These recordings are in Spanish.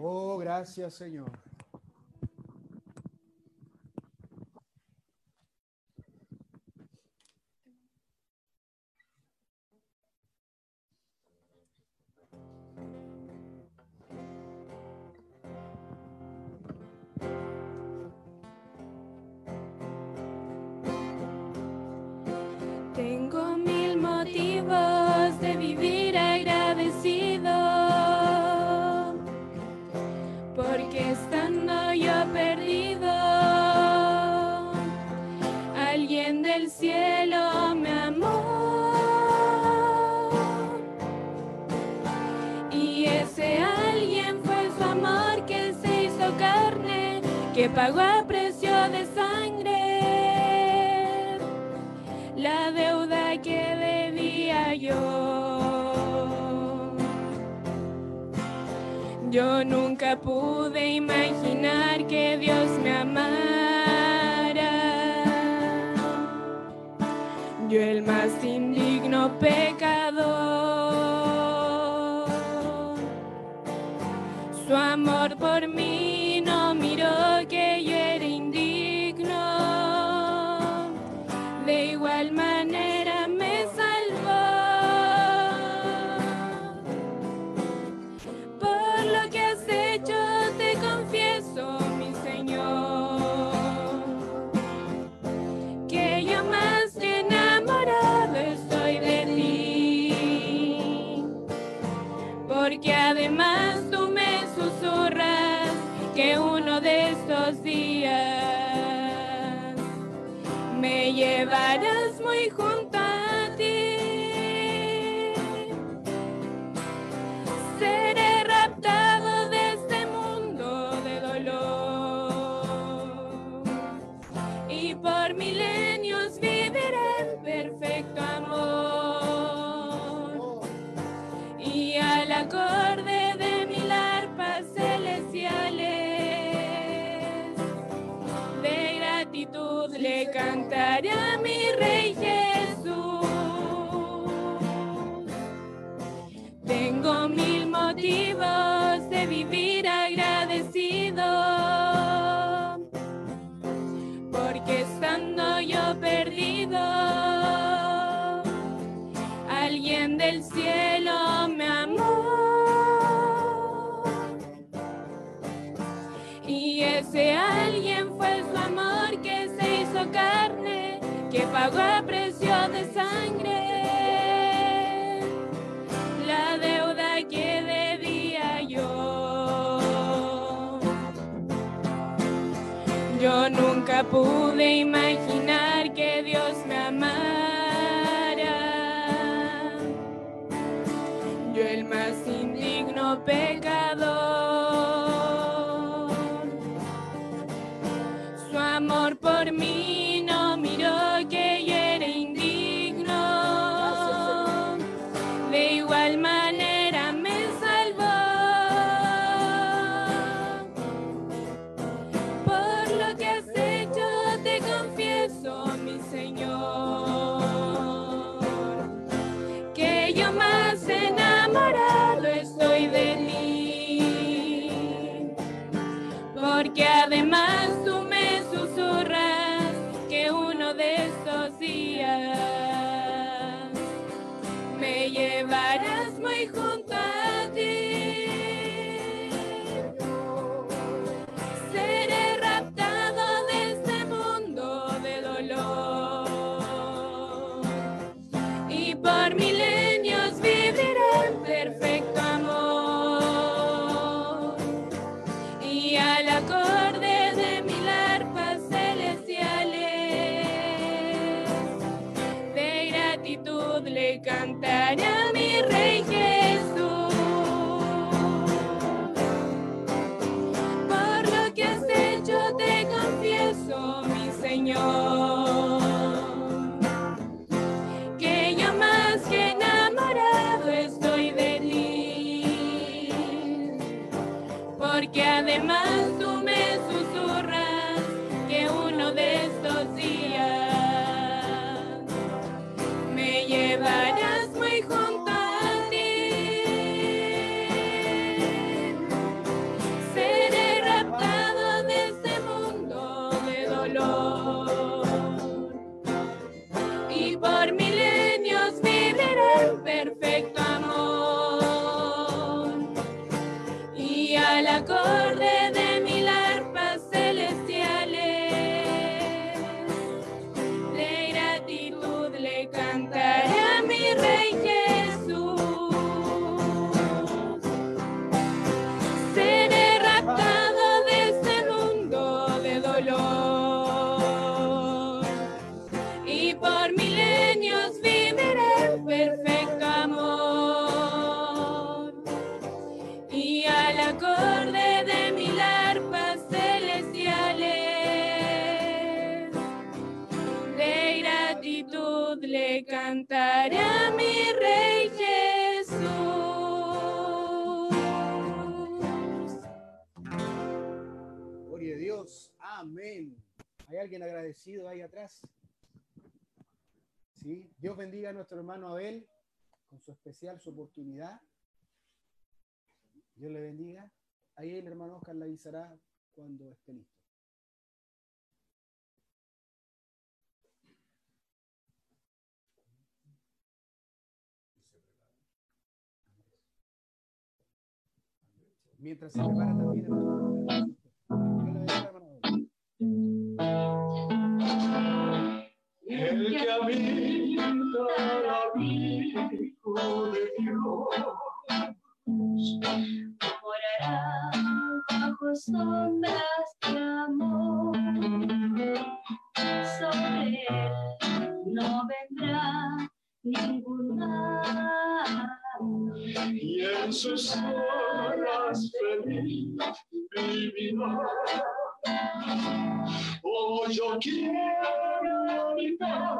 Oh, gracias, Señor. Tengo mil motivos de vivir agradecido, porque estando yo perdido, alguien del cielo me amó. Y ese alguien fue su amor que se hizo carne, que pagó a precio de sangre la deuda que debía yo. Yo nunca pude imaginar que Dios me amara. Yo el más indigno pecador. Su amor por mí me cantaré a mi rey Jesús. Tengo mil motivos de vivir agradecido, porque estando yo perdido, alguien del cielo me amó. Y ese alguien fue su amor que se hizo carne, que pagó a precio de sangre la deuda que debía yo. Yo nunca pude imaginar que Dios me amara. Yo el más indigno pecador. Amen. Además tú me susurras que uno de estos días. Me llevarás cantaré mi rey Jesús. Gloria a Dios. Amén. ¿Hay alguien agradecido ahí atrás? Sí. Dios bendiga a nuestro hermano Abel con su especial, su oportunidad. Dios le bendiga. Ahí el hermano Oscar le avisará cuando esté listo. Mientras se prepara también el. El que habita al abrigo de Dios morará bajo sombras de amor. Sobre él no vendrá ningún mal. Y en sus horas feliz vivirá. Oh, yo quiero habitar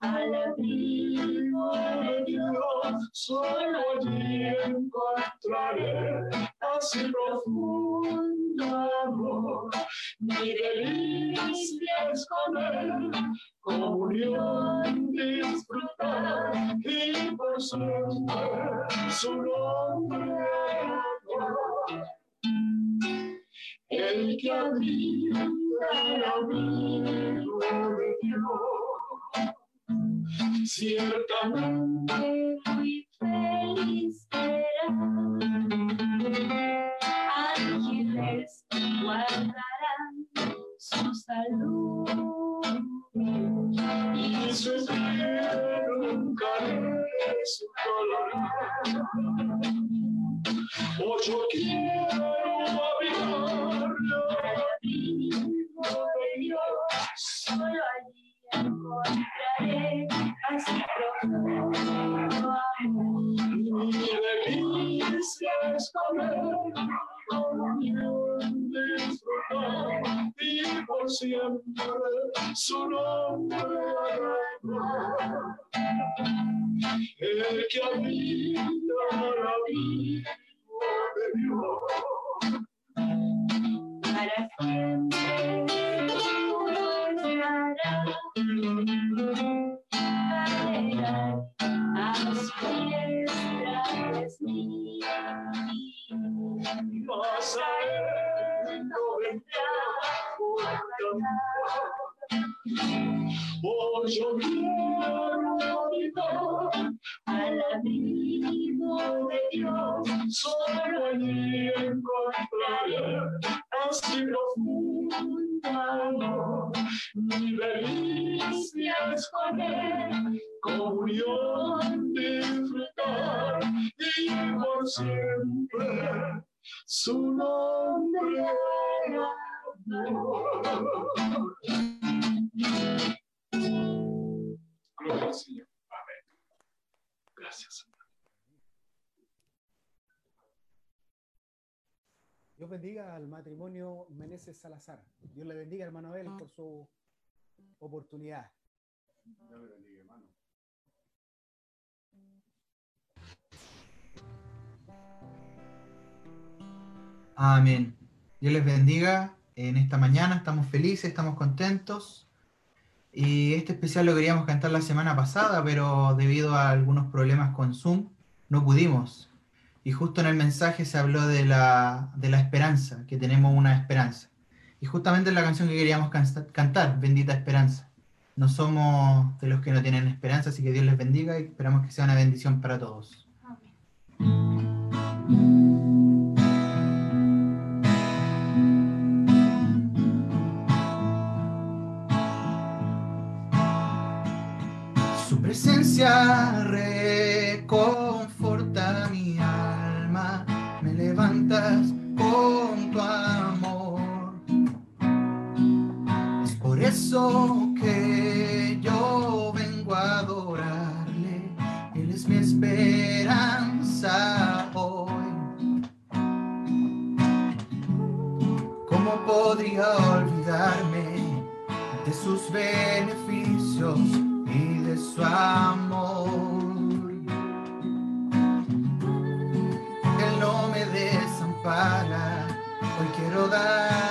Al abrigo de Dios, solo allí encontraré así profundo amor. Mi delicia es con él, comunión siempre su nombre adorar. El que habita el abrigo de Dios, ciertamente muy feliz será. Dios bendiga al matrimonio Meneses Salazar. Dios le bendiga, hermano Abel, por su oportunidad. Dios le bendiga, hermano. Amén. Dios les bendiga. En esta mañana estamos felices, estamos contentos. Y este especial lo queríamos cantar la semana pasada, pero debido a algunos problemas con Zoom, no pudimos. Y justo en el mensaje se habló de la, de la esperanza, que tenemos una esperanza. Y justamente es la canción que queríamos can- cantar, Bendita Esperanza. No somos de los que no tienen esperanza, así que Dios les bendiga y esperamos que sea una bendición para todos. Su presencia reconforta eso que yo vengo a adorarle, Él es mi esperanza hoy. ¿Cómo podría olvidarme de sus beneficios y de su amor? Él no me desampara, hoy quiero darle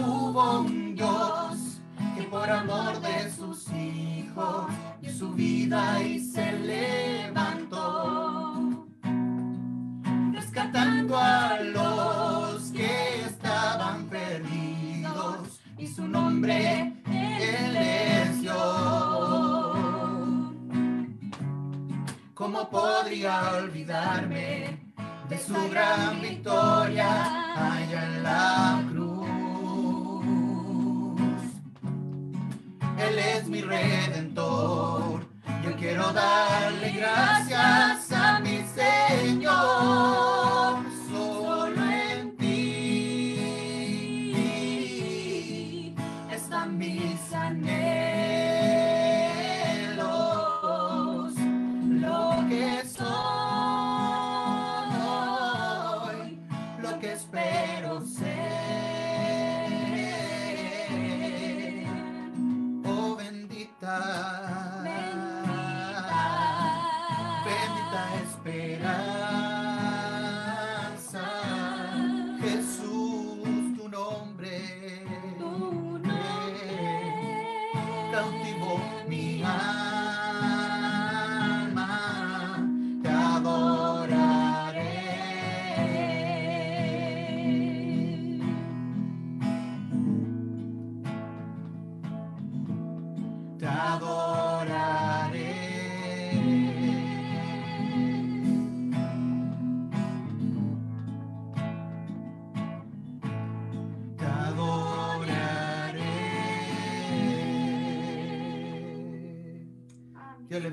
hubo un Dios que por amor de sus hijos dio su vida y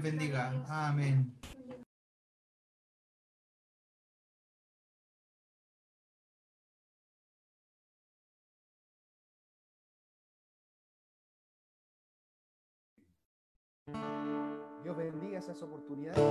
bendiga. Amén. Dios bendiga esas oportunidades.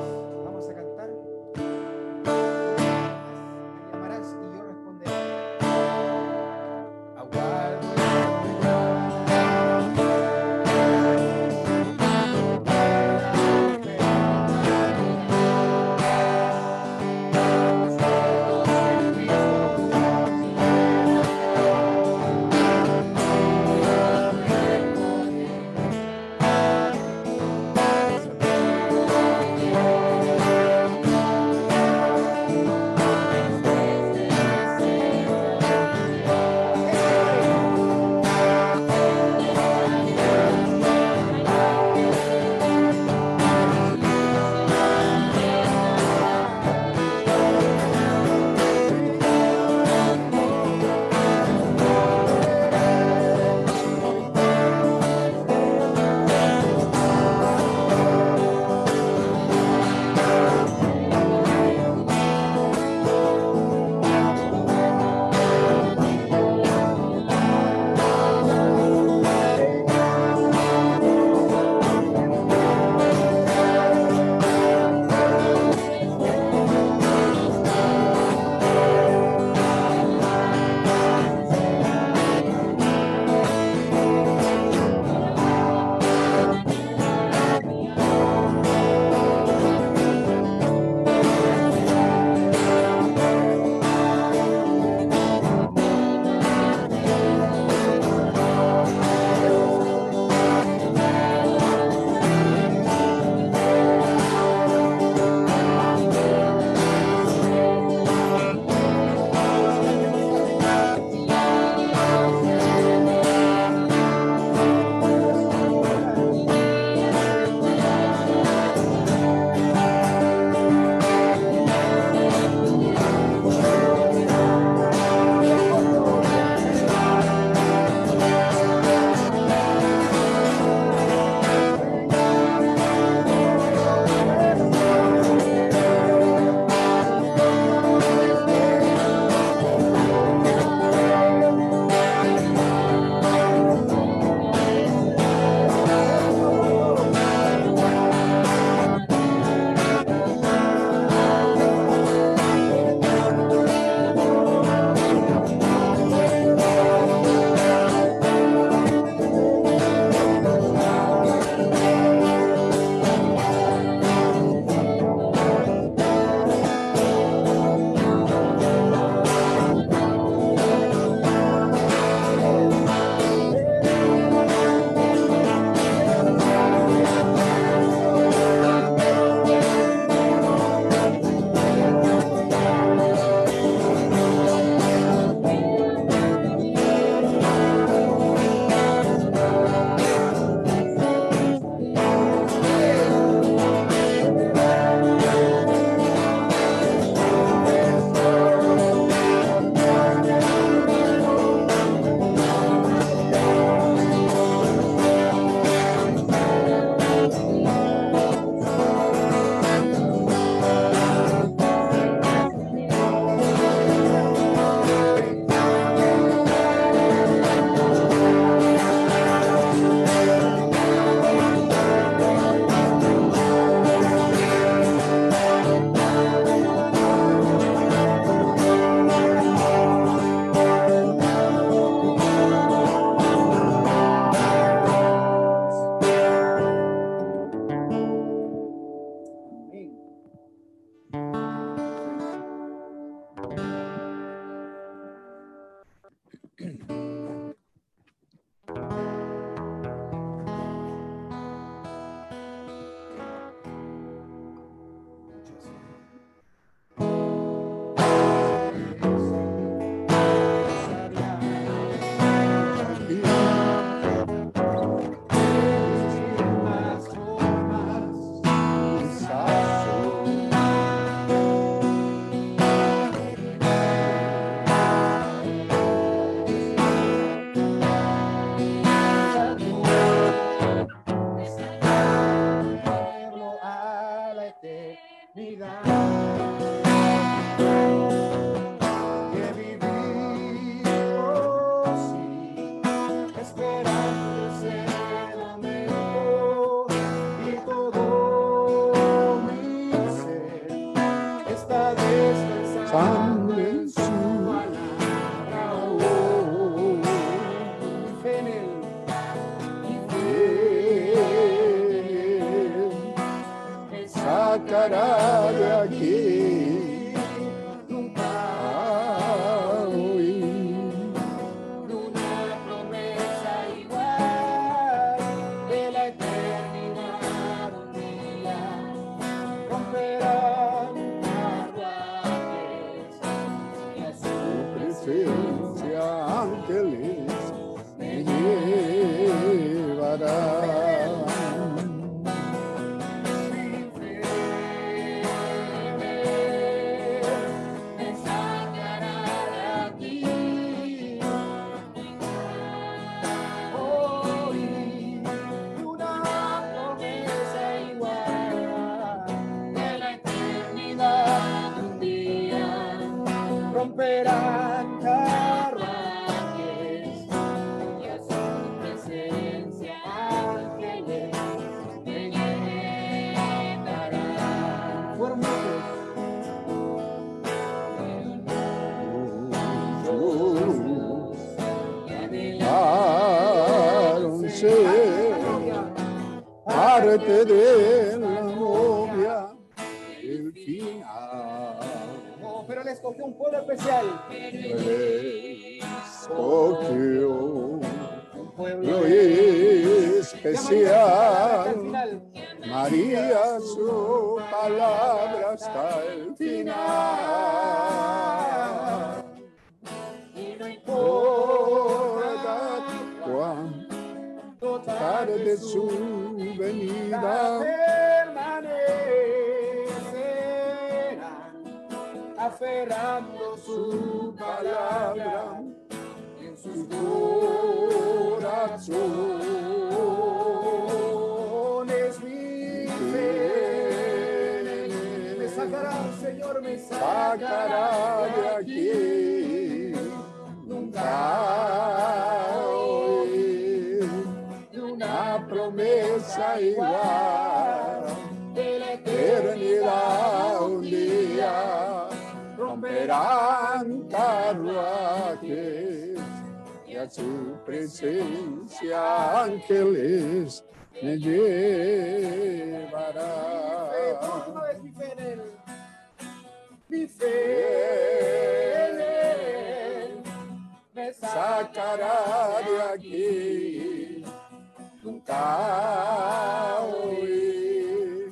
Su presencia ángeles me llevarán. Mi fe en él me sacará de aquí. Nunca oí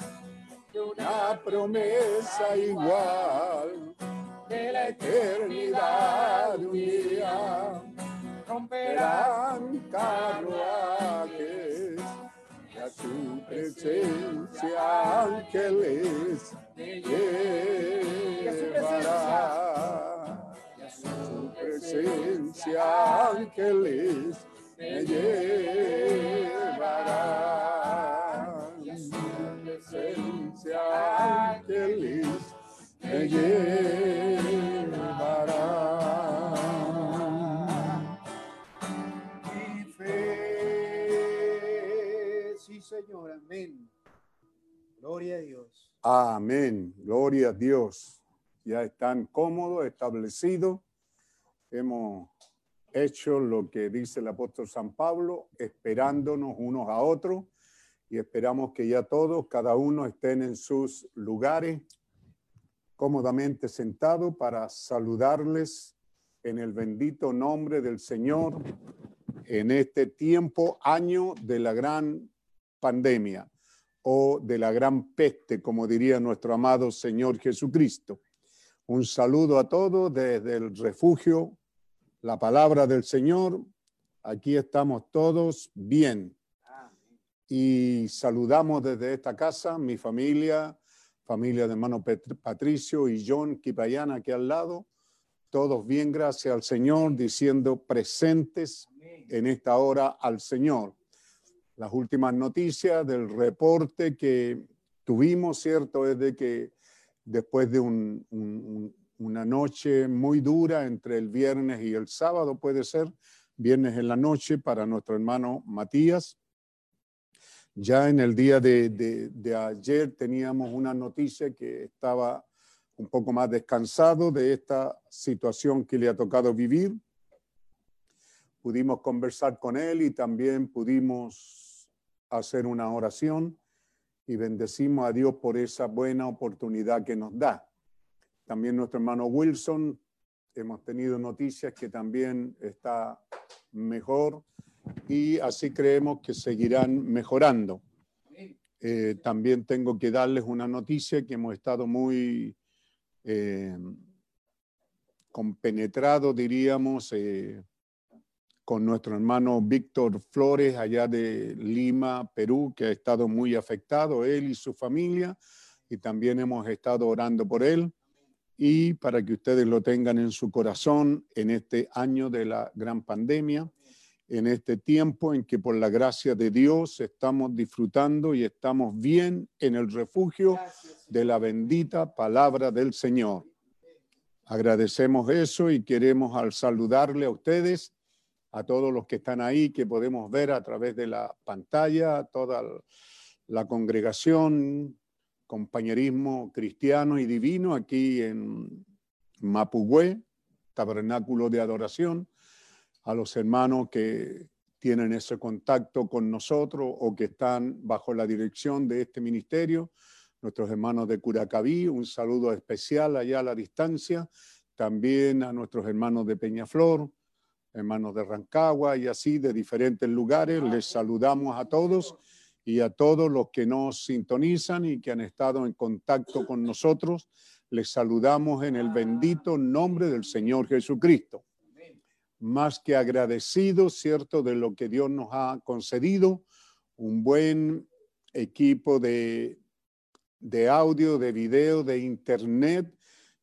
una promesa igual de la eternidad un día romperán carruajes y a su presencia ángeles me llevará. Y a su presencia ángeles me llevará. Y a su presencia ángeles me llevará. Gloria a Dios. Amén. Gloria a Dios. Ya están cómodos, establecidos. Hemos hecho lo que dice el apóstol San Pablo, esperándonos unos a otros y esperamos que ya todos, cada uno estén en sus lugares cómodamente sentados para saludarles en el bendito nombre del Señor en este tiempo, año de la gran pandemia o de la gran peste, como diría nuestro amado Señor Jesucristo. Un saludo a todos desde el refugio, la palabra del Señor. Aquí estamos todos bien. Y saludamos desde esta casa, mi familia, familia de hermano Patricio y John Kipayana aquí al lado. Todos bien, gracias al Señor, diciendo presentes en esta hora al Señor. Las últimas noticias del reporte que tuvimos, ¿cierto? Es de que después de un- un- un- una noche muy dura entre el viernes y el sábado, puede ser, viernes en la noche para nuestro hermano Matías. Ya en el día de ayer teníamos una noticia que estaba un poco más descansado de esta situación que le ha tocado vivir. Pudimos conversar con él y también pudimos hacer una oración y bendecimos a Dios por esa buena oportunidad que nos da. También nuestro hermano Wilson, hemos tenido noticias que también está mejor y así creemos que seguirán mejorando. Eh, también tengo que darles una noticia que hemos estado muy eh, compenetrados, diríamos, eh, con nuestro hermano Víctor Flores, allá de Lima, Perú, que ha estado muy afectado, él y su familia, y también hemos estado orando por él. Y para que ustedes lo tengan en su corazón en este año de la gran pandemia, en este tiempo en que por la gracia de Dios estamos disfrutando y estamos bien en el refugio de la bendita palabra del Señor. Agradecemos eso y queremos al saludarle a ustedes, a todos los que están ahí, que podemos ver a través de la pantalla, toda la congregación, compañerismo cristiano y divino aquí en Mapugüe, Tabernáculo de Adoración, a los hermanos que tienen ese contacto con nosotros o que están bajo la dirección de este ministerio, nuestros hermanos de Curacaví, un saludo especial allá a la distancia, también a nuestros hermanos de Peñaflor, hermanos de Rancagua y así de diferentes lugares. Les saludamos a todos y a todos los que nos sintonizan y que han estado en contacto con nosotros. Les saludamos en el bendito nombre del Señor Jesucristo. Más que agradecidos, ¿cierto?, de lo que Dios nos ha concedido, un buen equipo de, de audio, de video, de internet,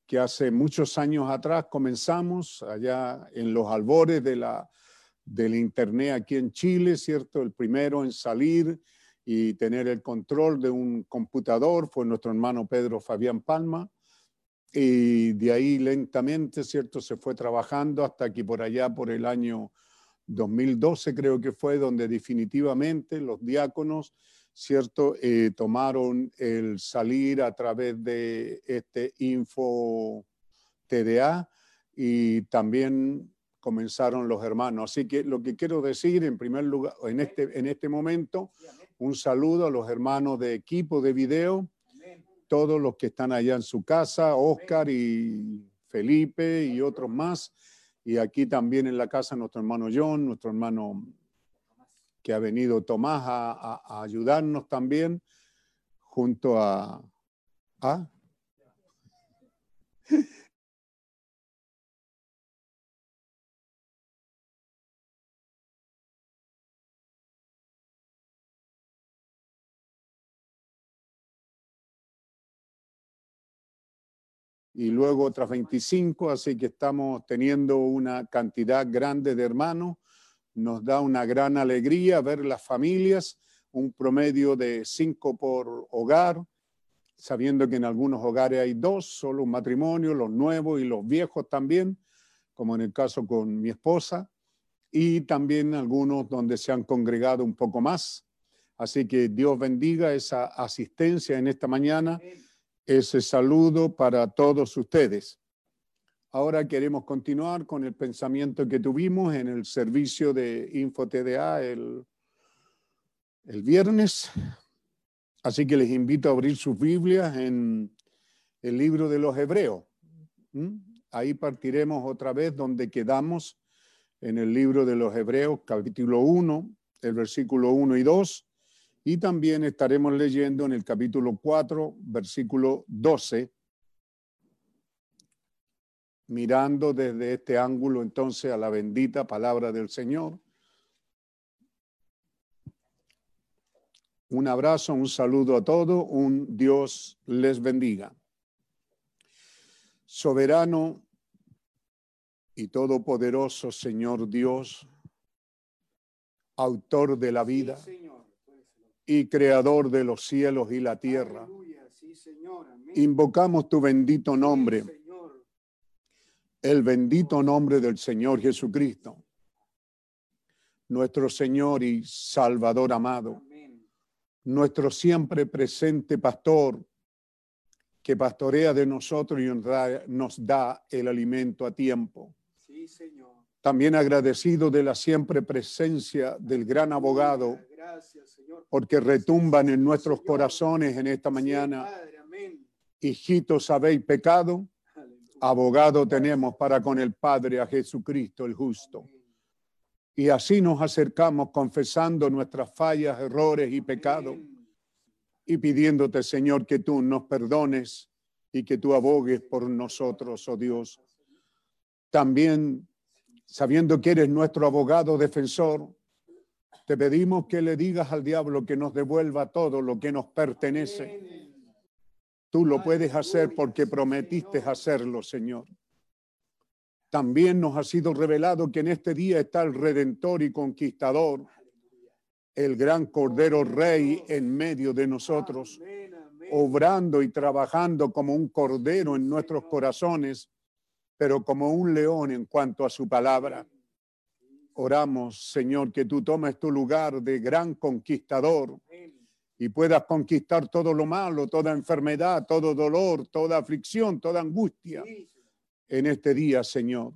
que hace muchos años atrás comenzamos allá en los albores de la, del internet aquí en Chile, ¿cierto? El primero en salir y tener el control de un computador fue nuestro hermano Pedro Fabián Palma. Y de ahí lentamente, ¿cierto? Se fue trabajando hasta que por allá, por el año 2012 creo que fue, donde definitivamente los diáconos, ¿cierto? Eh, tomaron el salir a través de este info TDA y también comenzaron los hermanos. Así que lo que quiero decir en primer lugar, en este, en este momento, un saludo a los hermanos de equipo de video, todos los que están allá en su casa, Oscar y Felipe y otros más. Y aquí también en la casa nuestro hermano John, nuestro hermano que ha venido Tomás a, ayudarnos también, junto a... ¿a? y luego otras 25, así que estamos teniendo una cantidad grande de hermanos. Nos da una gran alegría ver las familias, un promedio de cinco por hogar, sabiendo que en algunos hogares hay dos, solo un matrimonio, los nuevos y los viejos también, como en el caso con mi esposa, y también algunos donde se han congregado un poco más. Así que Dios bendiga esa asistencia en esta mañana ese saludo para todos ustedes. Ahora queremos continuar con el pensamiento que tuvimos en el servicio de InfoTDA el, el viernes. Así que les invito a abrir sus Biblias en el libro de los Hebreos. ahí partiremos otra vez donde quedamos en el libro de los Hebreos, capítulo 1, el versículo 1 y 2, y también estaremos leyendo en el capítulo 4, versículo 12, mirando desde este ángulo entonces a la bendita palabra del Señor. Un abrazo, un saludo a todos, un Dios les bendiga. Soberano y todopoderoso Señor Dios, autor de la vida Sí, Señor. Y creador de los cielos y la tierra, Aleluya. Sí, Señor. Amén. invocamos tu bendito nombre. El bendito nombre del Señor Jesucristo, nuestro Señor y Salvador amado, nuestro siempre presente pastor, que pastorea de nosotros y nos da, el alimento a tiempo. Sí, Señor. También agradecido de la siempre presencia del gran abogado, Gracias, Señor. porque retumban en nuestros corazones en esta Sí, mañana, Padre, hijitos habéis pecado. Abogado tenemos para con el Padre a Jesucristo el justo. Y así nos acercamos confesando nuestras fallas, errores y pecados y pidiéndote, Señor, que tú nos perdones y que tú abogues por nosotros, oh Dios. También, sabiendo que eres nuestro abogado defensor, te pedimos que le digas al diablo que nos devuelva todo lo que nos pertenece. Tú lo puedes hacer porque prometiste hacerlo, Señor. También nos ha sido revelado que en este día está el Redentor y Conquistador, el gran Cordero Rey en medio de nosotros, obrando y trabajando como un cordero en nuestros corazones, pero como un león en cuanto a su palabra. Oramos, Señor, que tú tomes tu lugar de gran conquistador. Y puedas conquistar todo lo malo, toda enfermedad, todo dolor, toda aflicción, toda angustia en este día, Señor.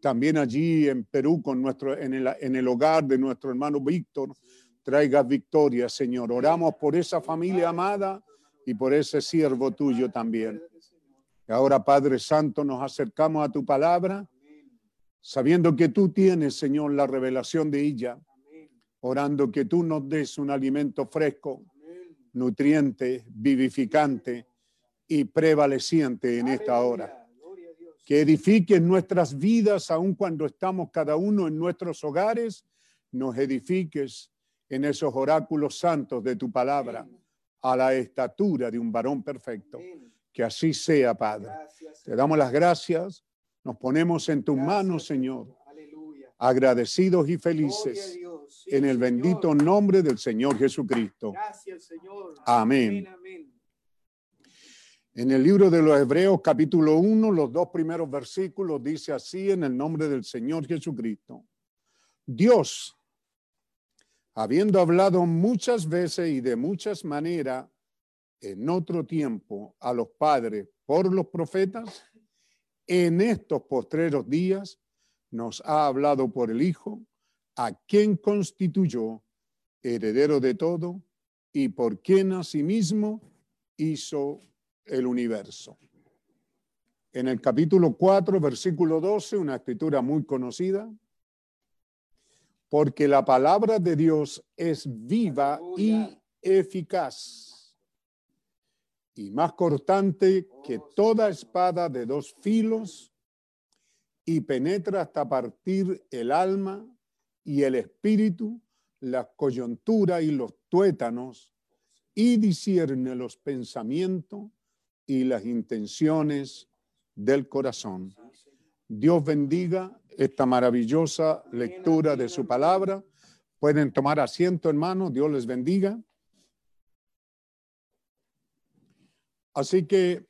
También allí en Perú, con nuestro, en, el, en el hogar de nuestro hermano Víctor, traigas victoria, Señor. Oramos por esa familia amada y por ese siervo tuyo también. Y ahora, Padre Santo, nos acercamos a tu palabra, sabiendo que tú tienes, Señor, la revelación de ella. Orando que tú nos des un alimento fresco, nutriente, vivificante y prevaleciente en esta hora. Que edifiques nuestras vidas, aun cuando estamos cada uno en nuestros hogares, nos edifiques en esos oráculos santos de tu palabra, a la estatura de un varón perfecto. Que así sea, Padre. Te damos las gracias, nos ponemos en tus manos, Señor. Agradecidos y felices Dios. Sí, en el Señor. bendito nombre del Señor Jesucristo. Gracias, Señor. Amén. Amén. amén. En el libro de los Hebreos, capítulo 1, los dos primeros versículos, dice así en el nombre del Señor Jesucristo. Dios, habiendo hablado muchas veces y de muchas maneras en otro tiempo a los padres por los profetas, en estos postreros días nos ha hablado por el Hijo, a quien constituyó heredero de todo y por quien asimismo hizo el universo. En el capítulo 4, versículo 12, una escritura muy conocida, porque la palabra de Dios es viva y eficaz y más cortante que toda espada de dos filos y penetra hasta partir el alma y el espíritu, la coyuntura y los tuétanos y discierne los pensamientos y las intenciones del corazón. Dios bendiga esta maravillosa lectura de su palabra. Pueden tomar asiento, hermanos. Dios les bendiga. Así que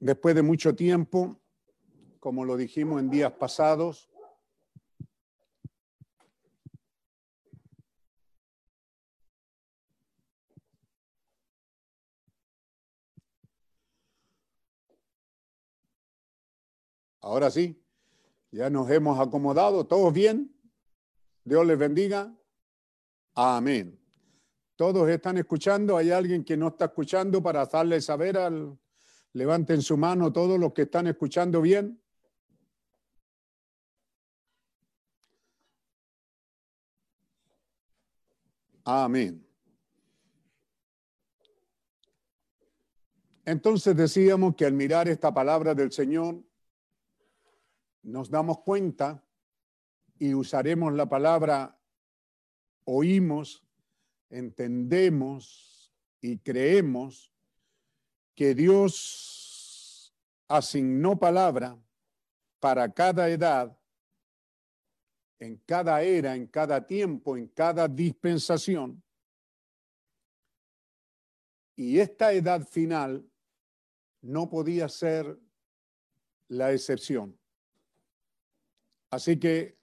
después de mucho tiempo, como lo dijimos en días pasados, Ahora sí, ya nos hemos acomodado, ¿todos bien? Dios les bendiga. Amén. ¿Todos están escuchando? ¿Hay alguien que no está escuchando para darle saber al... Levanten su mano todos los que están escuchando bien. Amén. Entonces decíamos que al mirar esta palabra del Señor, nos damos cuenta y usaremos la palabra oímos, entendemos y creemos que Dios asignó palabra para cada edad, en cada era, en cada tiempo, en cada dispensación. Y esta edad final no podía ser la excepción. Así que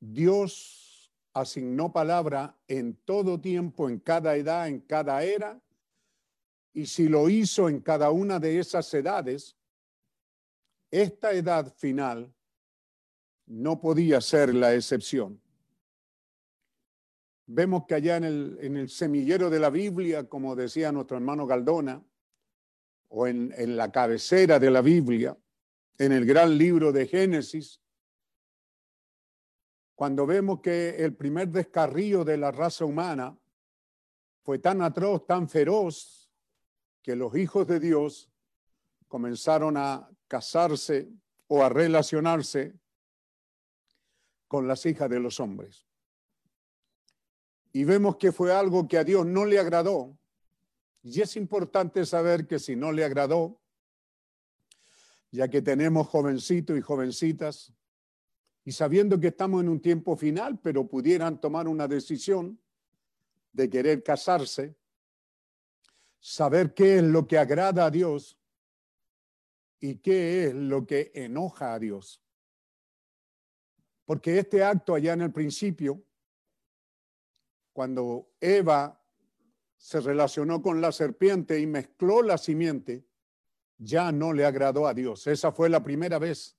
Dios asignó palabra en todo tiempo, en cada edad, en cada era, y si lo hizo en cada una de esas edades, esta edad final no podía ser la excepción. Vemos que allá en el, semillero de la Biblia, como decía nuestro hermano Galdona, o en, en la cabecera de la Biblia, en el gran libro de Génesis, cuando vemos que el primer descarrío de la raza humana fue tan atroz, tan feroz, que los hijos de Dios comenzaron a casarse o a relacionarse con las hijas de los hombres. Y vemos que fue algo que a Dios no le agradó. Y es importante saber que si no le agradó, ya que tenemos jovencitos y jovencitas, y sabiendo que estamos en un tiempo final, pero pudieran tomar una decisión de querer casarse, saber qué es lo que agrada a Dios y qué es lo que enoja a Dios. Porque este acto allá en el principio, cuando Eva se relacionó con la serpiente y mezcló la simiente, ya no le agradó a Dios. Esa fue la primera vez.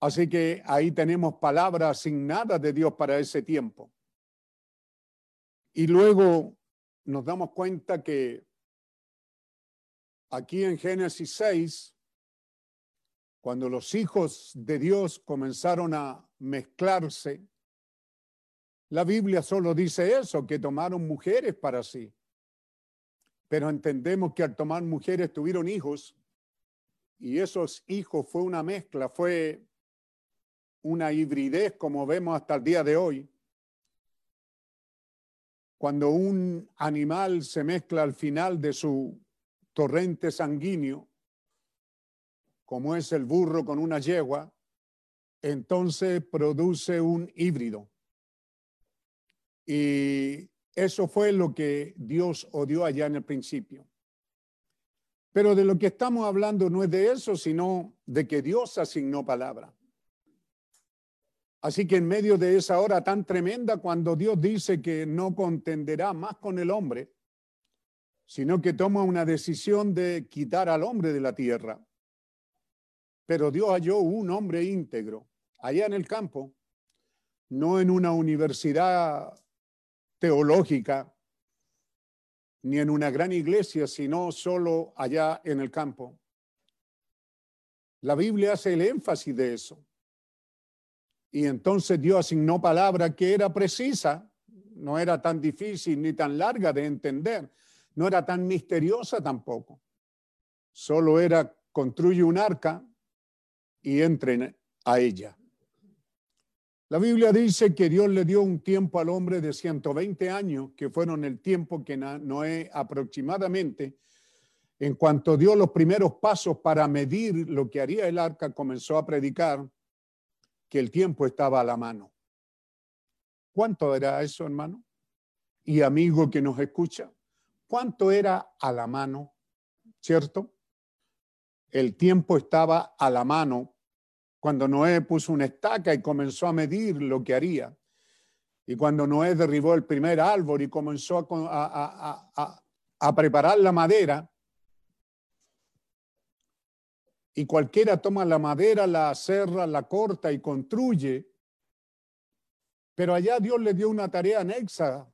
Así que ahí tenemos palabras asignadas de Dios para ese tiempo. Y luego nos damos cuenta que aquí en Génesis 6, cuando los hijos de Dios comenzaron a mezclarse, la Biblia solo dice eso, que tomaron mujeres para sí. Pero entendemos que al tomar mujeres tuvieron hijos y esos hijos fue una mezcla, fue una hibridez como vemos hasta el día de hoy. Cuando un animal se mezcla al final de su torrente sanguíneo, como es el burro con una yegua, entonces produce un híbrido. Y eso fue lo que Dios odió allá en el principio. Pero de lo que estamos hablando no es de eso, sino de que Dios asignó palabra. Así que en medio de esa hora tan tremenda, cuando Dios dice que no contenderá más con el hombre, sino que toma una decisión de quitar al hombre de la tierra. Pero Dios halló un hombre íntegro allá en el campo, no en una universidad teológica, ni en una gran iglesia, sino solo allá en el campo. La Biblia hace el énfasis de eso. Y entonces Dios asignó palabra que era precisa, no era tan difícil ni tan larga de entender, no era tan misteriosa tampoco. Solo era construye un arca y entren a ella. La Biblia dice que Dios le dio un tiempo al hombre de 120 años, que fueron el tiempo que Noé aproximadamente, en cuanto dio los primeros pasos para medir lo que haría el arca, comenzó a predicar que el tiempo estaba a la mano. ¿Cuánto era eso, hermano? Y amigo que nos escucha, ¿cuánto era a la mano? ¿Cierto? El tiempo estaba a la mano cuando Noé puso una estaca y comenzó a medir lo que haría. Y cuando Noé derribó el primer árbol y comenzó a, preparar la madera, y cualquiera toma la madera, la cerra, la corta y construye. Pero allá Dios le dio una tarea anexa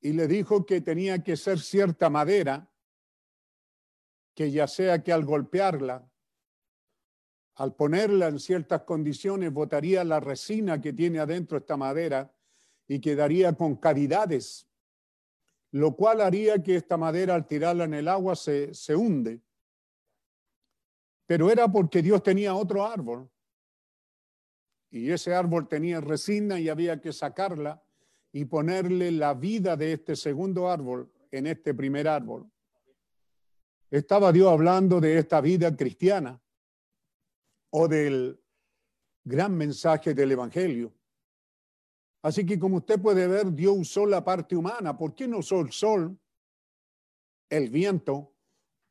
y le dijo que tenía que ser cierta madera que ya sea que al golpearla, al ponerla en ciertas condiciones, botaría la resina que tiene adentro esta madera y quedaría con cavidades, lo cual haría que esta madera al tirarla en el agua se, se hunde. Pero era porque Dios tenía otro árbol y ese árbol tenía resina y había que sacarla y ponerle la vida de este segundo árbol en este primer árbol. Estaba Dios hablando de esta vida cristiana o del gran mensaje del Evangelio. Así que como usted puede ver, Dios usó la parte humana. ¿Por qué no usó el sol, el viento,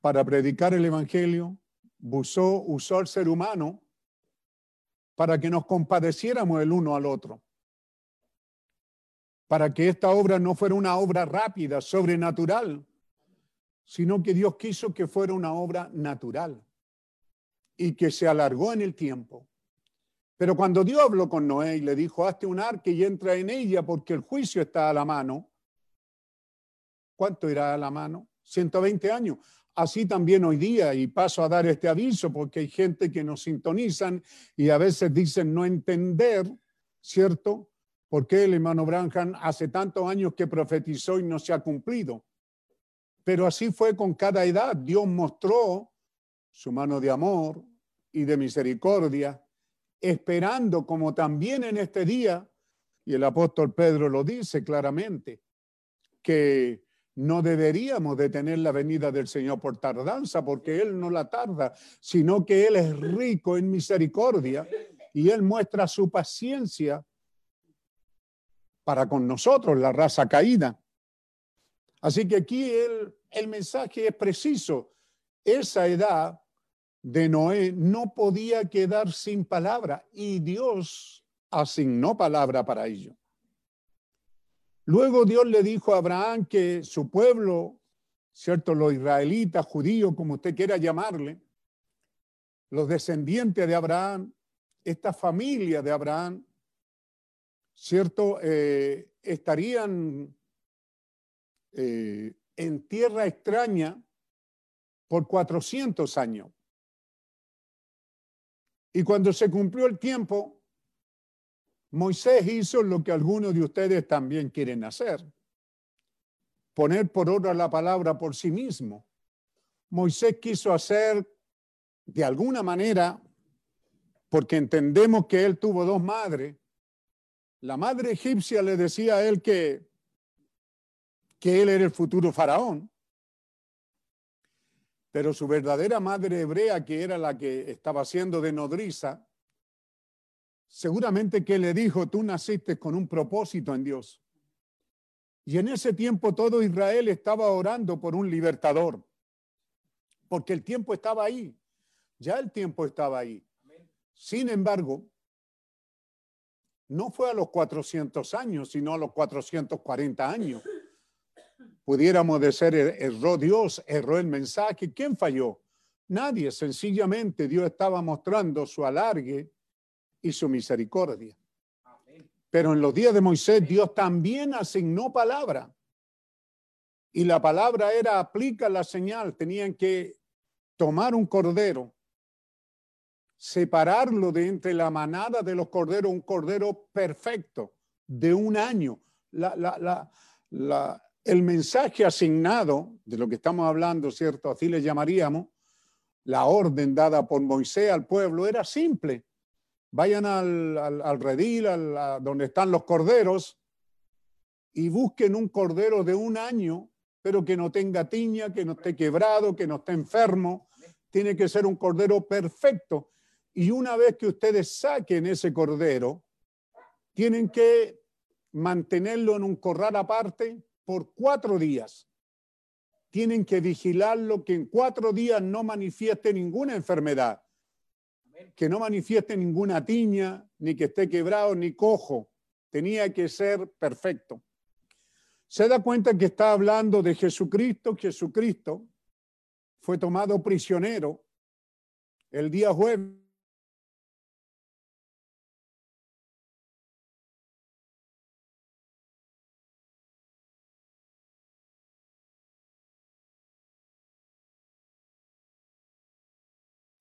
para predicar el Evangelio? Usó, usó al ser humano para que nos compadeciéramos el uno al otro. Para que esta obra no fuera una obra rápida, sobrenatural, sino que Dios quiso que fuera una obra natural y que se alargó en el tiempo. Pero cuando Dios habló con Noé y le dijo, hazte un arca y entra en ella porque el juicio está a la mano, ¿cuánto irá a la mano? 120 años. Así también hoy día, y paso a dar este aviso porque hay gente que nos sintonizan y a veces dicen no entender, ¿cierto? ¿Por qué el hermano Branham hace tantos años que profetizó y no se ha cumplido? Pero así fue con cada edad. Dios mostró su mano de amor y de misericordia, esperando como también en este día, y el apóstol Pedro lo dice claramente, que no deberíamos detener la venida del Señor por tardanza, porque Él no la tarda, sino que Él es rico en misericordia y Él muestra su paciencia para con nosotros, la raza caída. Así que aquí el, el mensaje es preciso. Esa edad de Noé no podía quedar sin palabra y Dios asignó palabra para ello. Luego Dios le dijo a Abraham que su pueblo, ¿cierto? Los israelitas, judíos, como usted quiera llamarle, los descendientes de Abraham, esta familia de Abraham, ¿cierto? Eh, estarían eh, en tierra extraña por 400 años. Y cuando se cumplió el tiempo, Moisés hizo lo que algunos de ustedes también quieren hacer, poner por obra la palabra por sí mismo. Moisés quiso hacer de alguna manera, porque entendemos que él tuvo dos madres, la madre egipcia le decía a él que, que él era el futuro faraón, pero su verdadera madre hebrea, que era la que estaba haciendo de nodriza, seguramente que le dijo, tú naciste con un propósito en Dios. Y en ese tiempo todo Israel estaba orando por un libertador, porque el tiempo estaba ahí, ya el tiempo estaba ahí. Sin embargo, no fue a los 400 años, sino a los 440 años pudiéramos decir, er, erró Dios, erró el mensaje. ¿Quién falló? Nadie, sencillamente Dios estaba mostrando su alargue y su misericordia. Pero en los días de Moisés Dios también asignó palabra. Y la palabra era aplica la señal. Tenían que tomar un cordero, separarlo de entre la manada de los corderos, un cordero perfecto de un año. La, la, la, la, el mensaje asignado, de lo que estamos hablando, ¿cierto? Así le llamaríamos, la orden dada por Moisés al pueblo era simple. Vayan al, al, redil, al, donde están los corderos, y busquen un cordero de un año, pero que no tenga tiña, que no esté quebrado, que no esté enfermo. Tiene que ser un cordero perfecto. Y una vez que ustedes saquen ese cordero, tienen que mantenerlo en un corral aparte por cuatro días. Tienen que vigilarlo que en cuatro días no manifieste ninguna enfermedad, que no manifieste ninguna tiña, ni que esté quebrado, ni cojo. Tenía que ser perfecto. Se da cuenta que está hablando de Jesucristo. Jesucristo fue tomado prisionero el día jueves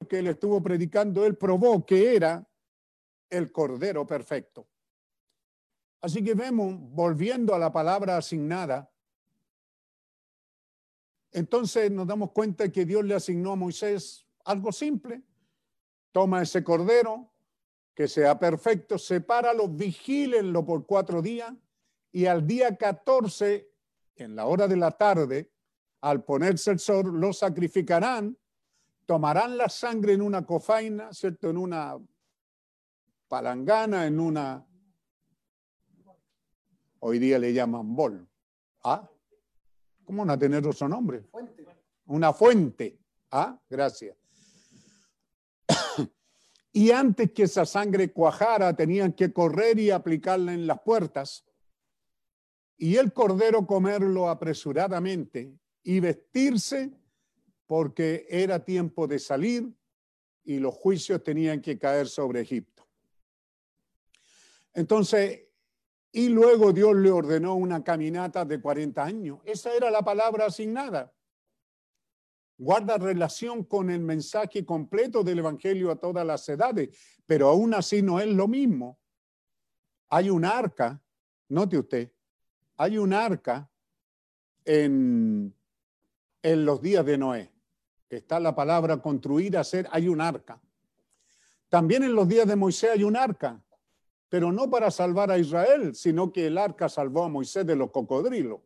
que él estuvo predicando, él probó que era el Cordero perfecto. Así que vemos, volviendo a la palabra asignada, entonces nos damos cuenta que Dios le asignó a Moisés algo simple. Toma ese cordero, que sea perfecto, sepáralo, vigílenlo por cuatro días y al día 14, en la hora de la tarde, al ponerse el sol, lo sacrificarán, tomarán la sangre en una cofaina, ¿cierto? En una palangana, en una... Hoy día le llaman bol. ¿Ah? ¿Cómo no tener otro nombre? Una fuente. Ah, gracias. y antes que esa sangre cuajara, tenían que correr y aplicarla en las puertas. Y el cordero comerlo apresuradamente y vestirse porque era tiempo de salir y los juicios tenían que caer sobre Egipto. Entonces, y luego Dios le ordenó una caminata de 40 años. Esa era la palabra asignada. Guarda relación con el mensaje completo del Evangelio a todas las edades, pero aún así no es lo mismo. Hay un arca, note usted, hay un arca en, en los días de Noé. Está la palabra construir, hacer, hay un arca. También en los días de Moisés hay un arca pero no para salvar a Israel, sino que el arca salvó a Moisés de los cocodrilos.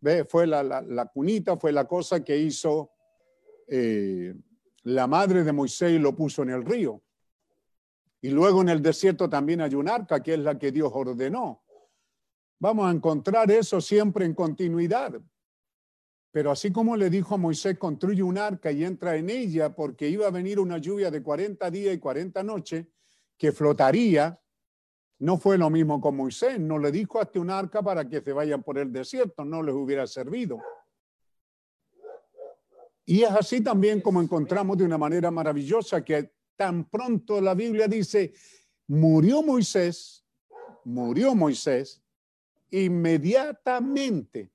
¿Ve? Fue la, cunita, fue la cosa que hizo eh, la madre de Moisés y lo puso en el río. Y luego en el desierto también hay un arca, que es la que Dios ordenó. Vamos a encontrar eso siempre en continuidad. Pero así como le dijo a Moisés, construye un arca y entra en ella, porque iba a venir una lluvia de 40 días y 40 noches que flotaría no fue lo mismo con Moisés, no le dijo hasta un arca para que se vayan por el desierto, no les hubiera servido. Y es así también como encontramos de una manera maravillosa que tan pronto la Biblia dice, murió Moisés, murió Moisés, inmediatamente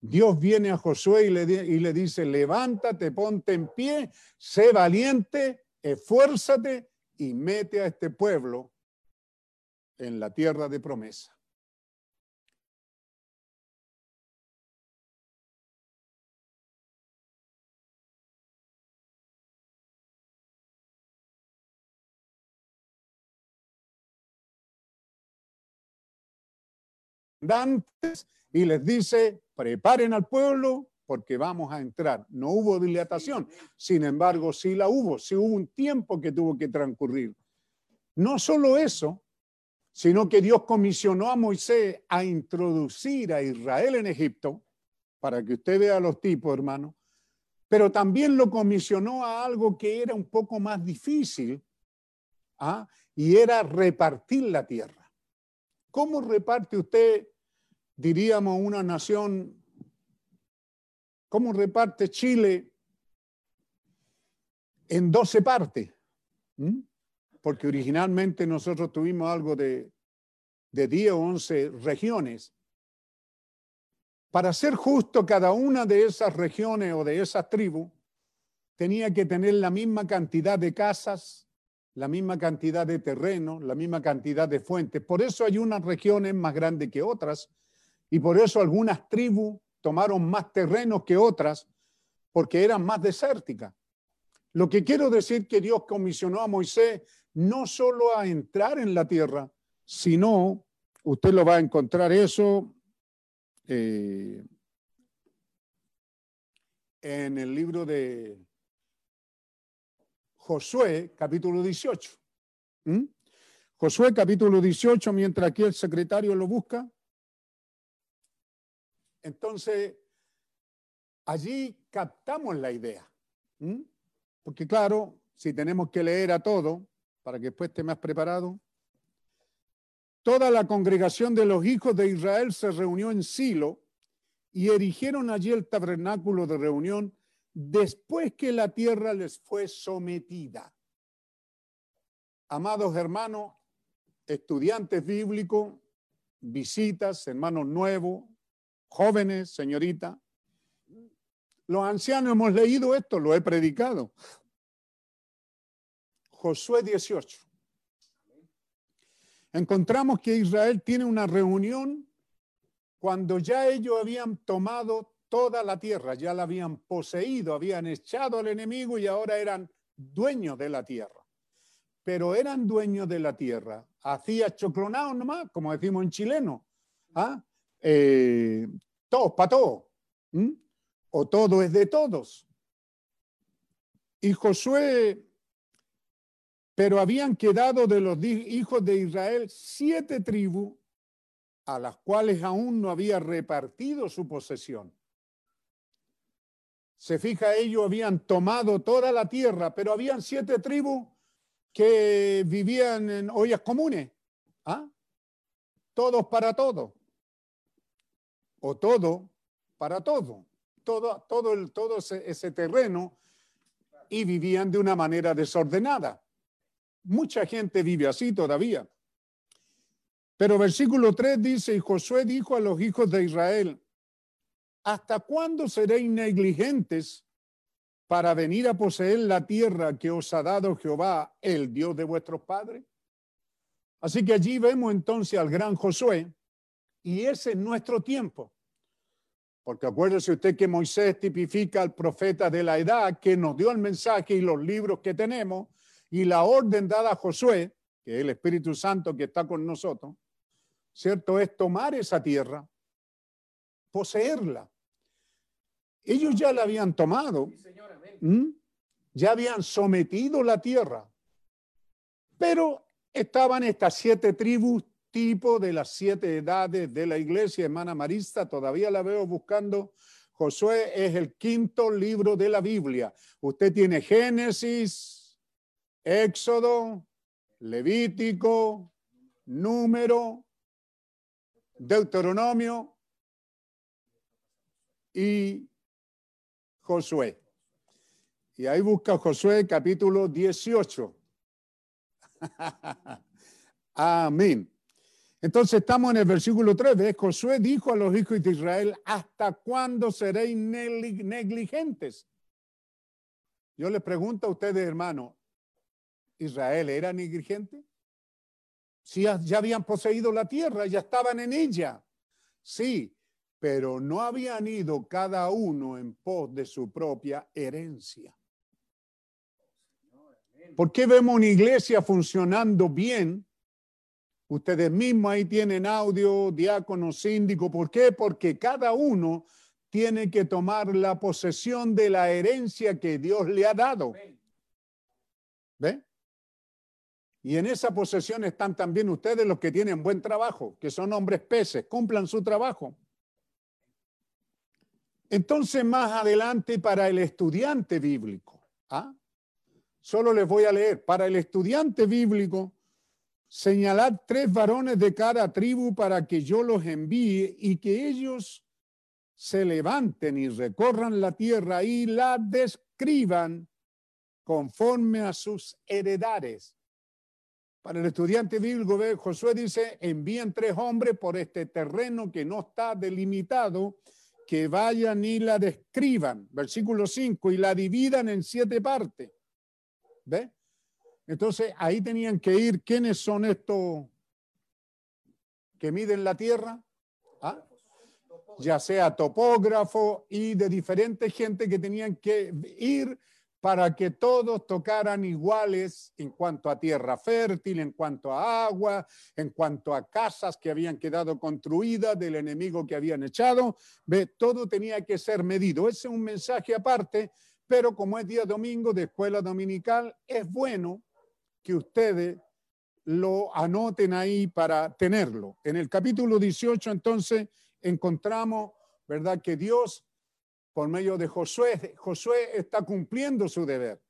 Dios viene a Josué y le, dice, levántate, ponte en pie, sé valiente, esfuérzate y mete a este pueblo en la tierra de promesa. Y les dice, preparen al pueblo porque vamos a entrar. No hubo dilatación, sin embargo, sí la hubo, sí hubo un tiempo que tuvo que transcurrir. No solo eso, sino que Dios comisionó a Moisés a introducir a Israel en Egipto, para que usted vea los tipos, hermano, pero también lo comisionó a algo que era un poco más difícil, ¿ah? y era repartir la tierra. ¿Cómo reparte usted, diríamos, una nación? ¿Cómo reparte Chile en 12 partes? ¿Mm? porque originalmente nosotros tuvimos algo de, de 10 o 11 regiones. Para ser justo, cada una de esas regiones o de esas tribus tenía que tener la misma cantidad de casas, la misma cantidad de terreno, la misma cantidad de fuentes. Por eso hay unas regiones más grandes que otras y por eso algunas tribus tomaron más terrenos que otras porque eran más desérticas. Lo que quiero decir que Dios comisionó a Moisés no solo a entrar en la tierra, sino, usted lo va a encontrar eso eh, en el libro de Josué, capítulo 18. ¿Mm? Josué, capítulo 18, mientras aquí el secretario lo busca. Entonces, allí captamos la idea. Porque claro, si tenemos que leer a todo, para que después esté más preparado. Toda la congregación de los hijos de Israel se reunió en Silo y erigieron allí el tabernáculo de reunión después que la tierra les fue sometida. Amados hermanos, estudiantes bíblicos, visitas, hermanos nuevos, jóvenes, señorita. Los ancianos hemos leído esto, lo he predicado. Josué 18. Encontramos que Israel tiene una reunión cuando ya ellos habían tomado toda la tierra, ya la habían poseído, habían echado al enemigo y ahora eran dueños de la tierra. Pero eran dueños de la tierra. Hacía choclonado nomás, como decimos en chileno. ¿ah? Eh, todos para todos. O todo es de todos. Y Josué, pero habían quedado de los hijos de Israel siete tribus a las cuales aún no había repartido su posesión. Se fija, ellos habían tomado toda la tierra, pero habían siete tribus que vivían en ollas comunes. ¿ah? Todos para todo. O todo para todo. Todo, todo, el, todo ese, ese terreno y vivían de una manera desordenada. Mucha gente vive así todavía. Pero versículo 3 dice, y Josué dijo a los hijos de Israel, ¿hasta cuándo seréis negligentes para venir a poseer la tierra que os ha dado Jehová, el Dios de vuestros padres? Así que allí vemos entonces al gran Josué, y ese es nuestro tiempo. Porque acuérdese usted que Moisés tipifica al profeta de la edad que nos dio el mensaje y los libros que tenemos y la orden dada a Josué, que es el Espíritu Santo que está con nosotros, ¿cierto? Es tomar esa tierra, poseerla. Ellos ya la habían tomado, ya habían sometido la tierra, pero estaban estas siete tribus tipo de las siete edades de la iglesia, hermana Marista, todavía la veo buscando. Josué es el quinto libro de la Biblia. Usted tiene Génesis, Éxodo, Levítico, Número, Deuteronomio y Josué. Y ahí busca Josué capítulo 18. Amén. Entonces estamos en el versículo 3, ¿ves? Josué dijo a los hijos de Israel, ¿hasta cuándo seréis negli- negligentes? Yo les pregunto a ustedes, hermano, ¿Israel era negligente? Si ya habían poseído la tierra, ya estaban en ella. Sí, pero no habían ido cada uno en pos de su propia herencia. ¿Por qué vemos una iglesia funcionando bien? Ustedes mismos ahí tienen audio, diácono, síndico. ¿Por qué? Porque cada uno tiene que tomar la posesión de la herencia que Dios le ha dado. ¿Ve? Y en esa posesión están también ustedes los que tienen buen trabajo, que son hombres peces, cumplan su trabajo. Entonces, más adelante, para el estudiante bíblico, ¿ah? solo les voy a leer, para el estudiante bíblico, señalad tres varones de cada tribu para que yo los envíe y que ellos se levanten y recorran la tierra y la describan conforme a sus heredades. Para el estudiante bíblico, Josué dice, envíen tres hombres por este terreno que no está delimitado, que vayan y la describan. Versículo 5, y la dividan en siete partes. ¿Ve? Entonces ahí tenían que ir, ¿quiénes son estos que miden la tierra? ¿Ah? Ya sea topógrafo y de diferente gente que tenían que ir para que todos tocaran iguales en cuanto a tierra fértil, en cuanto a agua, en cuanto a casas que habían quedado construidas del enemigo que habían echado. Ve, todo tenía que ser medido. Ese es un mensaje aparte, pero como es día domingo de escuela dominical, es bueno que ustedes lo anoten ahí para tenerlo. En el capítulo 18, entonces, encontramos, ¿verdad?, que Dios por medio de Josué, Josué está cumpliendo su deber.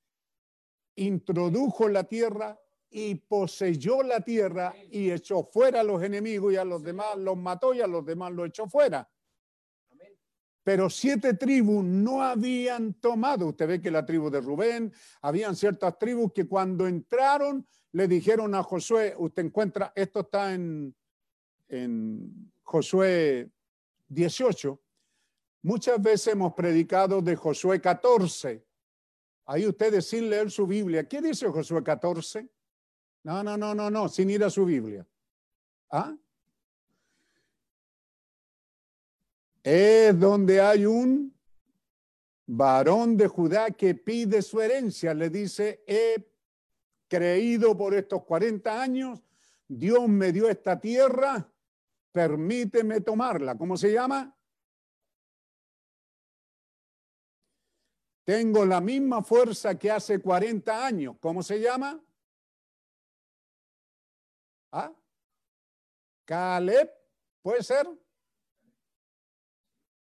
Introdujo la tierra y poseyó la tierra y echó fuera a los enemigos y a los demás los mató y a los demás los echó fuera. Pero siete tribus no habían tomado. Usted ve que la tribu de Rubén, habían ciertas tribus que cuando entraron le dijeron a Josué, usted encuentra, esto está en, en Josué 18, Muchas veces hemos predicado de Josué 14. Ahí ustedes sin leer su Biblia. ¿Qué dice Josué 14? No, no, no, no, no, sin ir a su Biblia. ¿Ah? Es donde hay un varón de Judá que pide su herencia. Le dice, he creído por estos 40 años, Dios me dio esta tierra, permíteme tomarla. ¿Cómo se llama? Tengo la misma fuerza que hace 40 años. ¿Cómo se llama? ¿Ah? Caleb, ¿puede ser?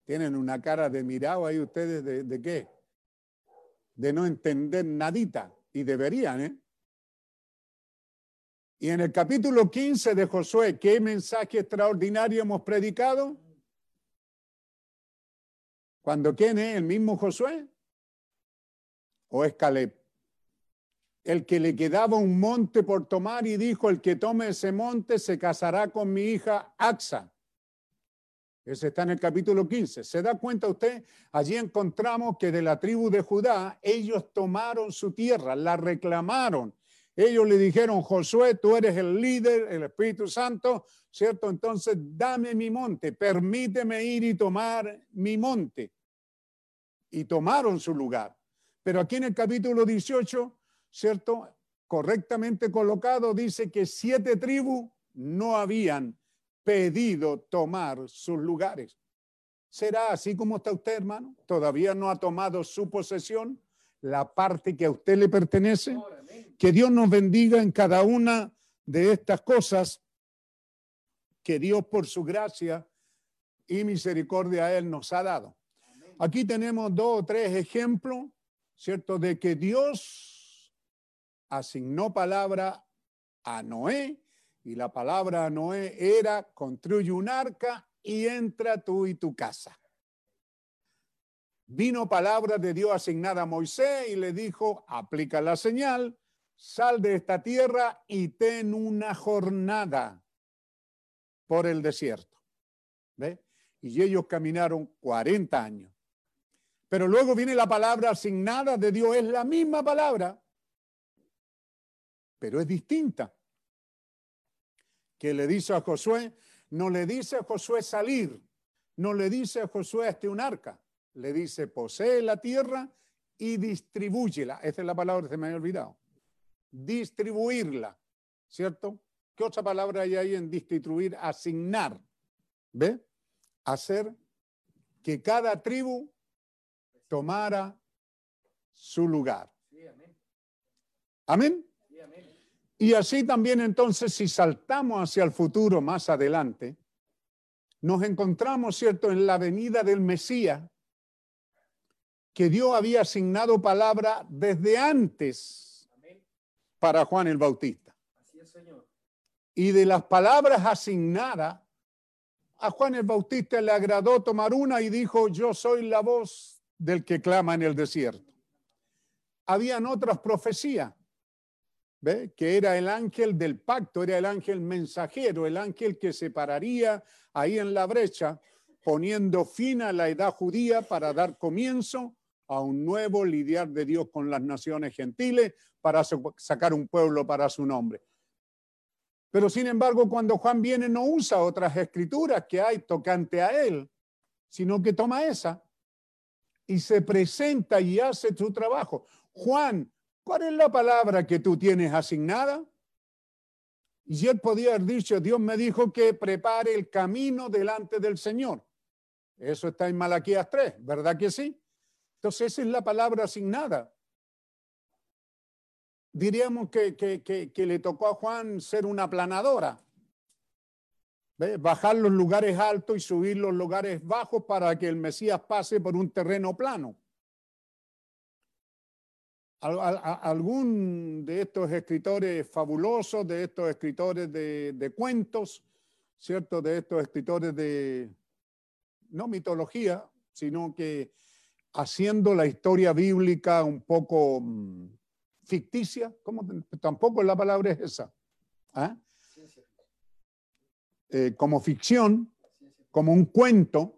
Tienen una cara de mirado ahí ustedes de, qué? De no entender nadita. Y deberían, ¿eh? Y en el capítulo 15 de Josué, ¿qué mensaje extraordinario hemos predicado? Cuando quién es el mismo Josué o es Caleb, el que le quedaba un monte por tomar y dijo, el que tome ese monte se casará con mi hija Axa. Ese está en el capítulo 15. ¿Se da cuenta usted? Allí encontramos que de la tribu de Judá ellos tomaron su tierra, la reclamaron. Ellos le dijeron, Josué, tú eres el líder, el Espíritu Santo, ¿cierto? Entonces dame mi monte, permíteme ir y tomar mi monte. Y tomaron su lugar. Pero aquí en el capítulo 18, ¿cierto? Correctamente colocado, dice que siete tribus no habían pedido tomar sus lugares. ¿Será así como está usted, hermano? ¿Todavía no ha tomado su posesión, la parte que a usted le pertenece? Que Dios nos bendiga en cada una de estas cosas que Dios por su gracia y misericordia a Él nos ha dado. Aquí tenemos dos o tres ejemplos ¿cierto? De que Dios asignó palabra a Noé y la palabra a Noé era construye un arca y entra tú y tu casa. Vino palabra de Dios asignada a Moisés y le dijo, aplica la señal, sal de esta tierra y ten una jornada por el desierto. ¿Ve? Y ellos caminaron 40 años. Pero luego viene la palabra asignada de Dios, es la misma palabra, pero es distinta. Que le dice a Josué, no le dice a Josué salir, no le dice a Josué este un arca, le dice posee la tierra y distribúyela. Esa es la palabra que se me había olvidado. Distribuirla, ¿cierto? ¿Qué otra palabra hay ahí en distribuir? Asignar. ¿Ve? Hacer que cada tribu tomara su lugar. Amén. Y así también entonces, si saltamos hacia el futuro más adelante, nos encontramos, ¿cierto?, en la venida del Mesías, que Dios había asignado palabra desde antes para Juan el Bautista. Y de las palabras asignadas, a Juan el Bautista le agradó tomar una y dijo, yo soy la voz del que clama en el desierto. Habían otras profecías, ¿ve? que era el ángel del pacto, era el ángel mensajero, el ángel que se pararía ahí en la brecha, poniendo fin a la edad judía para dar comienzo a un nuevo lidiar de Dios con las naciones gentiles para sacar un pueblo para su nombre. Pero sin embargo, cuando Juan viene no usa otras escrituras que hay tocante a él, sino que toma esa y se presenta y hace su trabajo. Juan, ¿cuál es la palabra que tú tienes asignada? Y él podía haber dicho, Dios me dijo que prepare el camino delante del Señor. Eso está en Malaquías 3, ¿verdad que sí? Entonces esa es la palabra asignada. Diríamos que, que, que, le tocó a Juan ser una planadora. Bajar los lugares altos y subir los lugares bajos para que el Mesías pase por un terreno plano. Algún de estos escritores fabulosos, de estos escritores de, cuentos, ¿cierto? De estos escritores de, no mitología, sino que haciendo la historia bíblica un poco mm, ficticia, ¿cómo? tampoco la palabra es esa. ¿Ah? Eh, como ficción, como un cuento.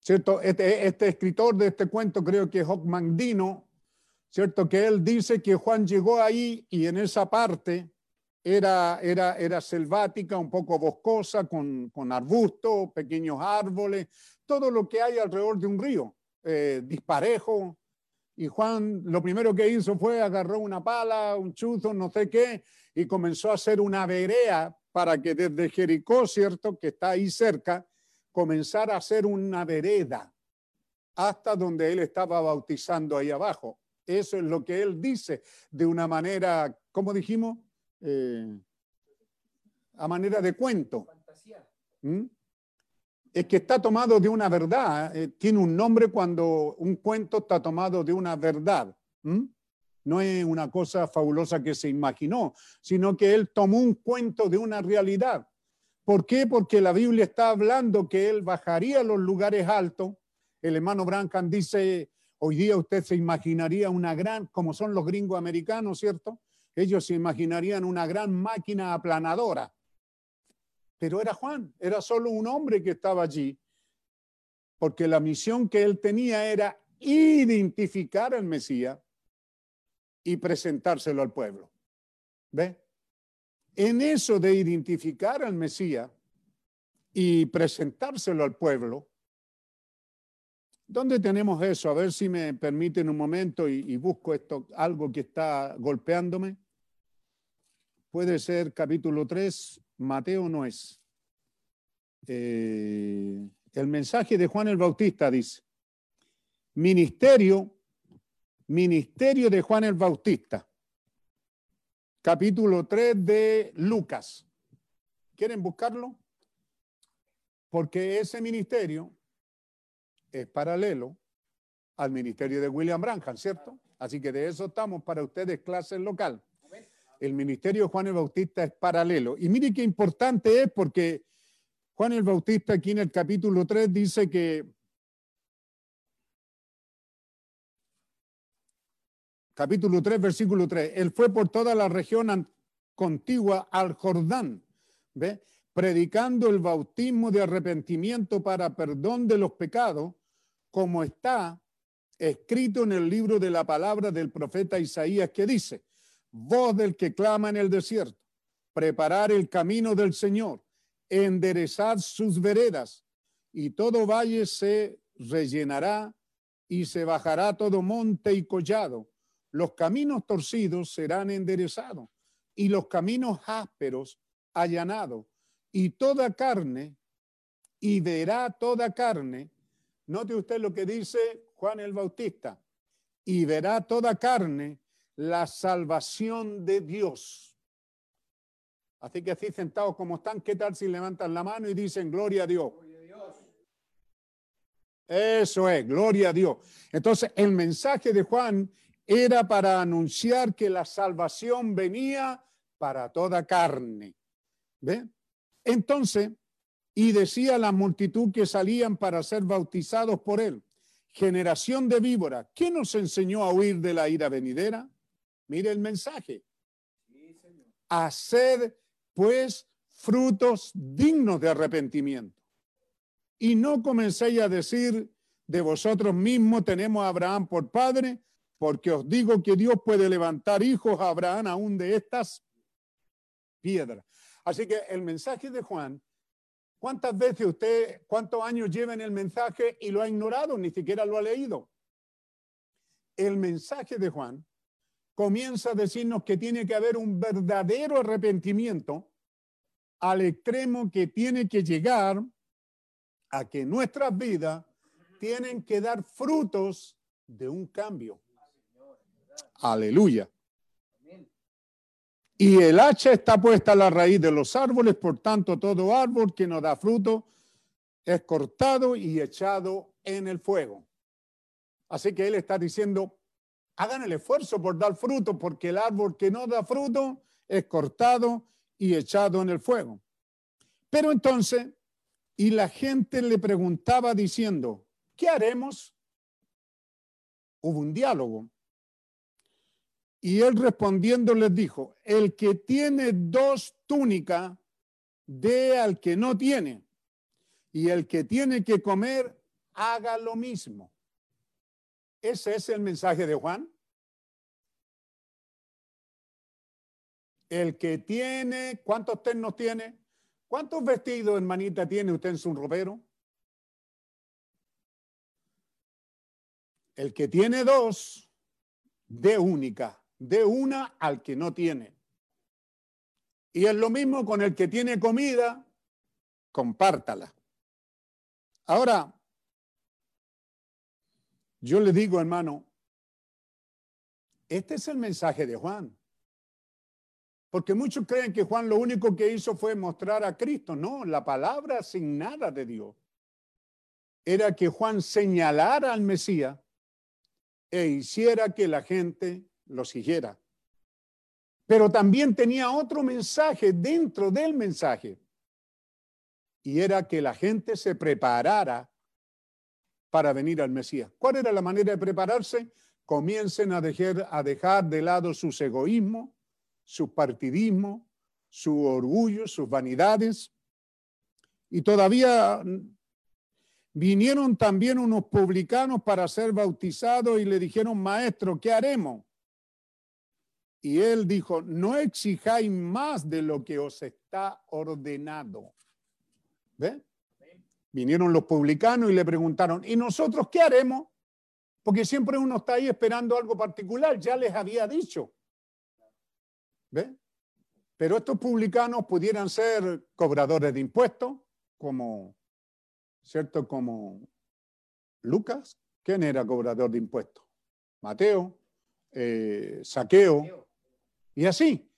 ¿Cierto? Este, este, escritor de este cuento creo que es Hockman Dino, ¿cierto? Que él dice que Juan llegó ahí y en esa parte era, era, era selvática, un poco boscosa, con, con arbustos, pequeños árboles, todo lo que hay alrededor de un río, eh, disparejo. Y Juan lo primero que hizo fue agarró una pala, un chuzo, no sé qué, y comenzó a hacer una verea para que desde Jericó, ¿cierto? Que está ahí cerca, comenzara a hacer una vereda hasta donde él estaba bautizando ahí abajo. Eso es lo que él dice de una manera, ¿cómo dijimos? Eh, a manera de cuento. ¿Mm? Es que está tomado de una verdad, eh, tiene un nombre cuando un cuento está tomado de una verdad. ¿Mm? No es una cosa fabulosa que se imaginó, sino que él tomó un cuento de una realidad. ¿Por qué? Porque la Biblia está hablando que él bajaría a los lugares altos el hermano Brancan dice, hoy día usted se imaginaría una gran, como son los gringos americanos, ¿cierto? Ellos se imaginarían una gran máquina aplanadora. Pero era Juan, era solo un hombre que estaba allí, porque la misión que él tenía era identificar al Mesías y presentárselo al pueblo. ¿Ve? En eso de identificar al Mesías y presentárselo al pueblo, ¿Dónde tenemos eso? A ver si me permiten un momento y, busco esto, algo que está golpeándome. Puede ser capítulo 3, Mateo no es. Eh, el mensaje de Juan el Bautista dice, ministerio, ministerio de Juan el Bautista, capítulo 3 de Lucas. ¿Quieren buscarlo? Porque ese ministerio es paralelo al ministerio de William Branham, ¿cierto? Así que de eso estamos para ustedes, clase local. El ministerio de Juan el Bautista es paralelo. Y mire qué importante es porque Juan el Bautista aquí en el capítulo 3 dice que capítulo 3, versículo 3, él fue por toda la región contigua al Jordán, ¿ve? predicando el bautismo de arrepentimiento para perdón de los pecados como está escrito en el libro de la palabra del profeta Isaías que dice, voz del que clama en el desierto, preparar el camino del Señor, enderezar sus veredas, y todo valle se rellenará y se bajará todo monte y collado. Los caminos torcidos serán enderezados y los caminos ásperos allanados, y toda carne, y verá toda carne Note usted lo que dice Juan el Bautista. Y verá toda carne la salvación de Dios. Así que así sentados como están, ¿qué tal si levantan la mano y dicen gloria a Dios? Eso es, gloria a Dios. Entonces, el mensaje de Juan era para anunciar que la salvación venía para toda carne. ¿Ve? Entonces, y decía a la multitud que salían para ser bautizados por él, generación de víbora, ¿qué nos enseñó a huir de la ira venidera? Mire el mensaje. Hacer pues frutos dignos de arrepentimiento. Y no comencéis a decir de vosotros mismos tenemos a Abraham por padre, porque os digo que Dios puede levantar hijos a Abraham aún de estas piedras. Así que el mensaje de Juan ¿Cuántas veces usted, cuántos años lleva en el mensaje y lo ha ignorado, ni siquiera lo ha leído? El mensaje de Juan comienza a decirnos que tiene que haber un verdadero arrepentimiento al extremo que tiene que llegar a que nuestras vidas tienen que dar frutos de un cambio. Aleluya. Y el hacha está puesta a la raíz de los árboles, por tanto todo árbol que no da fruto es cortado y echado en el fuego. Así que él está diciendo, hagan el esfuerzo por dar fruto, porque el árbol que no da fruto es cortado y echado en el fuego. Pero entonces, y la gente le preguntaba diciendo, ¿qué haremos? Hubo un diálogo. Y él respondiendo les dijo, el que tiene dos túnicas, dé al que no tiene. Y el que tiene que comer, haga lo mismo. Ese es el mensaje de Juan. El que tiene, ¿cuántos ternos tiene? ¿Cuántos vestidos, hermanita, tiene usted en su ropero? El que tiene dos, de única de una al que no tiene. Y es lo mismo con el que tiene comida, compártala. Ahora, yo le digo, hermano, este es el mensaje de Juan. Porque muchos creen que Juan lo único que hizo fue mostrar a Cristo. No, la palabra sin nada de Dios era que Juan señalara al Mesías e hiciera que la gente lo siguiera. Pero también tenía otro mensaje dentro del mensaje. Y era que la gente se preparara para venir al Mesías. ¿Cuál era la manera de prepararse? Comiencen a dejar, a dejar de lado sus egoísmos, su partidismo, su orgullo, sus vanidades. Y todavía vinieron también unos publicanos para ser bautizados y le dijeron, maestro, ¿qué haremos? Y él dijo, no exijáis más de lo que os está ordenado. ¿Ve? Vinieron los publicanos y le preguntaron, ¿y nosotros qué haremos? Porque siempre uno está ahí esperando algo particular, ya les había dicho. ¿Ve? Pero estos publicanos pudieran ser cobradores de impuestos, como, ¿cierto? Como Lucas. ¿Quién era cobrador de impuestos? Mateo, eh, Saqueo, y así.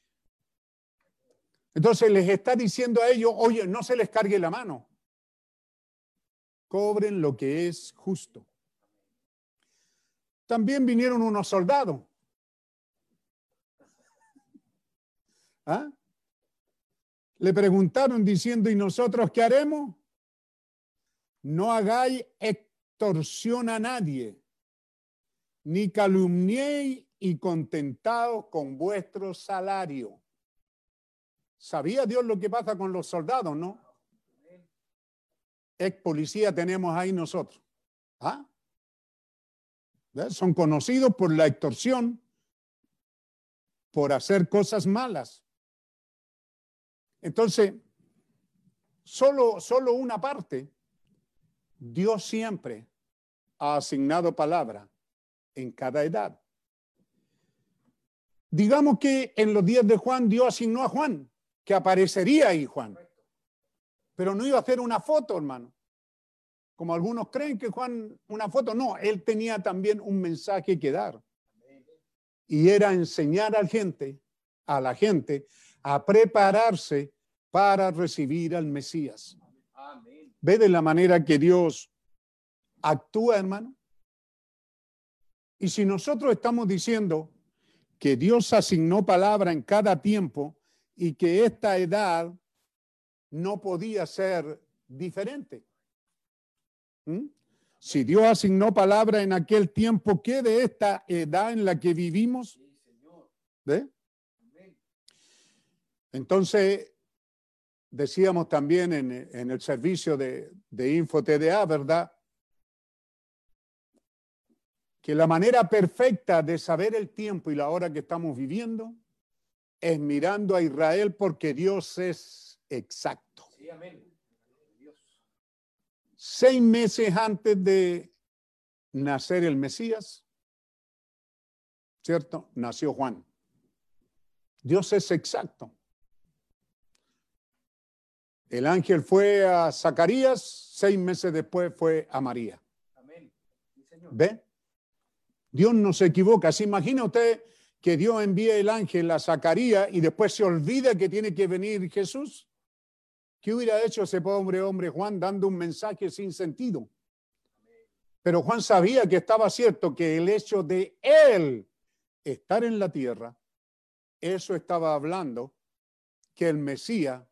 Entonces les está diciendo a ellos, oye, no se les cargue la mano. Cobren lo que es justo. También vinieron unos soldados. ¿Ah? Le preguntaron diciendo, ¿y nosotros qué haremos? No hagáis extorsión a nadie, ni calumniéis y contentados con vuestro salario. ¿Sabía Dios lo que pasa con los soldados, no? Ex policía tenemos ahí nosotros. ¿Ah? Son conocidos por la extorsión, por hacer cosas malas. Entonces, solo, solo una parte, Dios siempre ha asignado palabra en cada edad. Digamos que en los días de Juan Dios asignó a Juan, que aparecería ahí Juan. Pero no iba a hacer una foto, hermano. Como algunos creen que Juan, una foto, no, él tenía también un mensaje que dar. Y era enseñar a la gente, a la gente, a prepararse para recibir al Mesías. ¿Ve de la manera que Dios actúa, hermano? Y si nosotros estamos diciendo, que Dios asignó palabra en cada tiempo y que esta edad no podía ser diferente. ¿Mm? Si Dios asignó palabra en aquel tiempo, ¿qué de esta edad en la que vivimos? Entonces, decíamos también en, el servicio de, de Info TDA, ¿verdad? Que la manera perfecta de saber el tiempo y la hora que estamos viviendo es mirando a Israel porque Dios es exacto. Seis meses antes de nacer el Mesías, ¿cierto? Nació Juan. Dios es exacto. El ángel fue a Zacarías, seis meses después fue a María. ¿Ve? Dios no se equivoca. ¿Se imagina usted que Dios envíe el ángel a Zacarías y después se olvida que tiene que venir Jesús? ¿Qué hubiera hecho ese pobre hombre Juan dando un mensaje sin sentido? Pero Juan sabía que estaba cierto que el hecho de él estar en la tierra, eso estaba hablando que el Mesías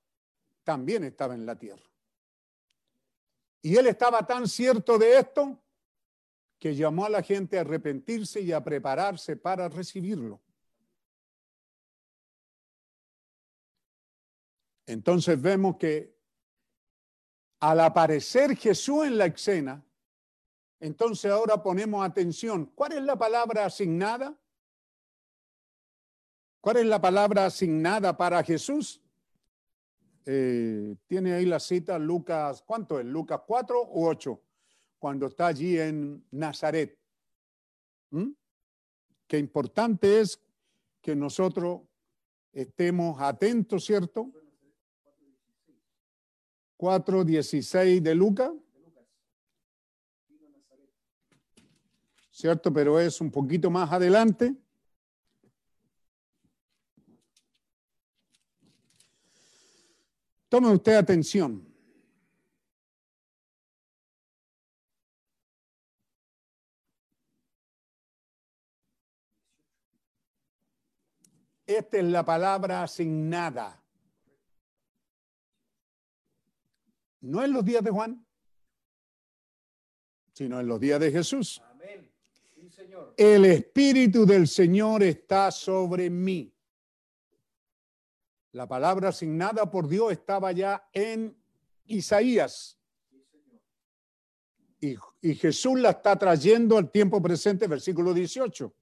también estaba en la tierra. Y él estaba tan cierto de esto que llamó a la gente a arrepentirse y a prepararse para recibirlo. Entonces vemos que al aparecer Jesús en la escena, entonces ahora ponemos atención. ¿Cuál es la palabra asignada? ¿Cuál es la palabra asignada para Jesús? Eh, tiene ahí la cita Lucas, ¿cuánto es? ¿Lucas 4 u 8? Cuando está allí en Nazaret. ¿Mm? Qué importante es que nosotros estemos atentos, ¿cierto? 4.16 de Lucas. ¿Cierto? Pero es un poquito más adelante. Tome usted atención. Esta es la palabra asignada. No en los días de Juan, sino en los días de Jesús. Amén. Sí, Señor. El Espíritu del Señor está sobre mí. La palabra asignada por Dios estaba ya en Isaías. Y, y Jesús la está trayendo al tiempo presente, versículo 18.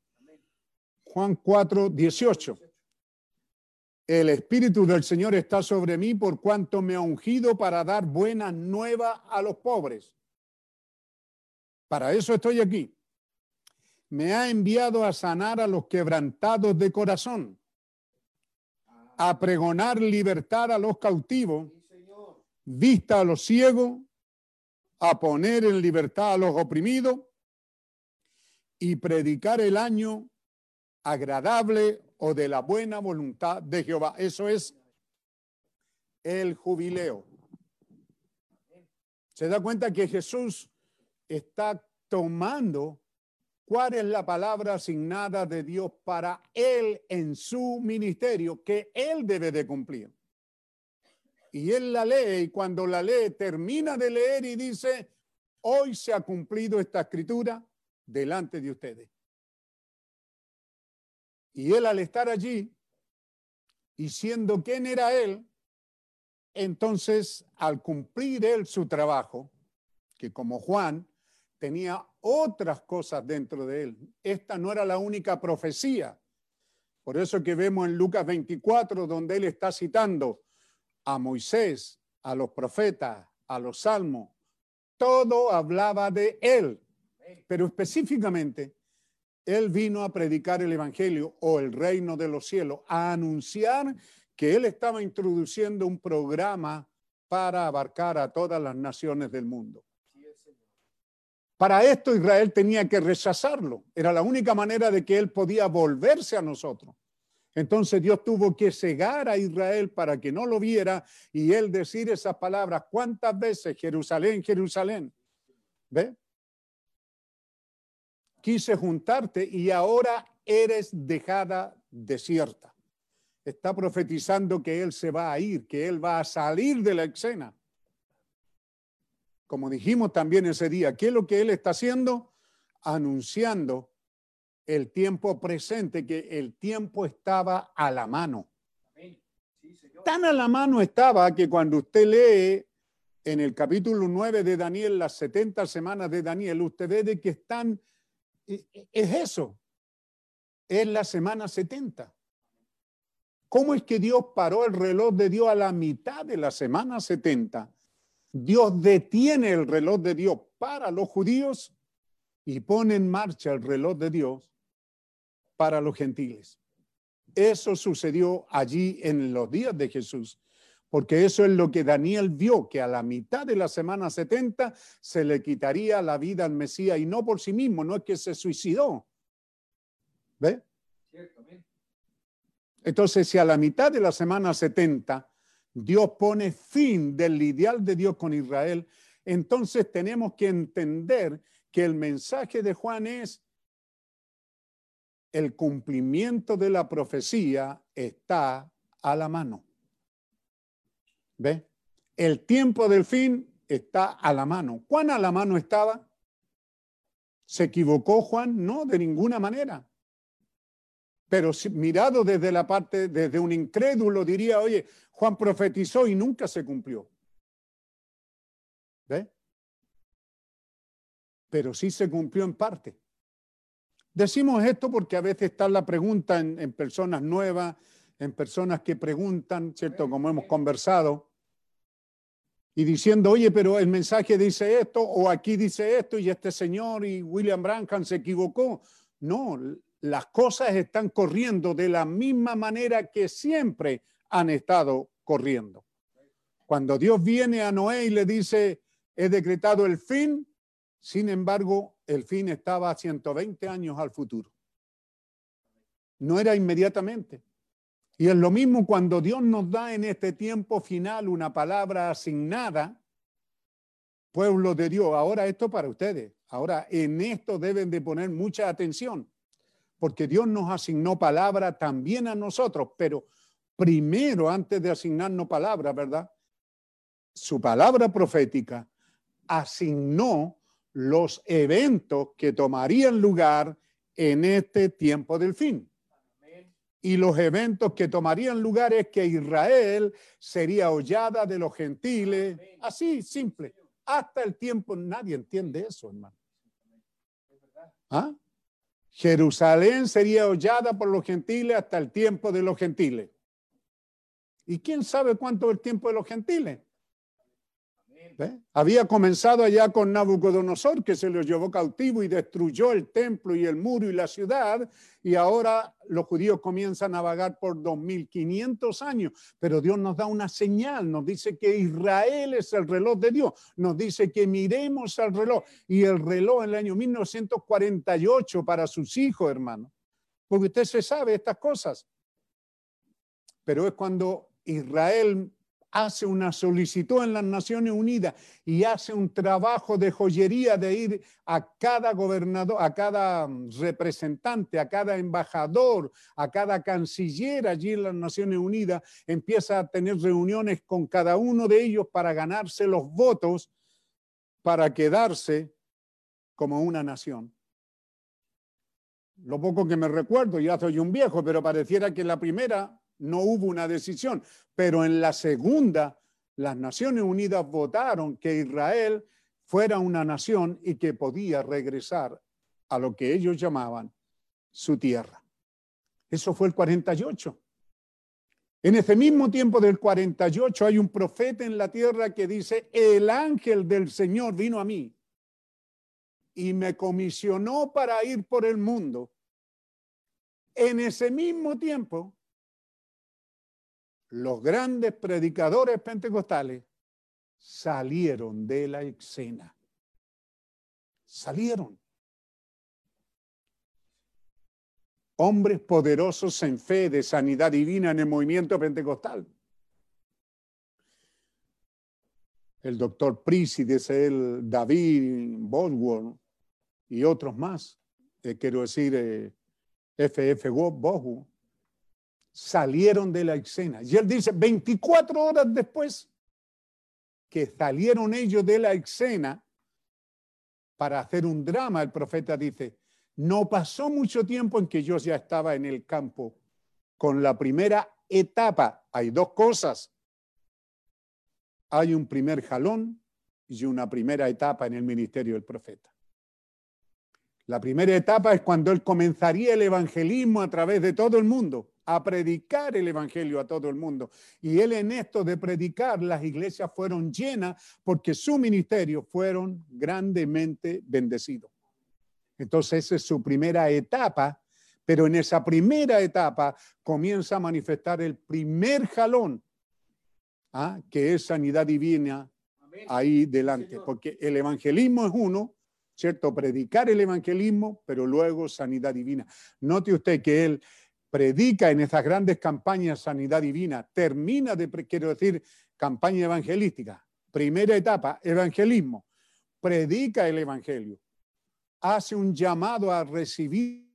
Juan 4, 18. El Espíritu del Señor está sobre mí por cuanto me ha ungido para dar buenas nuevas a los pobres. Para eso estoy aquí. Me ha enviado a sanar a los quebrantados de corazón, a pregonar libertad a los cautivos, vista a los ciegos, a poner en libertad a los oprimidos y predicar el año agradable o de la buena voluntad de Jehová. Eso es el jubileo. Se da cuenta que Jesús está tomando cuál es la palabra asignada de Dios para él en su ministerio que él debe de cumplir. Y él la lee y cuando la lee termina de leer y dice, hoy se ha cumplido esta escritura delante de ustedes. Y él al estar allí y siendo quién era él, entonces al cumplir él su trabajo, que como Juan tenía otras cosas dentro de él, esta no era la única profecía. Por eso que vemos en Lucas 24, donde él está citando a Moisés, a los profetas, a los salmos, todo hablaba de él, pero específicamente él vino a predicar el Evangelio o el reino de los cielos, a anunciar que él estaba introduciendo un programa para abarcar a todas las naciones del mundo. Para esto Israel tenía que rechazarlo. Era la única manera de que él podía volverse a nosotros. Entonces Dios tuvo que cegar a Israel para que no lo viera y él decir esas palabras. ¿Cuántas veces Jerusalén, Jerusalén? ¿Ve? Quise juntarte y ahora eres dejada desierta. Está profetizando que él se va a ir, que él va a salir de la escena. Como dijimos también ese día, ¿qué es lo que él está haciendo? Anunciando el tiempo presente, que el tiempo estaba a la mano. Tan a la mano estaba que cuando usted lee en el capítulo 9 de Daniel, las 70 semanas de Daniel, usted ve de que están, es eso, es la semana 70. ¿Cómo es que Dios paró el reloj de Dios a la mitad de la semana 70? Dios detiene el reloj de Dios para los judíos y pone en marcha el reloj de Dios para los gentiles. Eso sucedió allí en los días de Jesús, porque eso es lo que Daniel vio, que a la mitad de la semana 70 se le quitaría la vida al Mesías y no por sí mismo, no es que se suicidó. ¿Ve? Entonces, si a la mitad de la semana 70 Dios pone fin del ideal de Dios con Israel, entonces tenemos que entender que el mensaje de Juan es el cumplimiento de la profecía está a la mano. ¿Ve? El tiempo del fin está a la mano. ¿Cuán a la mano estaba? ¿Se equivocó Juan? No, de ninguna manera. Pero mirado desde la parte, desde un incrédulo, diría, oye, Juan profetizó y nunca se cumplió. ¿Ve? Pero sí se cumplió en parte. Decimos esto porque a veces está la pregunta en personas nuevas, en personas que preguntan, ¿cierto? Como hemos conversado, y diciendo, oye, pero el mensaje dice esto, o aquí dice esto, y este señor y William Branham se equivocó. No, las cosas están corriendo de la misma manera que siempre han estado corriendo. Cuando Dios viene a Noé y le dice, he decretado el fin, sin embargo, el fin estaba a 120 años al futuro. No era inmediatamente. Y es lo mismo cuando Dios nos da en este tiempo final una palabra asignada, pueblo de Dios. Ahora esto para ustedes. Ahora en esto deben de poner mucha atención, porque Dios nos asignó palabra también a nosotros, pero primero, antes de asignarnos palabra, ¿verdad? Su palabra profética asignó los eventos que tomarían lugar en este tiempo del fin y los eventos que tomarían lugar es que Israel sería hollada de los gentiles, así simple, hasta el tiempo, nadie entiende eso, hermano. ¿Ah? Jerusalén sería hollada por los gentiles hasta el tiempo de los gentiles. ¿Y quién sabe cuánto es el tiempo de los gentiles? Había comenzado allá con Nabucodonosor, que se los llevó cautivo y destruyó el templo y el muro y la ciudad, y ahora los judíos comienzan a vagar por 2500 años, pero Dios nos da una señal, nos dice que Israel es el reloj de Dios, nos dice que miremos al reloj, y el reloj en el año 1948 para sus hijos, hermano, porque usted se sabe estas cosas, pero es cuando Israel hace una solicitud en las Naciones Unidas y hace un trabajo de joyería de ir a cada gobernador, a cada mm, representante, a cada embajador, a cada canciller allí en las Naciones Unidas, empieza a tener reuniones con cada uno de ellos para ganarse los votos para quedarse como una nación. Lo poco que me recuerdo, ya soy un viejo, pero pareciera que la primera no hubo una decisión, pero en la segunda, las Naciones Unidas votaron que Israel fuera una nación y que podía regresar a lo que ellos llamaban su tierra. Eso fue el 48. En ese mismo tiempo del 48 hay un profeta en la tierra que dice, el ángel del Señor vino a mí y me comisionó para ir por el mundo. En ese mismo tiempo, los grandes predicadores pentecostales salieron de la escena. Salieron. Hombres poderosos en fe de sanidad divina en el movimiento pentecostal. El doctor Prísides, el David Bosworth y otros más. Eh, quiero decir, eh, F.F. Bosworth salieron de la escena. Y él dice, 24 horas después que salieron ellos de la escena para hacer un drama, el profeta dice, no pasó mucho tiempo en que yo ya estaba en el campo con la primera etapa. Hay dos cosas. Hay un primer jalón y una primera etapa en el ministerio del profeta. La primera etapa es cuando él comenzaría el evangelismo a través de todo el mundo a predicar el Evangelio a todo el mundo. Y él en esto de predicar, las iglesias fueron llenas porque su ministerio fueron grandemente bendecidos. Entonces esa es su primera etapa, pero en esa primera etapa comienza a manifestar el primer jalón, ¿ah? que es sanidad divina ahí delante, porque el evangelismo es uno, ¿cierto? Predicar el evangelismo, pero luego sanidad divina. Note usted que él predica en esas grandes campañas sanidad divina, termina de, quiero decir, campaña evangelística. Primera etapa, evangelismo. Predica el evangelio. Hace un llamado a recibir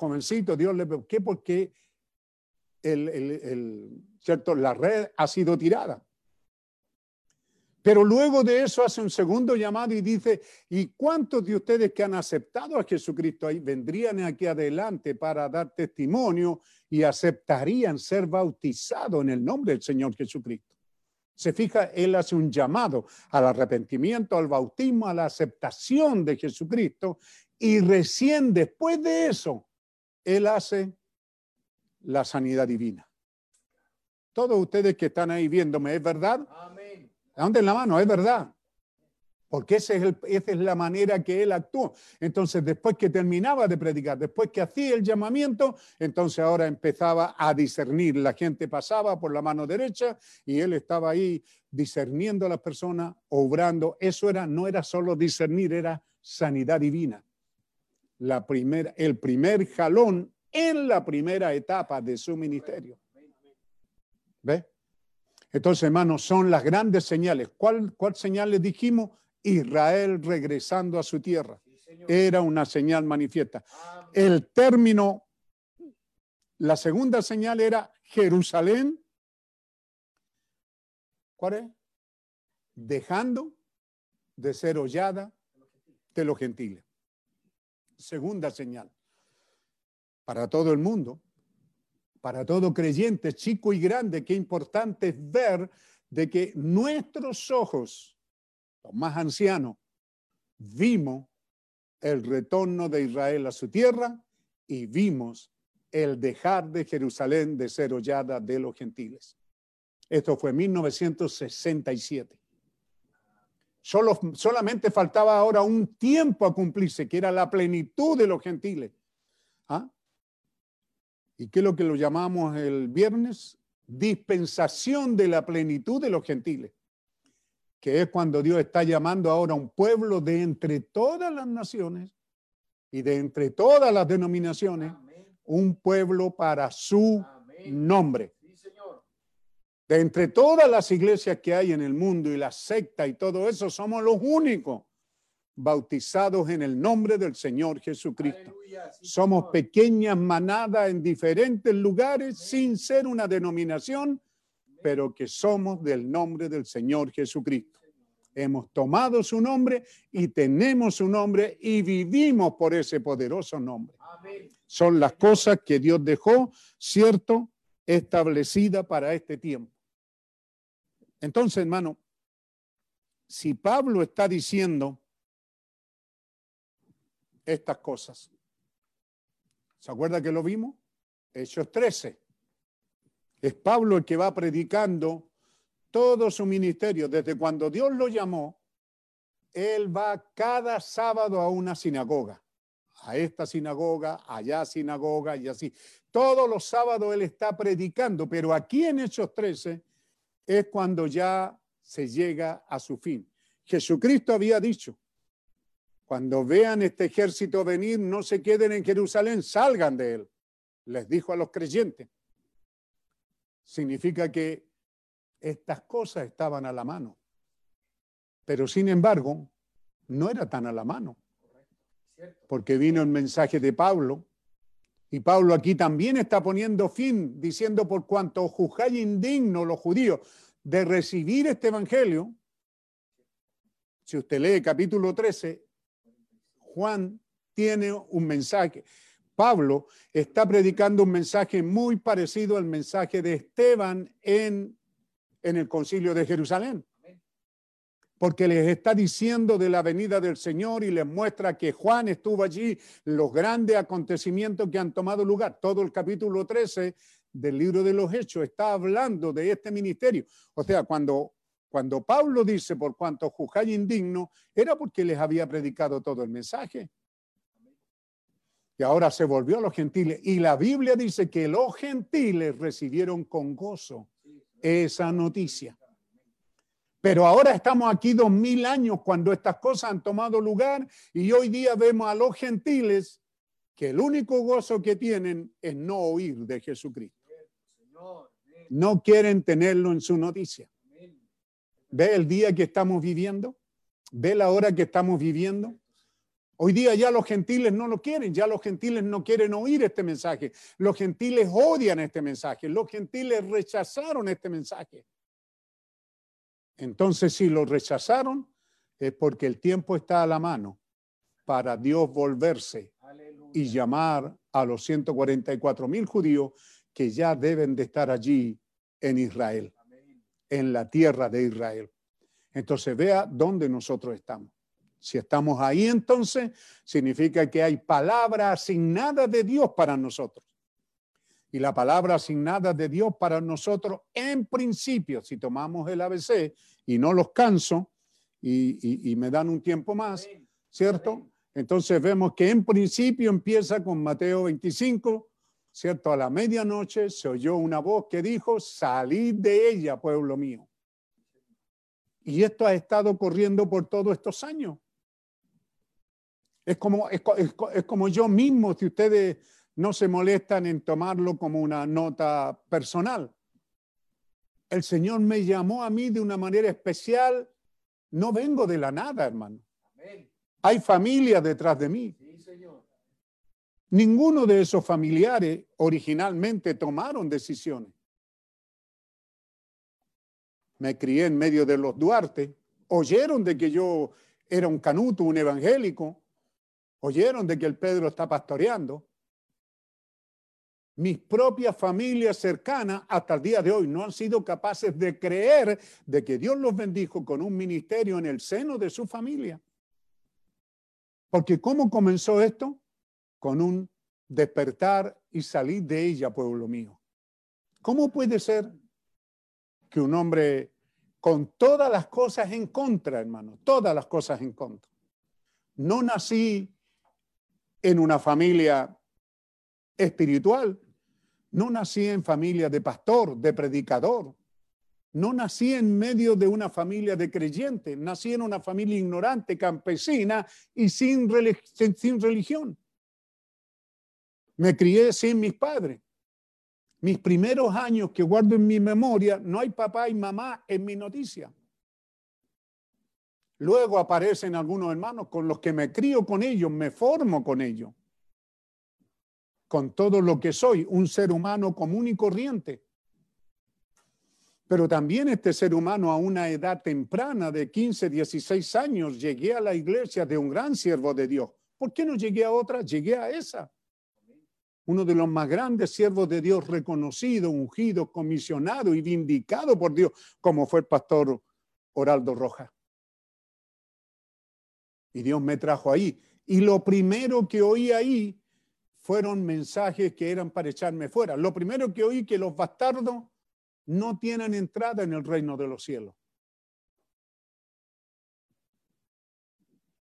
jovencito, Dios le ¿qué? Porque el, ¿cierto? la red ha sido tirada. Pero luego de eso hace un segundo llamado y dice, ¿y cuántos de ustedes que han aceptado a Jesucristo ahí vendrían aquí adelante para dar testimonio y aceptarían ser bautizados en el nombre del Señor Jesucristo? Se fija, Él hace un llamado al arrepentimiento, al bautismo, a la aceptación de Jesucristo y recién después de eso, Él hace la sanidad divina. Todos ustedes que están ahí viéndome, ¿es verdad? Amén. Levanten la mano, es verdad. Porque ese es el- esa es la manera que él actuó. Entonces, después que terminaba de predicar, después que hacía el llamamiento, entonces ahora empezaba a discernir. La gente pasaba por la mano derecha y él estaba ahí discerniendo a las personas, obrando. Eso era, no era solo discernir, era sanidad divina. La primera, el primer jalón en la primera etapa de su ministerio. ¿Ve? Entonces, hermanos, son las grandes señales. ¿Cuál, cuál señal les dijimos? Israel regresando a su tierra. Era una señal manifiesta. El término, la segunda señal era Jerusalén. ¿Cuál es? Dejando de ser hollada de los gentiles. Segunda señal. Para todo el mundo, para todo creyente, chico y grande, qué importante es ver de que nuestros ojos, los más ancianos, vimos el retorno de Israel a su tierra y vimos el dejar de Jerusalén de ser hollada de los gentiles. Esto fue en 1967. Solo, solamente faltaba ahora un tiempo a cumplirse, que era la plenitud de los gentiles. ¿Y qué es lo que lo llamamos el viernes? Dispensación de la plenitud de los gentiles, que es cuando Dios está llamando ahora a un pueblo de entre todas las naciones y de entre todas las denominaciones, Amén. un pueblo para su Amén. nombre. Sí, Señor. De entre todas las iglesias que hay en el mundo y las sectas y todo eso, somos los únicos bautizados en el nombre del Señor Jesucristo. Aleluya. Sí, Somos Señor. pequeñas manadas en diferentes lugares sin ser una denominación, pero que somos del nombre del Señor Jesucristo. Hemos tomado su nombre y tenemos su nombre y vivimos por ese poderoso nombre. Amén. Son las cosas que Dios dejó, ¿cierto? Establecida para este tiempo. Entonces, hermano, si Pablo está diciendo estas cosas, ¿se acuerda que lo vimos? Hechos 13. Es Pablo el que va predicando todo su ministerio. Desde cuando Dios lo llamó, él va cada sábado a una sinagoga a esta sinagoga, allá sinagoga y así. Todos los sábados él está predicando, pero aquí en Hechos 13 es cuando ya se llega a su fin. Jesucristo había dicho, cuando vean este ejército venir, no se queden en Jerusalén, salgan de él. Les dijo a los creyentes. Significa que estas cosas estaban a la mano. Pero sin embargo, no era tan a la mano porque vino el mensaje de Pablo. Y Pablo aquí también está poniendo fin, diciendo por cuanto juzgáis indigno los judíos de recibir este evangelio. Si usted lee capítulo 13, Juan tiene un mensaje. Pablo está predicando un mensaje muy parecido al mensaje de Esteban en, en el concilio de Jerusalén porque les está diciendo de la venida del Señor y les muestra que Juan estuvo allí, los grandes acontecimientos que han tomado lugar. Todo el capítulo 13 del libro de los Hechos está hablando de este ministerio. O sea, cuando, cuando Pablo dice por cuanto juzgáis indigno, era porque les había predicado todo el mensaje. Y ahora se volvió a los gentiles. Y la Biblia dice que los gentiles recibieron con gozo esa noticia. Pero ahora estamos aquí dos mil años cuando estas cosas han tomado lugar y hoy día vemos a los gentiles que el único gozo que tienen es no oír de Jesucristo. No quieren tenerlo en su noticia. ¿Ve el día que estamos viviendo? ¿Ve la hora que estamos viviendo? Hoy día ya los gentiles no lo quieren, ya los gentiles no quieren oír este mensaje. Los gentiles odian este mensaje, los gentiles rechazaron este mensaje. Entonces, si lo rechazaron, es porque el tiempo está a la mano para Dios volverse y llamar a los 144 mil judíos que ya deben de estar allí en Israel, en la tierra de Israel. Entonces vea dónde nosotros estamos. Si estamos ahí, entonces significa que hay palabra asignada de Dios para nosotros. Y la palabra asignada de Dios para nosotros, en principio, si tomamos el ABC y no los canso y, y- y me dan un tiempo más, ¿cierto? Entonces vemos que en principio empieza con Mateo 25, ¿cierto? A la medianoche se oyó una voz que dijo, salid de ella, pueblo mío. Y esto ha estado corriendo por todos estos años. Es como, es, co- es co- es como yo mismo, si ustedes no se molestan en tomarlo como una nota personal. El Señor me llamó a mí de una manera especial. No vengo de la nada, hermano. Hay familia detrás de mí. Ninguno de esos familiares originalmente tomaron decisiones. Me crié en medio de los Duarte. Oyeron de que yo era un canuto, un evangélico. Oyeron de que el Pedro está pastoreando. Mis propias familias cercanas hasta el día de hoy no han sido capaces de creer de que Dios los bendijo con un ministerio en el seno de su familia. Porque ¿cómo comenzó esto? Con un despertar y salir de ella, pueblo mío. ¿Cómo puede ser que un hombre con todas las cosas en contra, hermano, todas las cosas en contra? No nací en una familia espiritual, no nací en familia de pastor, de predicador, no nací en medio de una familia de creyentes, nací en una familia ignorante, campesina y sin, sin religión. Me crié sin mis padres. Mis primeros años que guardo en mi memoria, no hay papá y mamá en mi noticia. Luego aparecen algunos hermanos con los que me crío con ellos, me formo con ellos, con todo lo que soy, un ser humano común y corriente. Pero también este ser humano a una edad temprana de 15, 16 años, llegué a la iglesia de un gran siervo de Dios. ¿Por qué no llegué a otra? Llegué a esa. Uno de los más grandes siervos de Dios, reconocido, ungido, comisionado y vindicado por Dios, como fue el pastor Oraldo Rojas. Y Dios me trajo ahí. Y lo primero que oí ahí fueron mensajes que eran para echarme fuera. Lo primero que oí que los bastardos no tienen entrada en el reino de los cielos.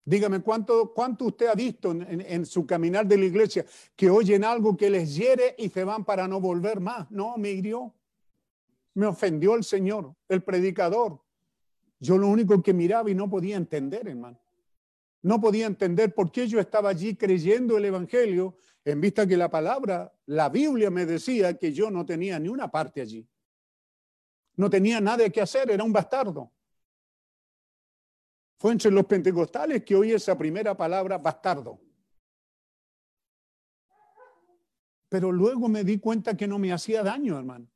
Dígame, ¿cuánto, cuánto usted ha visto en, en- su caminar de la iglesia que oyen algo que les hiere y se van para no volver más? No, me hirió. Me ofendió el Señor, el predicador. Yo lo único que miraba y no podía entender, hermano. No podía entender por qué yo estaba allí creyendo el Evangelio en vista que la palabra, la Biblia me decía que yo no tenía ni una parte allí. No tenía nada que hacer, era un bastardo. Fue entre los pentecostales que oí esa primera palabra, bastardo. Pero luego me di cuenta que no me hacía daño, hermano.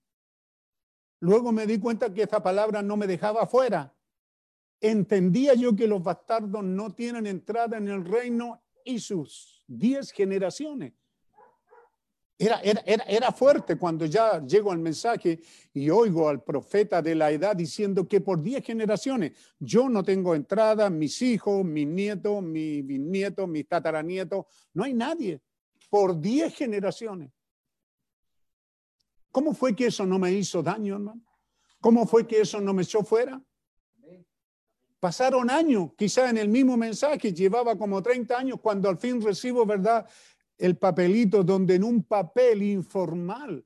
Luego me di cuenta que esa palabra no me dejaba fuera. Entendía yo que los bastardos no tienen entrada en el reino y sus diez generaciones. Era, era, era, fuerte cuando ya llego al mensaje y oigo al profeta de la edad diciendo que por diez generaciones yo no tengo entrada, mis hijos, mis nietos, mis bisnietos, mis tataranietos, no hay nadie. Por diez generaciones. ¿Cómo fue que eso no me hizo daño, hermano? ¿Cómo fue que eso no me echó fuera? Pasaron años, quizá en el mismo mensaje, llevaba como 30 años cuando al fin recibo, ¿verdad? El papelito donde en un papel informal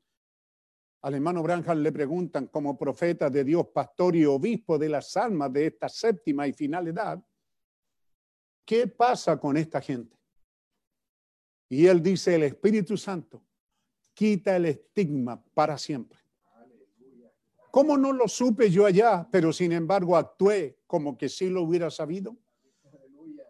al hermano Branham le preguntan como profeta de Dios, pastor y obispo de las almas de esta séptima y final edad, ¿qué pasa con esta gente? Y él dice, el Espíritu Santo quita el estigma para siempre. ¿Cómo no lo supe yo allá, pero sin embargo actué como que sí lo hubiera sabido?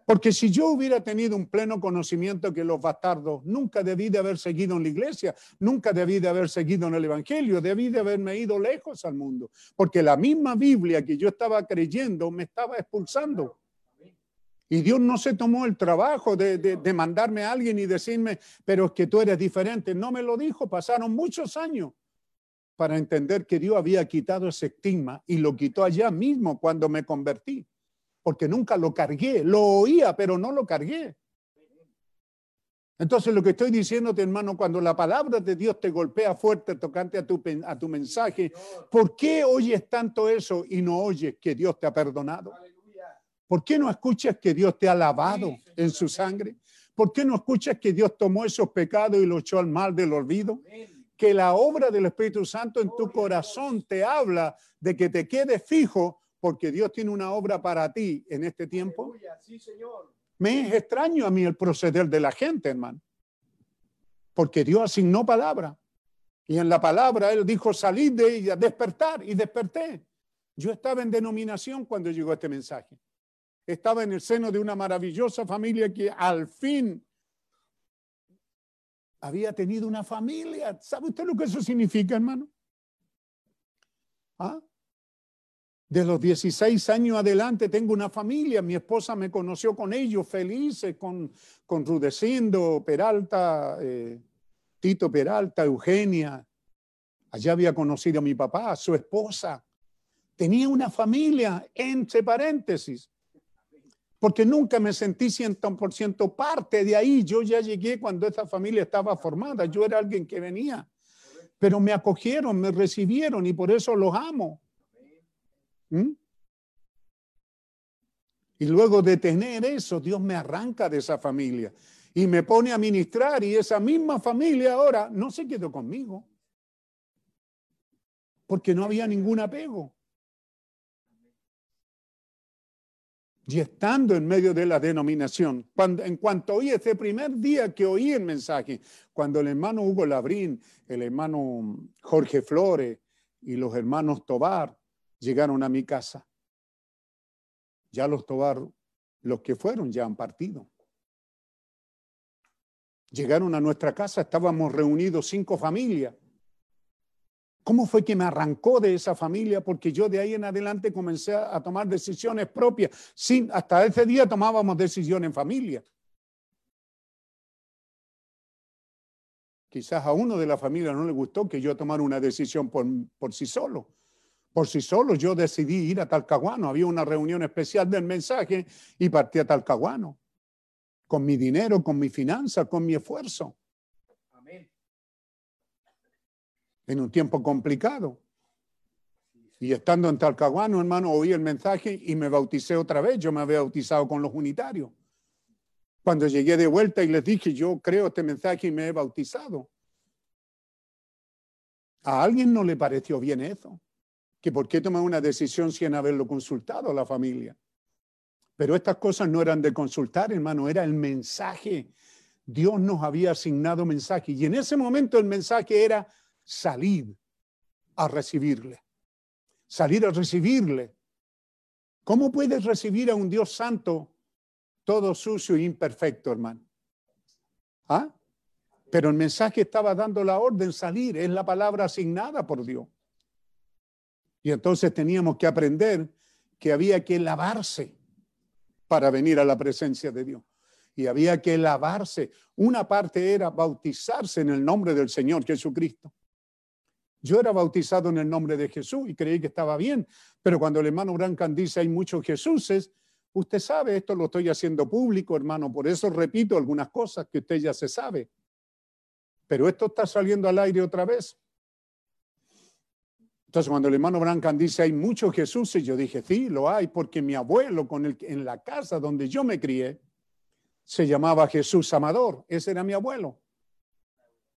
Porque si yo hubiera tenido un pleno conocimiento que los bastardos nunca debí de haber seguido en la iglesia, nunca debí de haber seguido en el Evangelio, debí de haberme ido lejos al mundo. Porque la misma Biblia que yo estaba creyendo me estaba expulsando. Y Dios no se tomó el trabajo de, de, mandarme a alguien y decirme, pero es que tú eres diferente. No me lo dijo, pasaron muchos años para entender que Dios había quitado ese estigma y lo quitó allá mismo cuando me convertí porque nunca lo cargué, lo oía, pero no lo cargué. Entonces lo que estoy diciéndote, hermano, cuando la palabra de Dios te golpea fuerte tocante a tu, a tu mensaje, ¿por qué oyes tanto eso y no oyes que Dios te ha perdonado? ¿Por qué no escuchas que Dios te ha lavado en su sangre? ¿Por qué no escuchas que Dios tomó esos pecados y los echó al mal del olvido? Que la obra del Espíritu Santo en tu corazón te habla de que te quedes fijo porque Dios tiene una obra para ti en este tiempo. Me es extraño a mí el proceder de la gente, hermano. Porque Dios asignó palabra. Y en la palabra Él dijo, salid de ella, despertar. Y desperté. Yo estaba en denominación cuando llegó este mensaje. Estaba en el seno de una maravillosa familia que al fin había tenido una familia. ¿Sabe usted lo que eso significa, hermano? ¿Ah? De los 16 años adelante tengo una familia, mi esposa me conoció con ellos, felices, con, con Rudecindo, Peralta, eh, Tito Peralta, Eugenia. Allá había conocido a mi papá, a su esposa. Tenía una familia, entre paréntesis, porque nunca me sentí 100% parte de ahí. Yo ya llegué cuando esta familia estaba formada, yo era alguien que venía, pero me acogieron, me recibieron y por eso los amo. ¿Mm? Y luego de tener eso, Dios me arranca de esa familia y me pone a ministrar y esa misma familia ahora no se quedó conmigo porque no había ningún apego. Y estando en medio de la denominación, cuando, en cuanto oí ese primer día que oí el mensaje, cuando el hermano Hugo Labrín, el hermano Jorge Flores y los hermanos Tobar llegaron a mi casa. Ya los Tobar, los que fueron, ya han partido. Llegaron a nuestra casa, estábamos reunidos cinco familias. ¿Cómo fue que me arrancó de esa familia? Porque yo de ahí en adelante comencé a tomar decisiones propias. Sin, hasta ese día tomábamos decisiones en familia. Quizás a uno de la familia no le gustó que yo tomara una decisión por, por sí solo por sí solo yo decidí ir a Talcahuano. Había una reunión especial del mensaje y partí a Talcahuano. Con mi dinero, con mi finanza, con mi esfuerzo. Amén. En un tiempo complicado. Y estando en Talcahuano, hermano, oí el mensaje y me bauticé otra vez. Yo me había bautizado con los unitarios. Cuando llegué de vuelta y les dije, yo creo este mensaje y me he bautizado. A alguien no le pareció bien eso que por qué tomar una decisión sin haberlo consultado a la familia. Pero estas cosas no eran de consultar, hermano, era el mensaje. Dios nos había asignado mensaje y en ese momento el mensaje era salir a recibirle. Salir a recibirle. ¿Cómo puedes recibir a un Dios santo todo sucio e imperfecto, hermano? ¿Ah? Pero el mensaje estaba dando la orden salir, es la palabra asignada por Dios. Y entonces teníamos que aprender que había que lavarse para venir a la presencia de Dios. Y había que lavarse. Una parte era bautizarse en el nombre del Señor Jesucristo. Yo era bautizado en el nombre de Jesús y creí que estaba bien, pero cuando el hermano Brancan dice hay muchos Jesuses, usted sabe, esto lo estoy haciendo público, hermano, por eso repito algunas cosas que usted ya se sabe. Pero esto está saliendo al aire otra vez. Entonces, cuando el hermano Brancan dice hay muchos Jesús, yo dije, sí, lo hay, porque mi abuelo con el, en la casa donde yo me crié se llamaba Jesús Amador. Ese era mi abuelo.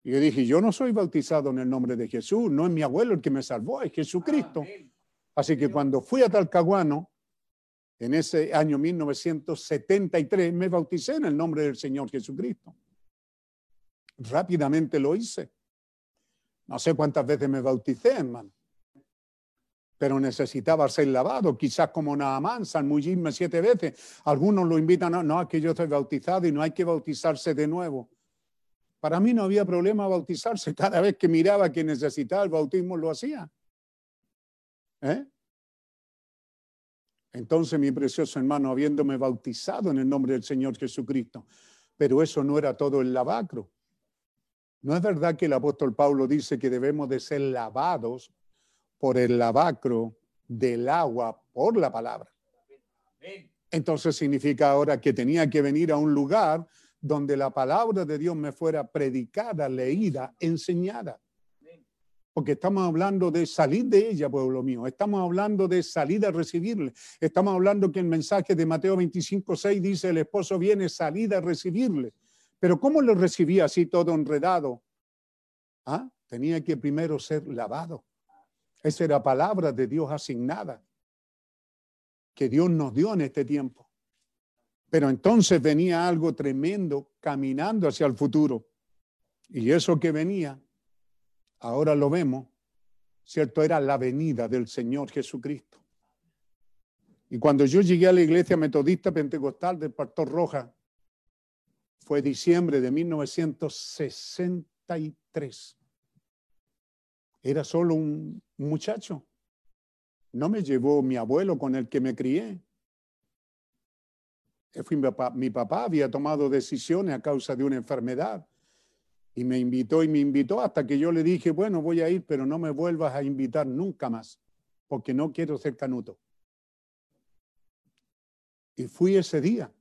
Y yo dije, yo no soy bautizado en el nombre de Jesús, no es mi abuelo el que me salvó, es Jesucristo. Así que cuando fui a Talcahuano, en ese año 1973, me bauticé en el nombre del Señor Jesucristo. Rápidamente lo hice. No sé cuántas veces me bauticé, hermano. Pero necesitaba ser lavado, quizás como Naamán, zambullirme siete veces. Algunos lo invitan, no, no, es que yo estoy bautizado y no hay que bautizarse de nuevo. Para mí no había problema bautizarse. Cada vez que miraba que necesitaba el bautismo, lo hacía. ¿Eh? Entonces, mi precioso hermano, habiéndome bautizado en el nombre del Señor Jesucristo, pero eso no era todo el lavacro. ¿No es verdad que el apóstol Pablo dice que debemos de ser lavados por el lavacro del agua por la palabra? Entonces significa ahora que tenía que venir a un lugar donde la palabra de Dios me fuera predicada, leída, enseñada. Porque estamos hablando de salir de ella, pueblo mío. Estamos hablando de salir a recibirle. Estamos hablando que el mensaje de Mateo 25, 6 dice, el esposo viene, salir a recibirle. Pero ¿cómo lo recibía así todo enredado? ¿Ah? Tenía que primero ser lavado. Esa era palabra de Dios asignada que Dios nos dio en este tiempo. Pero entonces venía algo tremendo caminando hacia el futuro. Y eso que venía, ahora lo vemos, ¿cierto? Era la venida del Señor Jesucristo. Y cuando yo llegué a la iglesia metodista pentecostal del Pastor Roja, fue diciembre de 1963. Era solo un muchacho. No me llevó mi abuelo con el que me crié. Mi, papá, mi papá había tomado decisiones a causa de una enfermedad y me invitó y me invitó hasta que yo le dije, bueno, voy a ir, pero no me vuelvas a invitar nunca más, porque no quiero ser canuto. Y fui ese día.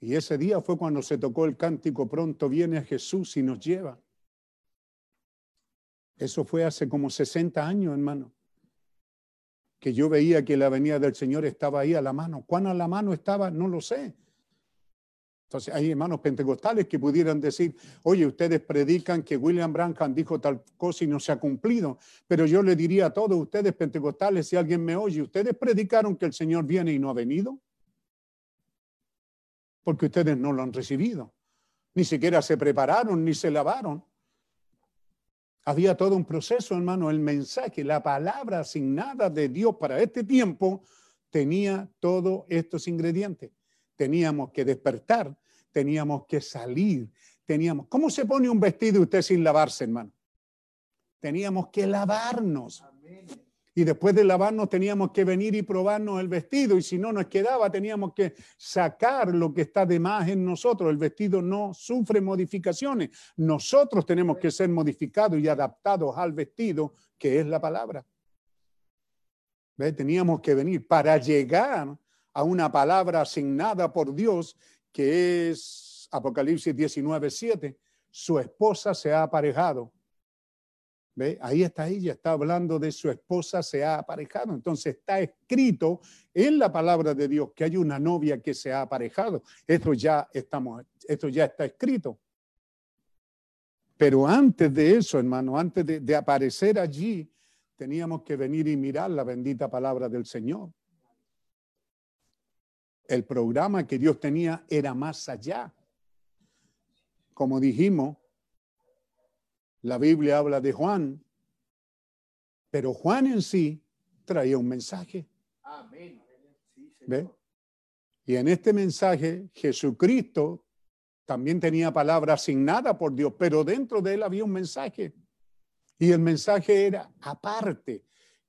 Y ese día fue cuando se tocó el cántico, pronto viene Jesús y nos lleva. Eso fue hace como 60 años, hermano que yo veía que la venida del Señor estaba ahí a la mano. ¿Cuán a la mano estaba? No lo sé. Entonces hay hermanos pentecostales que pudieran decir, oye, ustedes predican que William Branham dijo tal cosa y no se ha cumplido, pero yo le diría a todos ustedes pentecostales, si alguien me oye, ustedes predicaron que el Señor viene y no ha venido, porque ustedes no lo han recibido, ni siquiera se prepararon, ni se lavaron. Había todo un proceso, hermano. El mensaje, la palabra asignada de Dios para este tiempo tenía todos estos ingredientes. Teníamos que despertar, teníamos que salir, teníamos... ¿Cómo se pone un vestido usted sin lavarse, hermano? Teníamos que lavarnos. Y después de lavarnos teníamos que venir y probarnos el vestido. Y si no nos quedaba, teníamos que sacar lo que está de más en nosotros. El vestido no sufre modificaciones. Nosotros tenemos que ser modificados y adaptados al vestido, que es la palabra. ¿Ve? Teníamos que venir para llegar a una palabra asignada por Dios, que es Apocalipsis 19, 7. Su esposa se ha aparejado Ahí está ella, está hablando de su esposa, se ha aparejado. Entonces está escrito en la palabra de Dios que hay una novia que se ha aparejado. Esto ya, estamos, esto ya está escrito. Pero antes de eso, hermano, antes de, de aparecer allí, teníamos que venir y mirar la bendita palabra del Señor. El programa que Dios tenía era más allá. Como dijimos, la Biblia habla de Juan, pero Juan en sí traía un mensaje. Amén. ¿Ve? Y en este mensaje Jesucristo también tenía palabra asignada por Dios, pero dentro de él había un mensaje. Y el mensaje era aparte,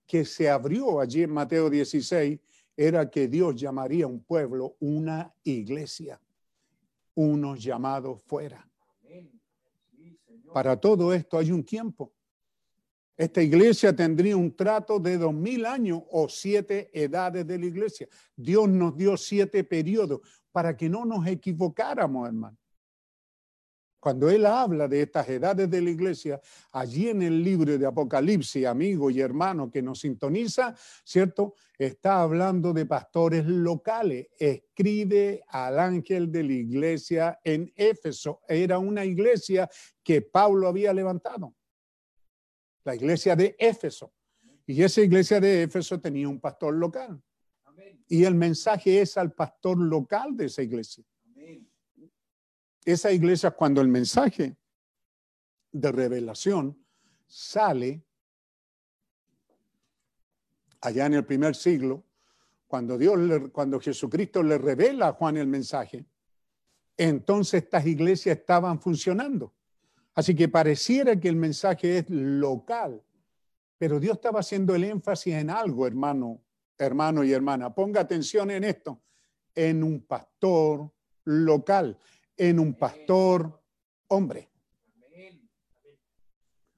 que se abrió allí en Mateo 16, era que Dios llamaría a un pueblo una iglesia, unos llamados fuera. Para todo esto hay un tiempo. Esta iglesia tendría un trato de dos mil años o siete edades de la iglesia. Dios nos dio siete periodos para que no nos equivocáramos, hermano. Cuando él habla de estas edades de la iglesia, allí en el libro de Apocalipsis, amigo y hermano que nos sintoniza, ¿cierto? Está hablando de pastores locales. Escribe al ángel de la iglesia en Éfeso. Era una iglesia que Pablo había levantado. La iglesia de Éfeso. Y esa iglesia de Éfeso tenía un pastor local. Y el mensaje es al pastor local de esa iglesia esa iglesia, cuando el mensaje de revelación sale, allá en el primer siglo, cuando, Dios cuando Jesucristo le revela a Juan el mensaje, entonces estas iglesias estaban funcionando. Así que pareciera que el mensaje es local, pero Dios estaba haciendo el énfasis en algo, hermano, hermano y hermana. Ponga atención en esto, en un pastor local, en un pastor hombre.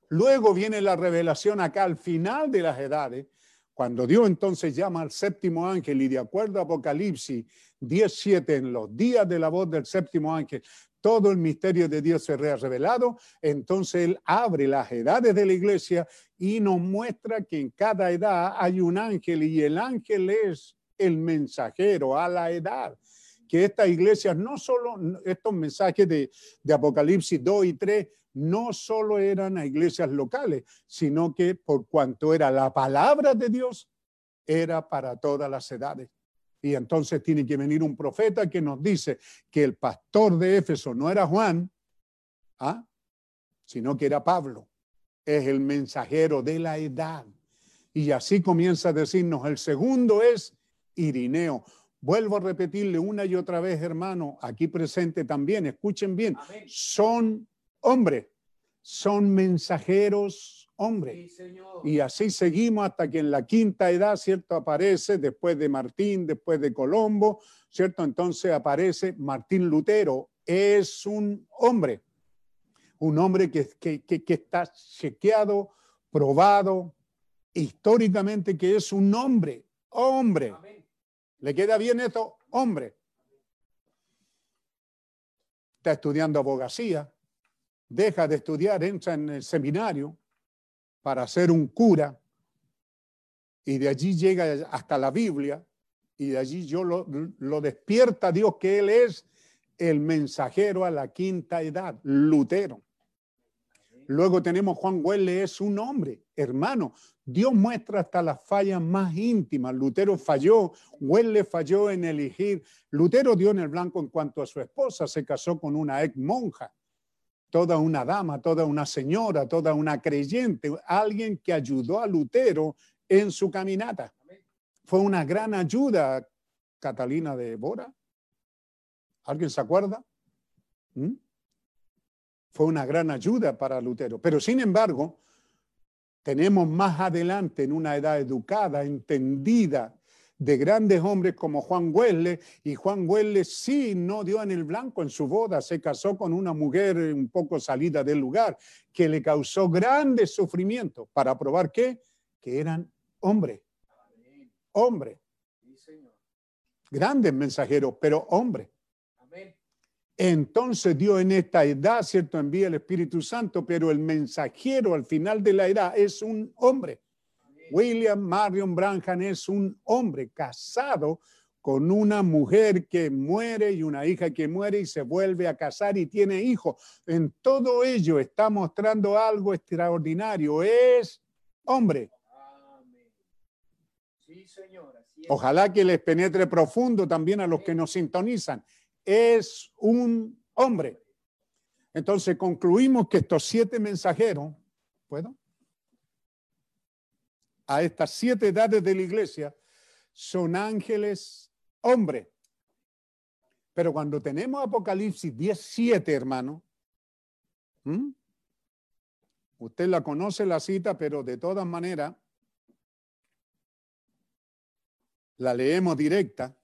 Luego viene la revelación acá al final de las edades, cuando Dios entonces llama al séptimo ángel y de acuerdo a Apocalipsis 17, en los días de la voz del séptimo ángel, todo el misterio de Dios se ha revelado, entonces Él abre las edades de la iglesia y nos muestra que en cada edad hay un ángel y el ángel es el mensajero a la edad. Que estas iglesias, no solo estos mensajes de, Apocalipsis 2 y 3, no solo eran a iglesias locales, sino que por cuanto era la palabra de Dios, era para todas las edades. Y entonces tiene que venir un profeta que nos dice que el pastor de Éfeso no era Juan, ¿ah? sino que era Pablo. Es el mensajero de la edad. Y así comienza a decirnos, el segundo es Irineo. Vuelvo a repetirle una y otra vez, hermano, aquí presente también, escuchen bien, son hombres, son mensajeros hombres. Y así seguimos hasta que en la quinta edad, ¿cierto? Aparece después de Martín, después de Colombo, ¿cierto? Entonces aparece Martín Lutero. Es un hombre, un hombre que, que, que, que está chequeado, probado, históricamente que es un hombre, hombre. ¿Le queda bien esto? Hombre. Está estudiando abogacía, deja de estudiar, entra en el seminario para ser un cura y de allí llega hasta la Biblia y de allí yo lo, lo despierta Dios que Él es el mensajero a la quinta edad, Lutero. Luego tenemos Juan Wesley, es un hombre, hermano. Dios muestra hasta las fallas más íntimas. Lutero falló, Wesley falló en elegir. Lutero dio en el blanco en cuanto a su esposa, se casó con una ex monja, toda una dama, toda una señora, toda una creyente, alguien que ayudó a Lutero en su caminata. Fue una gran ayuda, Catalina de Bora. ¿Alguien se acuerda? ¿Mm? Fue una gran ayuda para Lutero. Pero sin embargo, tenemos más adelante en una edad educada, entendida, de grandes hombres como Juan Wesley, y Juan Wesley sí no dio en el blanco en su boda, se casó con una mujer un poco salida del lugar, que le causó grandes sufrimientos. ¿Para probar qué? Que eran hombres. Hombres. Grandes mensajeros, pero hombres. Entonces Dios en esta edad, ¿cierto? Envía el Espíritu Santo, pero el mensajero al final de la edad es un hombre. William Marion Branham es un hombre casado con una mujer que muere y una hija que muere y se vuelve a casar y tiene hijos. En todo ello está mostrando algo extraordinario. Es hombre. Ojalá que les penetre profundo también a los que nos sintonizan. Es un hombre. Entonces concluimos que estos siete mensajeros, ¿puedo? A estas siete edades de la iglesia son ángeles hombres. Pero cuando tenemos Apocalipsis 17, hermano, usted la conoce la cita, pero de todas maneras la leemos directa.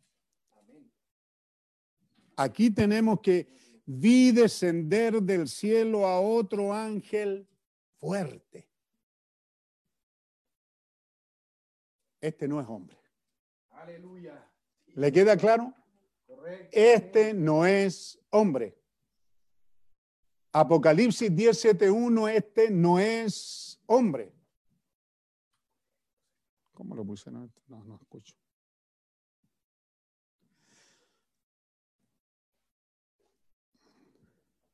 Aquí tenemos que vi descender del cielo a otro ángel fuerte. Este no es hombre. Aleluya. ¿Le queda claro? Correcto. Este no es hombre. Apocalipsis 17.1, este no es hombre. ¿Cómo lo puse? No, no, no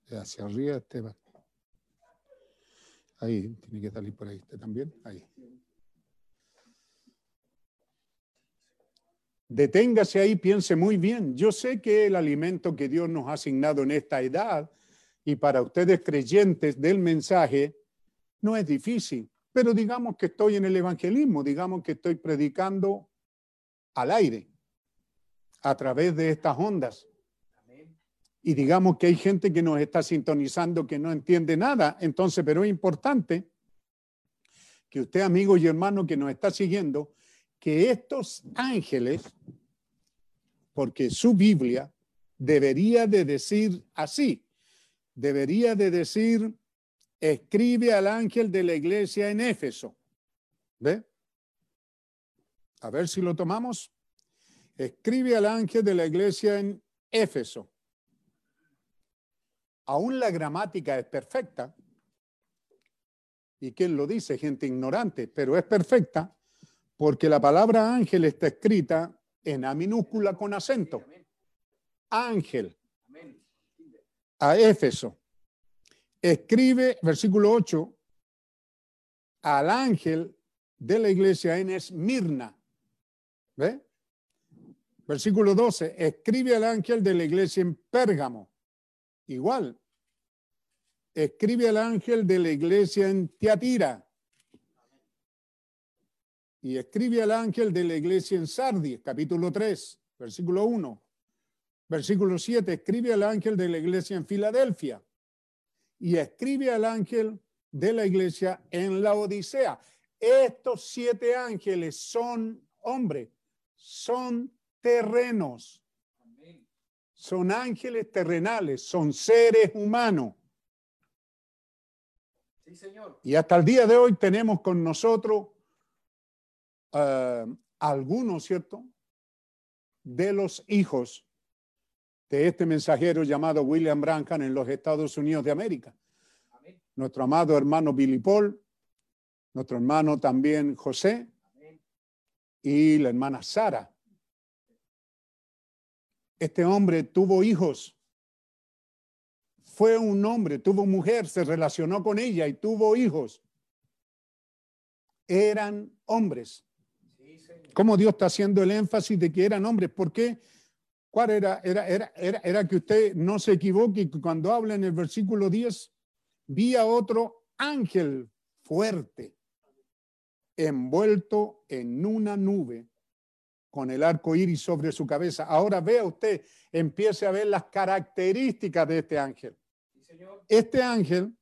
escucho. Hacia arriba, Esteban. Ahí, tiene que salir por ahí. ¿Usted también? Ahí. Deténgase ahí, piense muy bien. Yo sé que el alimento que Dios nos ha asignado en esta edad y para ustedes creyentes del mensaje no es difícil. pero digamos que estoy en el evangelismo, digamos que estoy predicando al aire, a través de estas ondas. Y digamos que hay gente que nos está sintonizando que no entiende nada, entonces, pero es importante que usted, amigo y hermano que nos está siguiendo, que estos ángeles, porque su Biblia debería de decir así, debería de decir, escribe al ángel de la iglesia en Éfeso. ¿Ve? A ver si lo tomamos. Escribe al ángel de la iglesia en Éfeso. Aún la gramática es perfecta. ¿Y quién lo dice? Gente ignorante, pero es perfecta porque la palabra ángel está escrita en A minúscula con acento. Ángel. A Éfeso. Escribe, versículo 8, al ángel de la iglesia en Esmirna. ¿Ve? Versículo 12, escribe al ángel de la iglesia en Pérgamo. Igual. Escribe al ángel de la iglesia en Tiatira. Y escribe al ángel de la iglesia en Sardis, capítulo 3, versículo 1. Versículo 7, escribe al ángel de la iglesia en Filadelfia. Y escribe al ángel de la iglesia en la Odisea. Estos siete ángeles son hombres, son terrenos, son ángeles terrenales, son seres humanos. Sí, Señor. Y hasta el día de hoy tenemos con nosotros eh, algunos, ¿cierto? De los hijos de este mensajero llamado William Branham en los Estados Unidos de América. Amén. Nuestro amado hermano Billy Paul, nuestro hermano también José Amén. y la hermana Sara. Este hombre tuvo hijos. Fue un hombre, tuvo mujer, se relacionó con ella y tuvo hijos. Eran hombres. ¿Cómo Dios está haciendo el énfasis de que eran hombres? ¿Por qué? ¿Cuál era? Era, era, era, era que usted no se equivoque cuando habla en el versículo 10, vi a otro ángel fuerte, envuelto en una nube con el arco iris sobre su cabeza. Ahora vea usted, empiece a ver las características de este ángel. Este ángel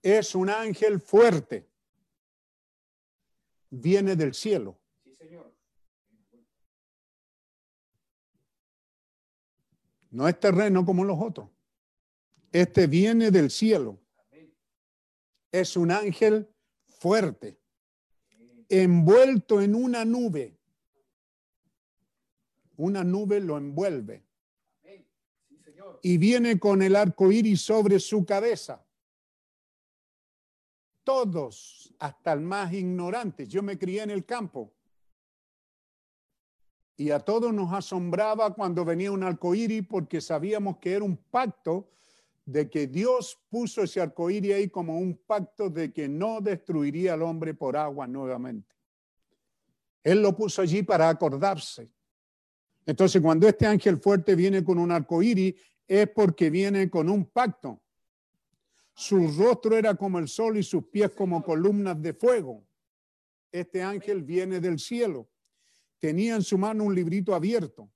es un ángel fuerte. Viene del cielo. No es terreno como los otros. Este viene del cielo. Es un ángel fuerte, envuelto en una nube. Una nube lo envuelve Amén. Sí, Señor. y viene con el arco iris sobre su cabeza. Todos, hasta el más ignorante, yo me crié en el campo. Y a todos nos asombraba cuando venía un arco iris porque sabíamos que era un pacto de que Dios puso ese arco iris ahí como un pacto de que no destruiría al hombre por agua nuevamente. Él lo puso allí para acordarse. Entonces, cuando este ángel fuerte viene con un arco iris, es porque viene con un pacto. Su rostro era como el sol y sus pies como columnas de fuego. Este ángel viene del cielo. Tenía en su mano un librito abierto.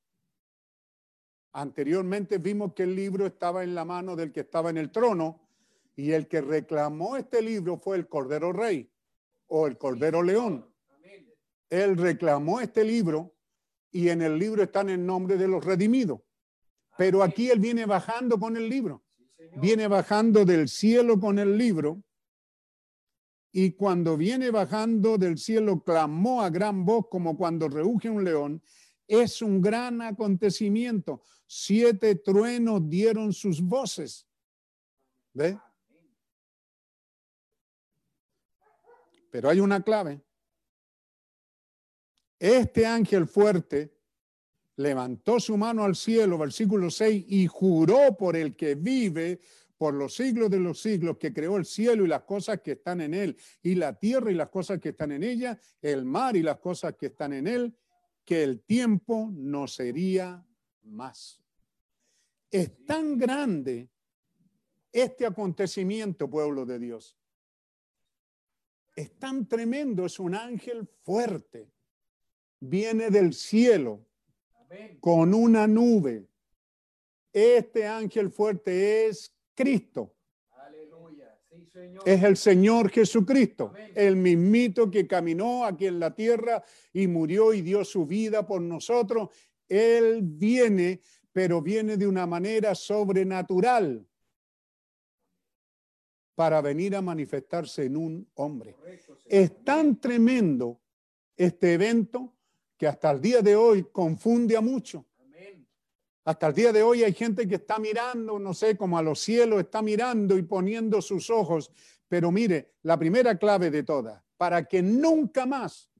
Anteriormente vimos que el libro estaba en la mano del que estaba en el trono y el que reclamó este libro fue el Cordero Rey o el Cordero León. Él reclamó este libro y en el libro están el nombre de los redimidos. Pero aquí él viene bajando con el libro. Viene bajando del cielo con el libro. Y cuando viene bajando del cielo, clamó a gran voz como cuando rehuge un león. Es un gran acontecimiento. Siete truenos dieron sus voces. ¿Ve? Pero hay una clave. Este ángel fuerte levantó su mano al cielo, versículo 6, y juró por el que vive por los siglos de los siglos, que creó el cielo y las cosas que están en él, y la tierra y las cosas que están en ella, el mar y las cosas que están en él, que el tiempo no sería más. Es tan grande este acontecimiento, pueblo de Dios. Es tan tremendo, es un ángel fuerte. Viene del cielo con una nube. Este ángel fuerte es Cristo. Aleluya. Sí, Señor. Es el Señor Jesucristo, Amén. el mismito que caminó aquí en la tierra y murió y dio su vida por nosotros. Él viene, pero viene de una manera sobrenatural para venir a manifestarse en un hombre. Correcto. Es tan tremendo este evento que hasta el día de hoy confunde a muchos. Hasta el día de hoy hay gente que está mirando, no sé, como a los cielos, está mirando y poniendo sus ojos. Pero mire, la primera clave de todas, para que nunca más,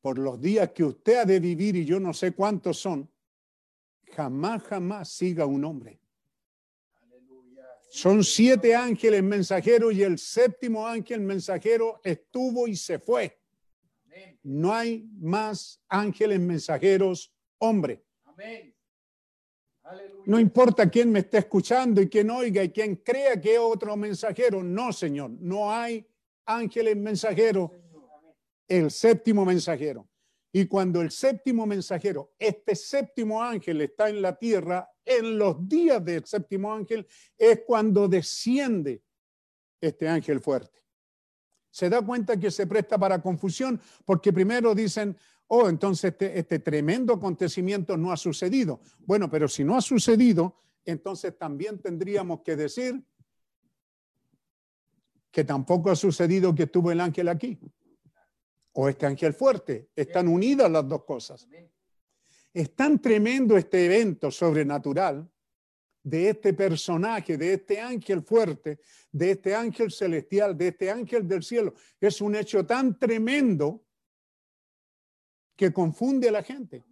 por los días que usted ha de vivir, y yo no sé cuántos son, jamás, jamás siga un hombre. Son siete ángeles mensajeros y el séptimo ángel mensajero estuvo y se fue. No hay más ángeles mensajeros hombre. No importa quién me esté escuchando y quién oiga y quién crea que es otro mensajero. No, Señor, no hay ángeles mensajeros, el séptimo mensajero. Y cuando el séptimo mensajero, este séptimo ángel está en la tierra, en los días del séptimo ángel, es cuando desciende este ángel fuerte. Se da cuenta que se presta para confusión porque primero dicen, oh, entonces este, este tremendo acontecimiento no ha sucedido. Bueno, pero si no ha sucedido, entonces también tendríamos que decir que tampoco ha sucedido que estuvo el ángel aquí o este ángel fuerte. Están unidas las dos cosas. Es tan tremendo este evento sobrenatural de este personaje, de este ángel fuerte, de este ángel celestial, de este ángel del cielo. Es un hecho tan tremendo que confunde a la gente.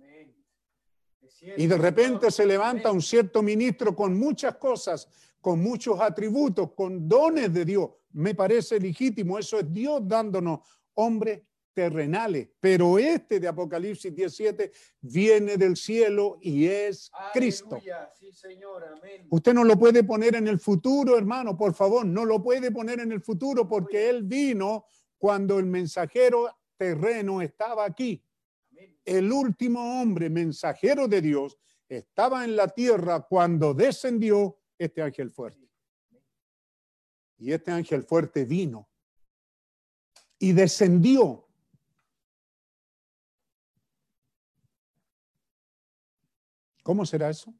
Y de repente se levanta un cierto ministro con muchas cosas, con muchos atributos, con dones de Dios. Me parece legítimo, eso es Dios dándonos hombres terrenales. Pero este de Apocalipsis 17 viene del cielo y es Cristo. Aleluya. Sí, Señor. Amén. Usted no lo puede poner en el futuro, hermano, por favor, no lo puede poner en el futuro porque Él vino cuando el mensajero terreno estaba aquí. Amén. El último hombre mensajero de Dios estaba en la tierra cuando descendió este ángel fuerte. Y este ángel fuerte vino y descendió. ¿Cómo será eso?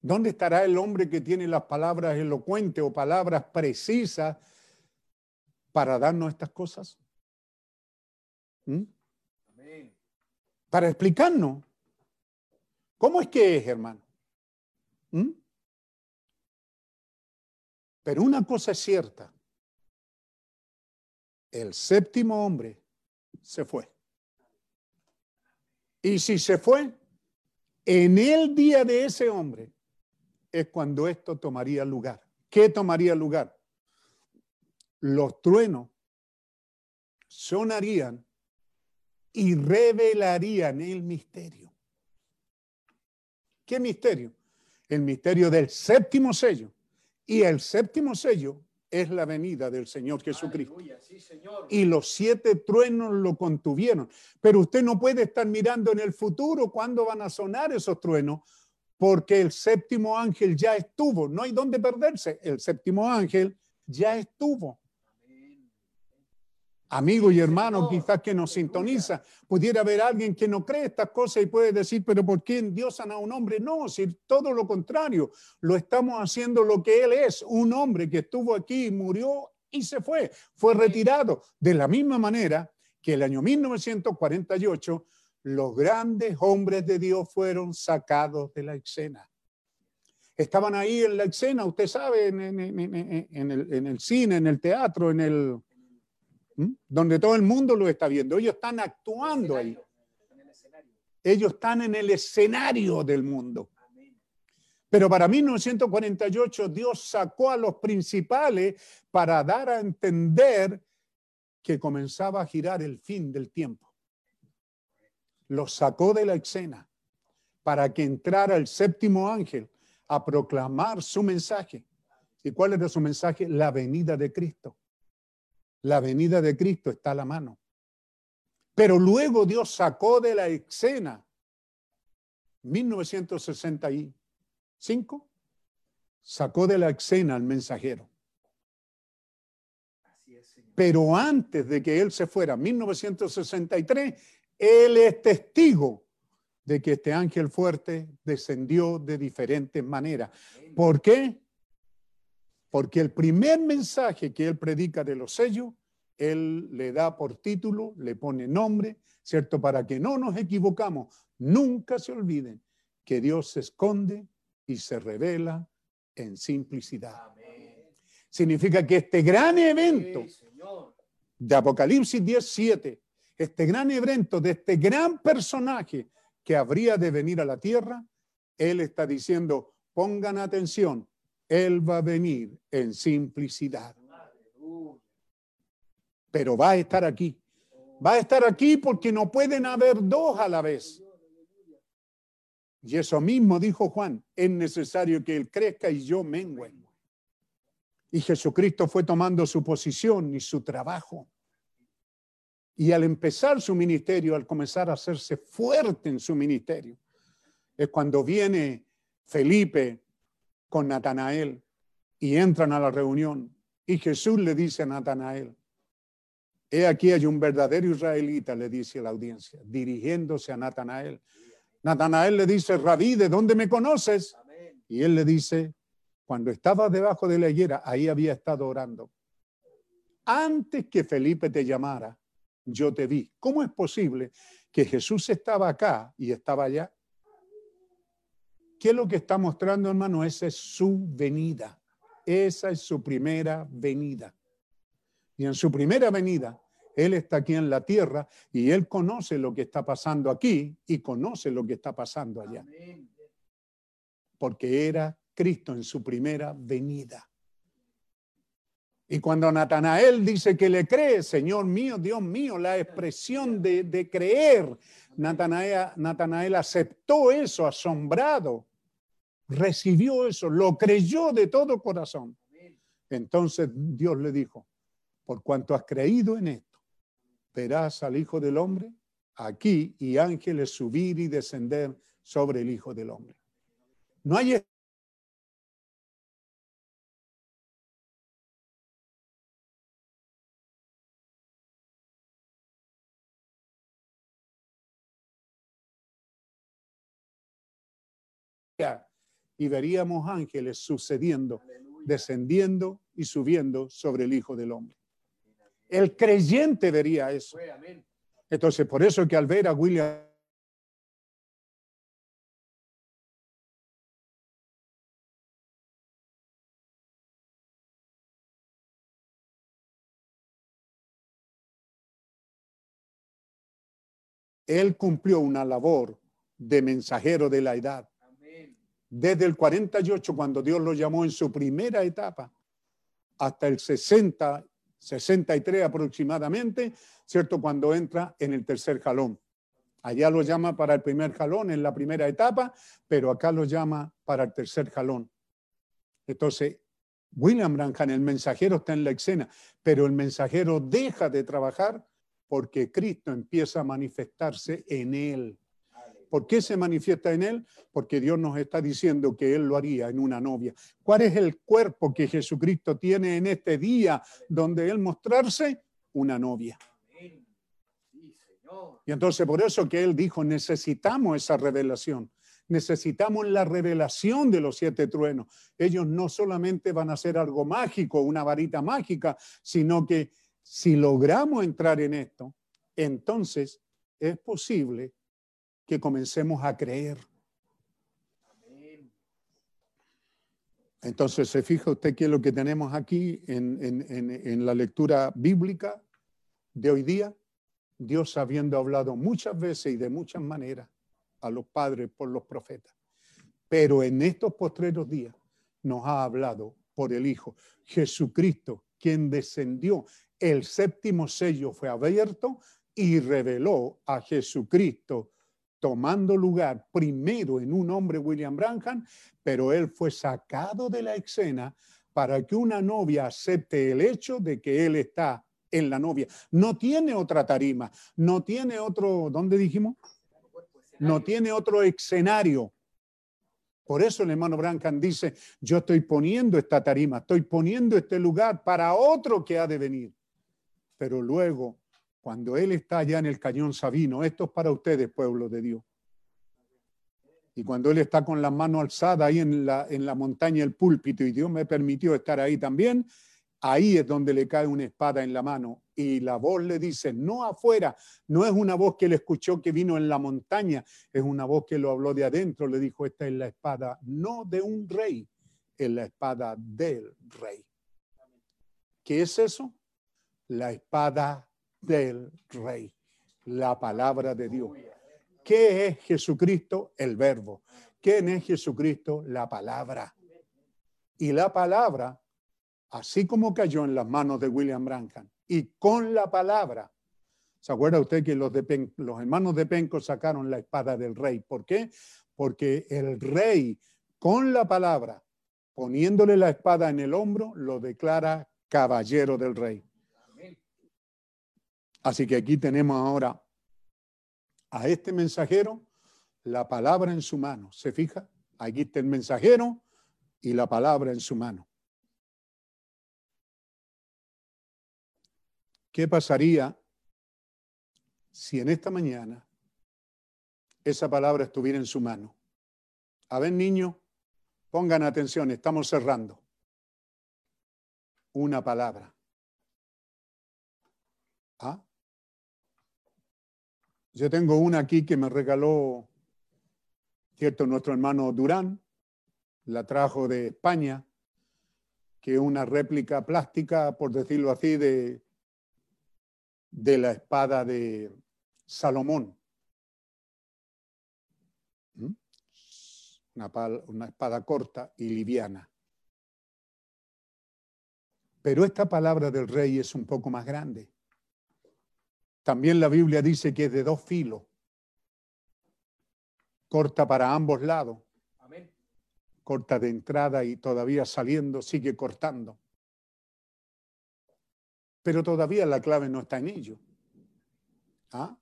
¿Dónde estará el hombre que tiene las palabras elocuentes o palabras precisas para darnos estas cosas? ¿Mm? Para explicarnos. ¿Cómo es que es, hermano? ¿Mm? Pero una cosa es cierta. El séptimo hombre se fue. Y si se fue, en el día de ese hombre es cuando esto tomaría lugar. ¿Qué tomaría lugar? Los truenos sonarían y revelarían el misterio. ¿Qué misterio? El misterio del séptimo sello. Y el séptimo sello es la venida del Señor Jesucristo. Aleluya. Sí, Señor. Y los siete truenos lo contuvieron. Pero usted no puede estar mirando en el futuro cuándo van a sonar esos truenos, porque el séptimo ángel ya estuvo. No hay dónde perderse. El séptimo ángel ya estuvo. Amigo y hermano, quizás que nos sintoniza, pudiera haber alguien que no cree estas cosas y puede decir, pero ¿por qué endiosan a un hombre? No, si todo lo contrario, lo estamos haciendo lo que él es, un hombre que estuvo aquí, murió y se fue, fue retirado. De la misma manera que el año 1948, los grandes hombres de Dios fueron sacados de la escena. Estaban ahí en la escena, usted sabe, en, en- en- en- en el, en el cine, en el teatro, en el, ¿Mm? donde todo el mundo lo está viendo. Ellos están actuando ahí. Ellos están en el escenario del mundo. Pero para 1948 Dios sacó a los principales para dar a entender que comenzaba a girar el fin del tiempo. Los sacó de la escena para que entrara el séptimo ángel a proclamar su mensaje. ¿Y cuál era su mensaje? La venida de Cristo. La venida de Cristo está a la mano. Pero luego Dios sacó de la escena 1965, sacó de la escena al mensajero. Pero antes de que él se fuera, 1963, él es testigo de que este ángel fuerte descendió de diferentes maneras. ¿Por qué? Porque el primer mensaje que él predica de los sellos, él le da por título, le pone nombre, ¿cierto? Para que no nos equivocamos, nunca se olviden que Dios se esconde y se revela en simplicidad. Amén. Significa que este gran evento Sí, de Apocalipsis 17, este gran evento de este gran personaje que habría de venir a la tierra, él está diciendo, pongan atención, él va a venir en simplicidad, pero va a estar aquí. Va a estar aquí porque no pueden haber dos a la vez. Y eso mismo dijo Juan, es necesario que él crezca y yo mengüe. Y Jesucristo fue tomando su posición y su trabajo. Y al empezar su ministerio, al comenzar a hacerse fuerte en su ministerio, es cuando viene Felipe con Natanael y entran a la reunión. Y Jesús le dice a Natanael, he aquí hay un verdadero israelita, le dice la audiencia, dirigiéndose a Natanael. Natanael le dice, Rabí, ¿de dónde me conoces? Y él le dice, cuando estaba debajo de la higuera, ahí había estado orando. Antes que Felipe te llamara, yo te vi. ¿Cómo es posible que Jesús estaba acá y estaba allá? ¿Qué es lo que está mostrando, hermano? Esa es su venida. Esa es su primera venida. Y en su primera venida, Él está aquí en la tierra y Él conoce lo que está pasando aquí y conoce lo que está pasando allá porque era Cristo en su primera venida. Y cuando Natanael dice que le cree, Señor mío, Dios mío, la expresión de, de creer, Natanael, Natanael aceptó eso asombrado, recibió eso, lo creyó de todo corazón. Entonces Dios le dijo, por cuanto has creído en esto, verás al Hijo del Hombre aquí y ángeles subir y descender sobre el Hijo del Hombre. No hay y veríamos ángeles sucediendo, Aleluya. descendiendo y subiendo sobre el Hijo del Hombre. El creyente vería eso. Entonces, por eso que al ver a William él cumplió una labor de mensajero de la edad. Desde el 48, cuando Dios lo llamó en su primera etapa, hasta el 60, 63 aproximadamente, ¿cierto? Cuando entra en el tercer jalón. Allá lo llama para el primer jalón en la primera etapa, pero acá lo llama para el tercer jalón. Entonces, William Branham, el mensajero está en la escena, pero el mensajero deja de trabajar porque Cristo empieza a manifestarse en él. ¿Por qué se manifiesta en él? Porque Dios nos está diciendo que él lo haría en una novia. ¿Cuál es el cuerpo que Jesucristo tiene en este día donde él mostrarse? Una novia. Y entonces por eso que él dijo, necesitamos esa revelación. Necesitamos la revelación de los siete truenos. Ellos no solamente van a hacer algo mágico, una varita mágica, sino que si logramos entrar en esto, entonces es posible que comencemos a creer. Entonces, ¿se fija usted qué es lo que tenemos aquí en, en- en- en la lectura bíblica de hoy día? Dios habiendo hablado muchas veces y de muchas maneras a los padres por los profetas. Pero en estos postreros días nos ha hablado por el Hijo, Jesucristo, quien descendió. El séptimo sello fue abierto y reveló a Jesucristo tomando lugar primero en un hombre, William Branham, pero él fue sacado de la escena para que una novia acepte el hecho de que él está en la novia. No tiene otra tarima, no tiene otro, ¿dónde dijimos? No tiene otro escenario. Por eso el hermano Branham dice, yo estoy poniendo esta tarima, estoy poniendo este lugar para otro que ha de venir. Pero luego, cuando él está allá en el cañón Sabino, esto es para ustedes, pueblo de Dios. Y cuando él está con la mano alzada ahí en la, en la montaña el púlpito y Dios me permitió estar ahí también, ahí es donde le cae una espada en la mano y la voz le dice, no afuera, no es una voz que él escuchó que vino en la montaña, es una voz que lo habló de adentro, le dijo, esta es la espada no de un rey, es la espada del rey. ¿Qué es eso? La espada del rey, la palabra de Dios. ¿Qué es Jesucristo? El verbo. ¿Quién es Jesucristo? La palabra. Y la palabra, así como cayó en las manos de William Branham, y con la palabra, ¿se acuerda usted que los, los hermanos de Penco sacaron la espada del rey? ¿Por qué? Porque el rey, con la palabra, poniéndole la espada en el hombro, lo declara caballero del rey. Así que aquí tenemos ahora a este mensajero la palabra en su mano. ¿Se fija? Aquí está el mensajero y la palabra en su mano. ¿Qué pasaría si en esta mañana esa palabra estuviera en su mano? A ver, niños, pongan atención, estamos cerrando. Una palabra. ¿Ah? Yo tengo una aquí que me regaló, cierto, nuestro hermano Durán, la trajo de España, que es una réplica plástica, por decirlo así, de, de la espada de Salomón. ¿Mm? Una, espada corta y liviana. Pero esta palabra del rey es un poco más grande. También la Biblia dice que es de dos filos, corta para ambos lados, corta de entrada y todavía saliendo sigue cortando. Pero todavía la clave no está en ello. ¿Ah?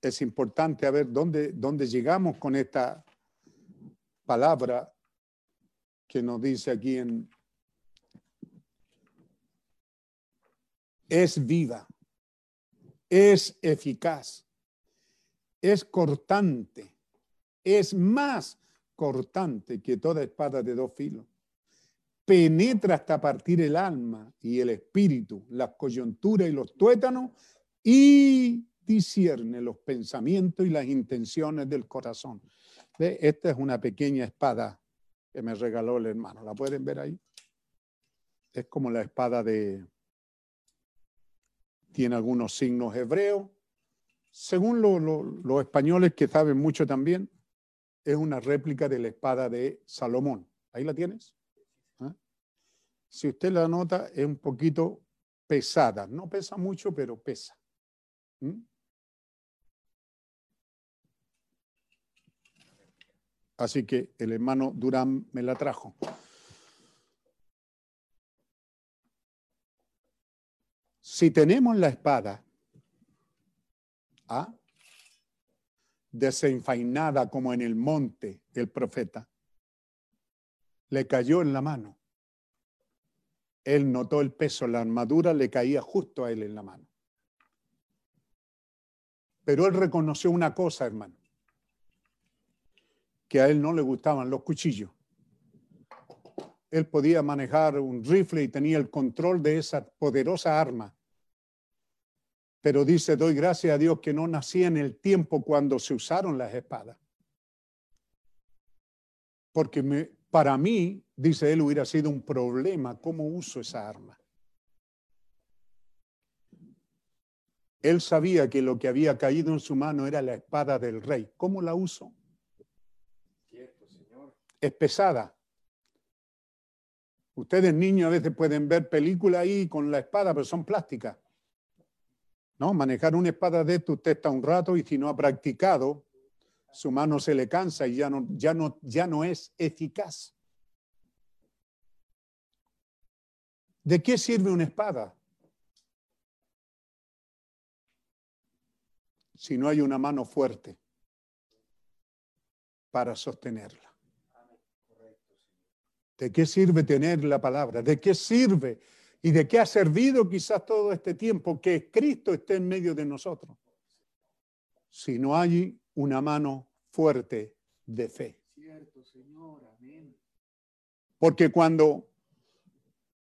Es importante a ver dónde, dónde llegamos con esta palabra que nos dice aquí en es viva, es eficaz, es cortante, es más cortante que toda espada de dos filos. Penetra hasta partir el alma y el espíritu, las coyunturas y los tuétanos y discierne los pensamientos y las intenciones del corazón. ¿Ve? Esta es una pequeña espada que me regaló el hermano. ¿La pueden ver ahí? Es como la espada de, tiene algunos signos hebreos. Según lo- lo- los españoles que saben mucho también, es una réplica de la espada de Salomón. ¿Ahí la tienes? ¿Ah? Si usted la nota, es un poquito pesada. No pesa mucho, pero pesa. Así que el hermano Durán me la trajo. Si tenemos la espada ¿ah? desenfainada como en el monte el profeta, le cayó en la mano. Él notó el peso, la armadura le caía justo a él en la mano. Pero él reconoció una cosa, hermano, que a él no le gustaban los cuchillos. Él podía manejar un rifle y tenía el control de esa poderosa arma. Pero dice, doy gracias a Dios que no nací en el tiempo cuando se usaron las espadas. Porque me- para mí, dice él, hubiera sido un problema cómo uso esa arma. Él sabía que lo que había caído en su mano era la espada del rey. ¿Cómo la uso? Es pesada. Ustedes niños a veces pueden ver películas ahí con la espada, pero son plásticas. No, manejar una espada de usted está un rato y si no ha practicado, su mano se le cansa y ya no, ya no, ya no es eficaz. ¿De qué sirve una espada? Si no hay una mano fuerte para sostenerla. ¿De qué sirve tener la palabra? ¿De qué sirve? ¿Y de qué ha servido quizás todo este tiempo que Cristo esté en medio de nosotros? Si no hay una mano fuerte de fe. Cierto, Señor. Amén. Porque cuando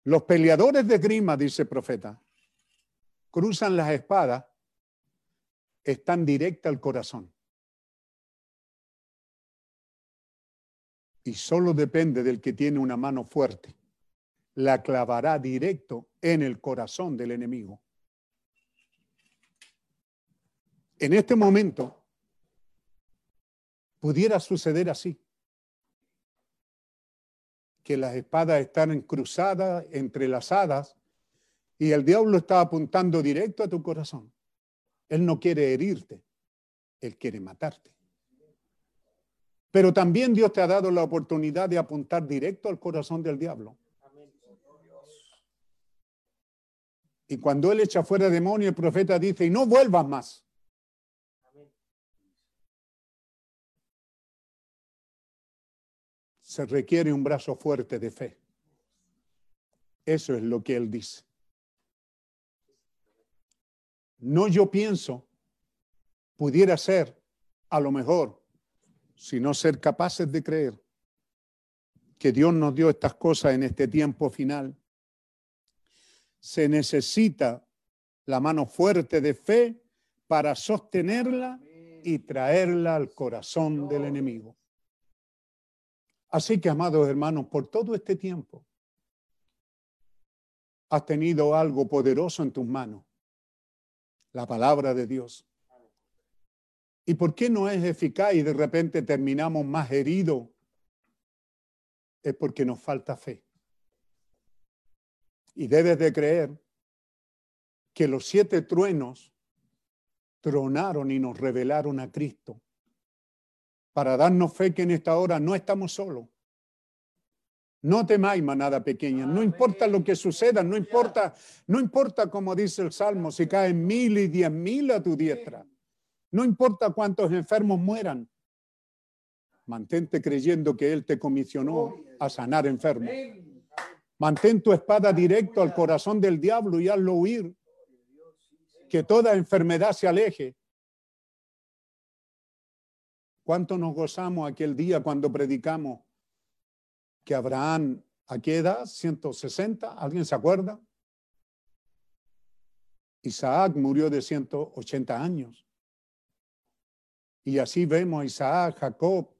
los peleadores de grima, dice el profeta, cruzan las espadas, están directa al corazón. Y solo depende del que tiene una mano fuerte. La clavará directo en el corazón del enemigo. En este momento pudiera suceder así que las espadas están cruzadas, entrelazadas, y el diablo está apuntando directo a tu corazón. Él no quiere herirte, él quiere matarte. Pero también Dios te ha dado la oportunidad de apuntar directo al corazón del diablo. Y cuando él echa fuera demonio, el profeta dice, y no vuelvas más. Se requiere un brazo fuerte de fe. Eso es lo que él dice. No yo pienso, pudiera ser, a lo mejor, sino ser capaces de creer que Dios nos dio estas cosas en este tiempo final. Se necesita la mano fuerte de fe para sostenerla y traerla al corazón del enemigo. Así que, amados hermanos, por todo este tiempo has tenido algo poderoso en tus manos, la palabra de Dios. ¿Y por qué no es eficaz y de repente terminamos más heridos? Es porque nos falta fe. Y debes de creer que los siete truenos tronaron y nos revelaron a Cristo para darnos fe que en esta hora no estamos solos. No temáis, manada pequeña, no importa lo que suceda, no importa, no importa como dice el Salmo, si caen mil y diez mil a tu diestra, no importa cuántos enfermos mueran, mantente creyendo que Él te comisionó a sanar enfermos. Mantén tu espada directo al corazón del diablo y hazlo huir. Que toda enfermedad se aleje. ¿Cuánto nos gozamos aquel día cuando predicamos que Abraham, ¿a qué edad? 160, ¿alguien se acuerda? Isaac murió de 180 años. Y así vemos a Isaac, Jacob,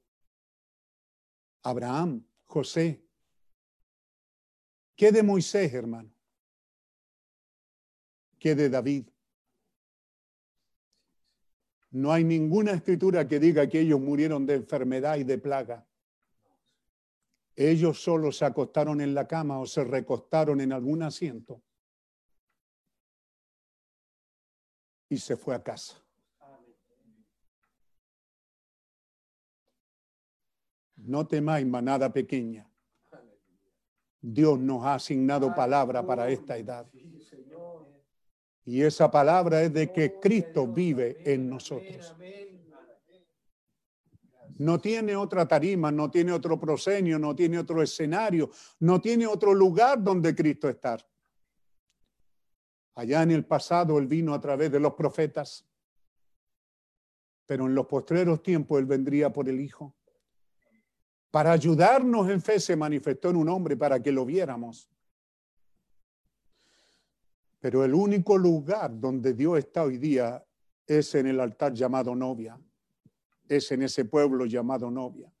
Abraham, José. ¿Qué de Moisés, hermano? ¿Qué de David? No hay ninguna escritura que diga que ellos murieron de enfermedad y de plaga. Ellos solo se acostaron en la cama o se recostaron en algún asiento y se fue a casa. No temáis, manada pequeña. Dios nos ha asignado palabra para esta edad. Y esa palabra es de que Cristo vive en nosotros. No tiene otra tarima, no tiene otro proscenio, no tiene otro escenario, no tiene otro lugar donde Cristo estar. Allá en el pasado Él vino a través de los profetas, pero en los postreros tiempos Él vendría por el Hijo. Para ayudarnos en fe se manifestó en un hombre para que lo viéramos. Pero el único lugar donde Dios está hoy día es en el altar llamado novia, es en ese pueblo llamado novia.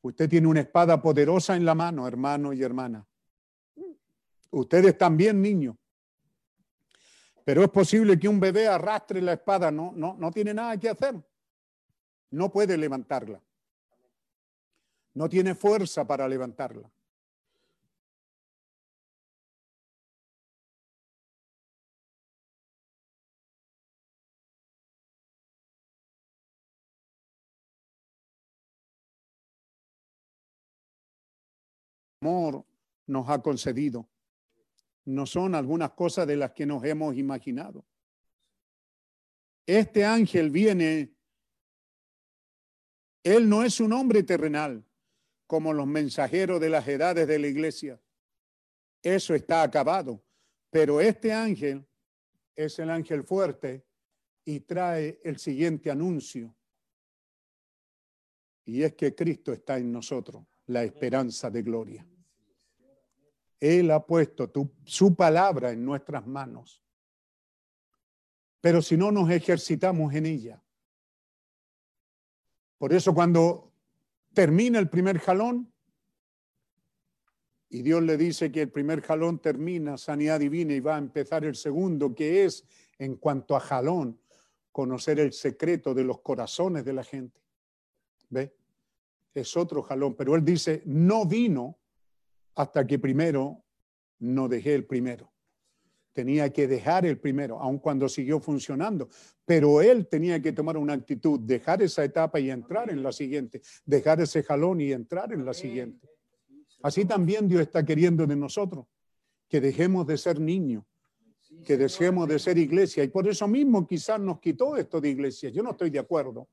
Usted tiene una espada poderosa en la mano, hermano y hermana. Ustedes también, niños. Pero es posible que un bebé arrastre la espada, no, no, no tiene nada que hacer. No puede levantarla no tiene fuerza para levantarla. amor nos ha concedido. No son algunas cosas de las que nos hemos imaginado. Este ángel viene, él no es un hombre terrenal, como los mensajeros de las edades de la iglesia. Eso está acabado. Pero este ángel es el ángel fuerte y trae el siguiente anuncio. Y es que Cristo está en nosotros, la esperanza de gloria. Él ha puesto su palabra en nuestras manos. Pero si no nos ejercitamos en ella. Por eso cuando termina el primer jalón y Dios le dice que el primer jalón termina, sanidad divina, y va a empezar el segundo, que es, en cuanto a jalón, conocer el secreto de los corazones de la gente. ¿Ve? Es otro jalón, pero él dice, no vino hasta que primero no dejé el primero. Tenía que dejar el primero, aun cuando siguió funcionando. Pero él tenía que tomar una actitud, dejar esa etapa y entrar en la siguiente, dejar ese jalón y entrar en la siguiente. Así también Dios está queriendo de nosotros, que dejemos de ser niños, que dejemos de ser iglesia. Y por eso mismo quizás nos quitó esto de iglesia. Yo no estoy de acuerdo.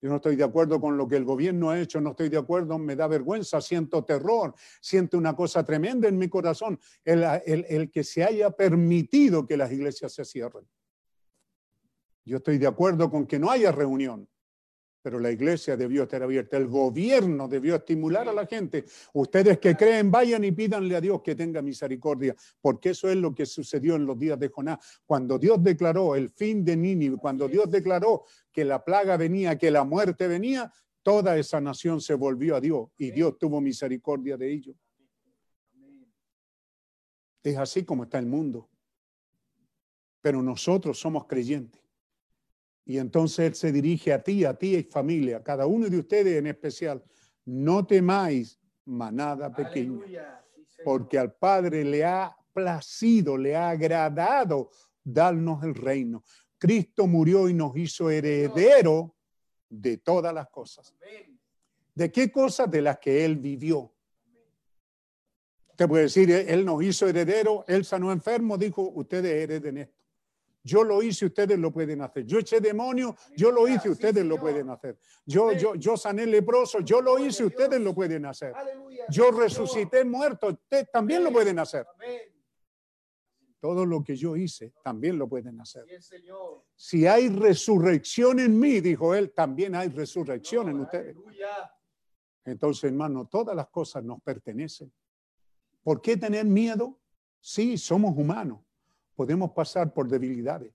Yo no estoy de acuerdo con lo que el gobierno ha hecho, no estoy de acuerdo, me da vergüenza, siento terror, siento una cosa tremenda en mi corazón, el, que se haya permitido que las iglesias se cierren. Yo estoy de acuerdo con que no haya reunión, pero la iglesia debió estar abierta, el gobierno debió estimular a la gente. Ustedes que creen, vayan y pídanle a Dios que tenga misericordia, porque eso es lo que sucedió en los días de Jonás. Cuando Dios declaró el fin de Nínive, cuando Dios declaró que la plaga venía, que la muerte venía, toda esa nación se volvió a Dios y Dios tuvo misericordia de ellos. Es así como está el mundo. Pero nosotros somos creyentes. Y entonces Él se dirige a ti, a ti y familia, a cada uno de ustedes en especial. No temáis manada pequeña, porque al Padre le ha placido, le ha agradado darnos el reino. Cristo murió y nos hizo heredero de todas las cosas. ¿De qué cosas? De las que Él vivió. Te puede decir, Él nos hizo heredero, Él sanó enfermo, dijo, ustedes hereden esto. Yo lo hice, ustedes lo pueden hacer. Yo eché demonio, yo lo hice, ustedes lo pueden hacer. Yo, yo, yo sané leproso, yo lo hice, ustedes lo pueden hacer. Yo resucité muerto, ustedes también lo pueden hacer. Todo lo que yo hice, también lo pueden hacer. Si hay resurrección en mí, dijo él, también hay resurrección en ustedes. Entonces, hermano, todas las cosas nos pertenecen. ¿Por qué tener miedo? Sí, somos humanos. Podemos pasar por debilidades.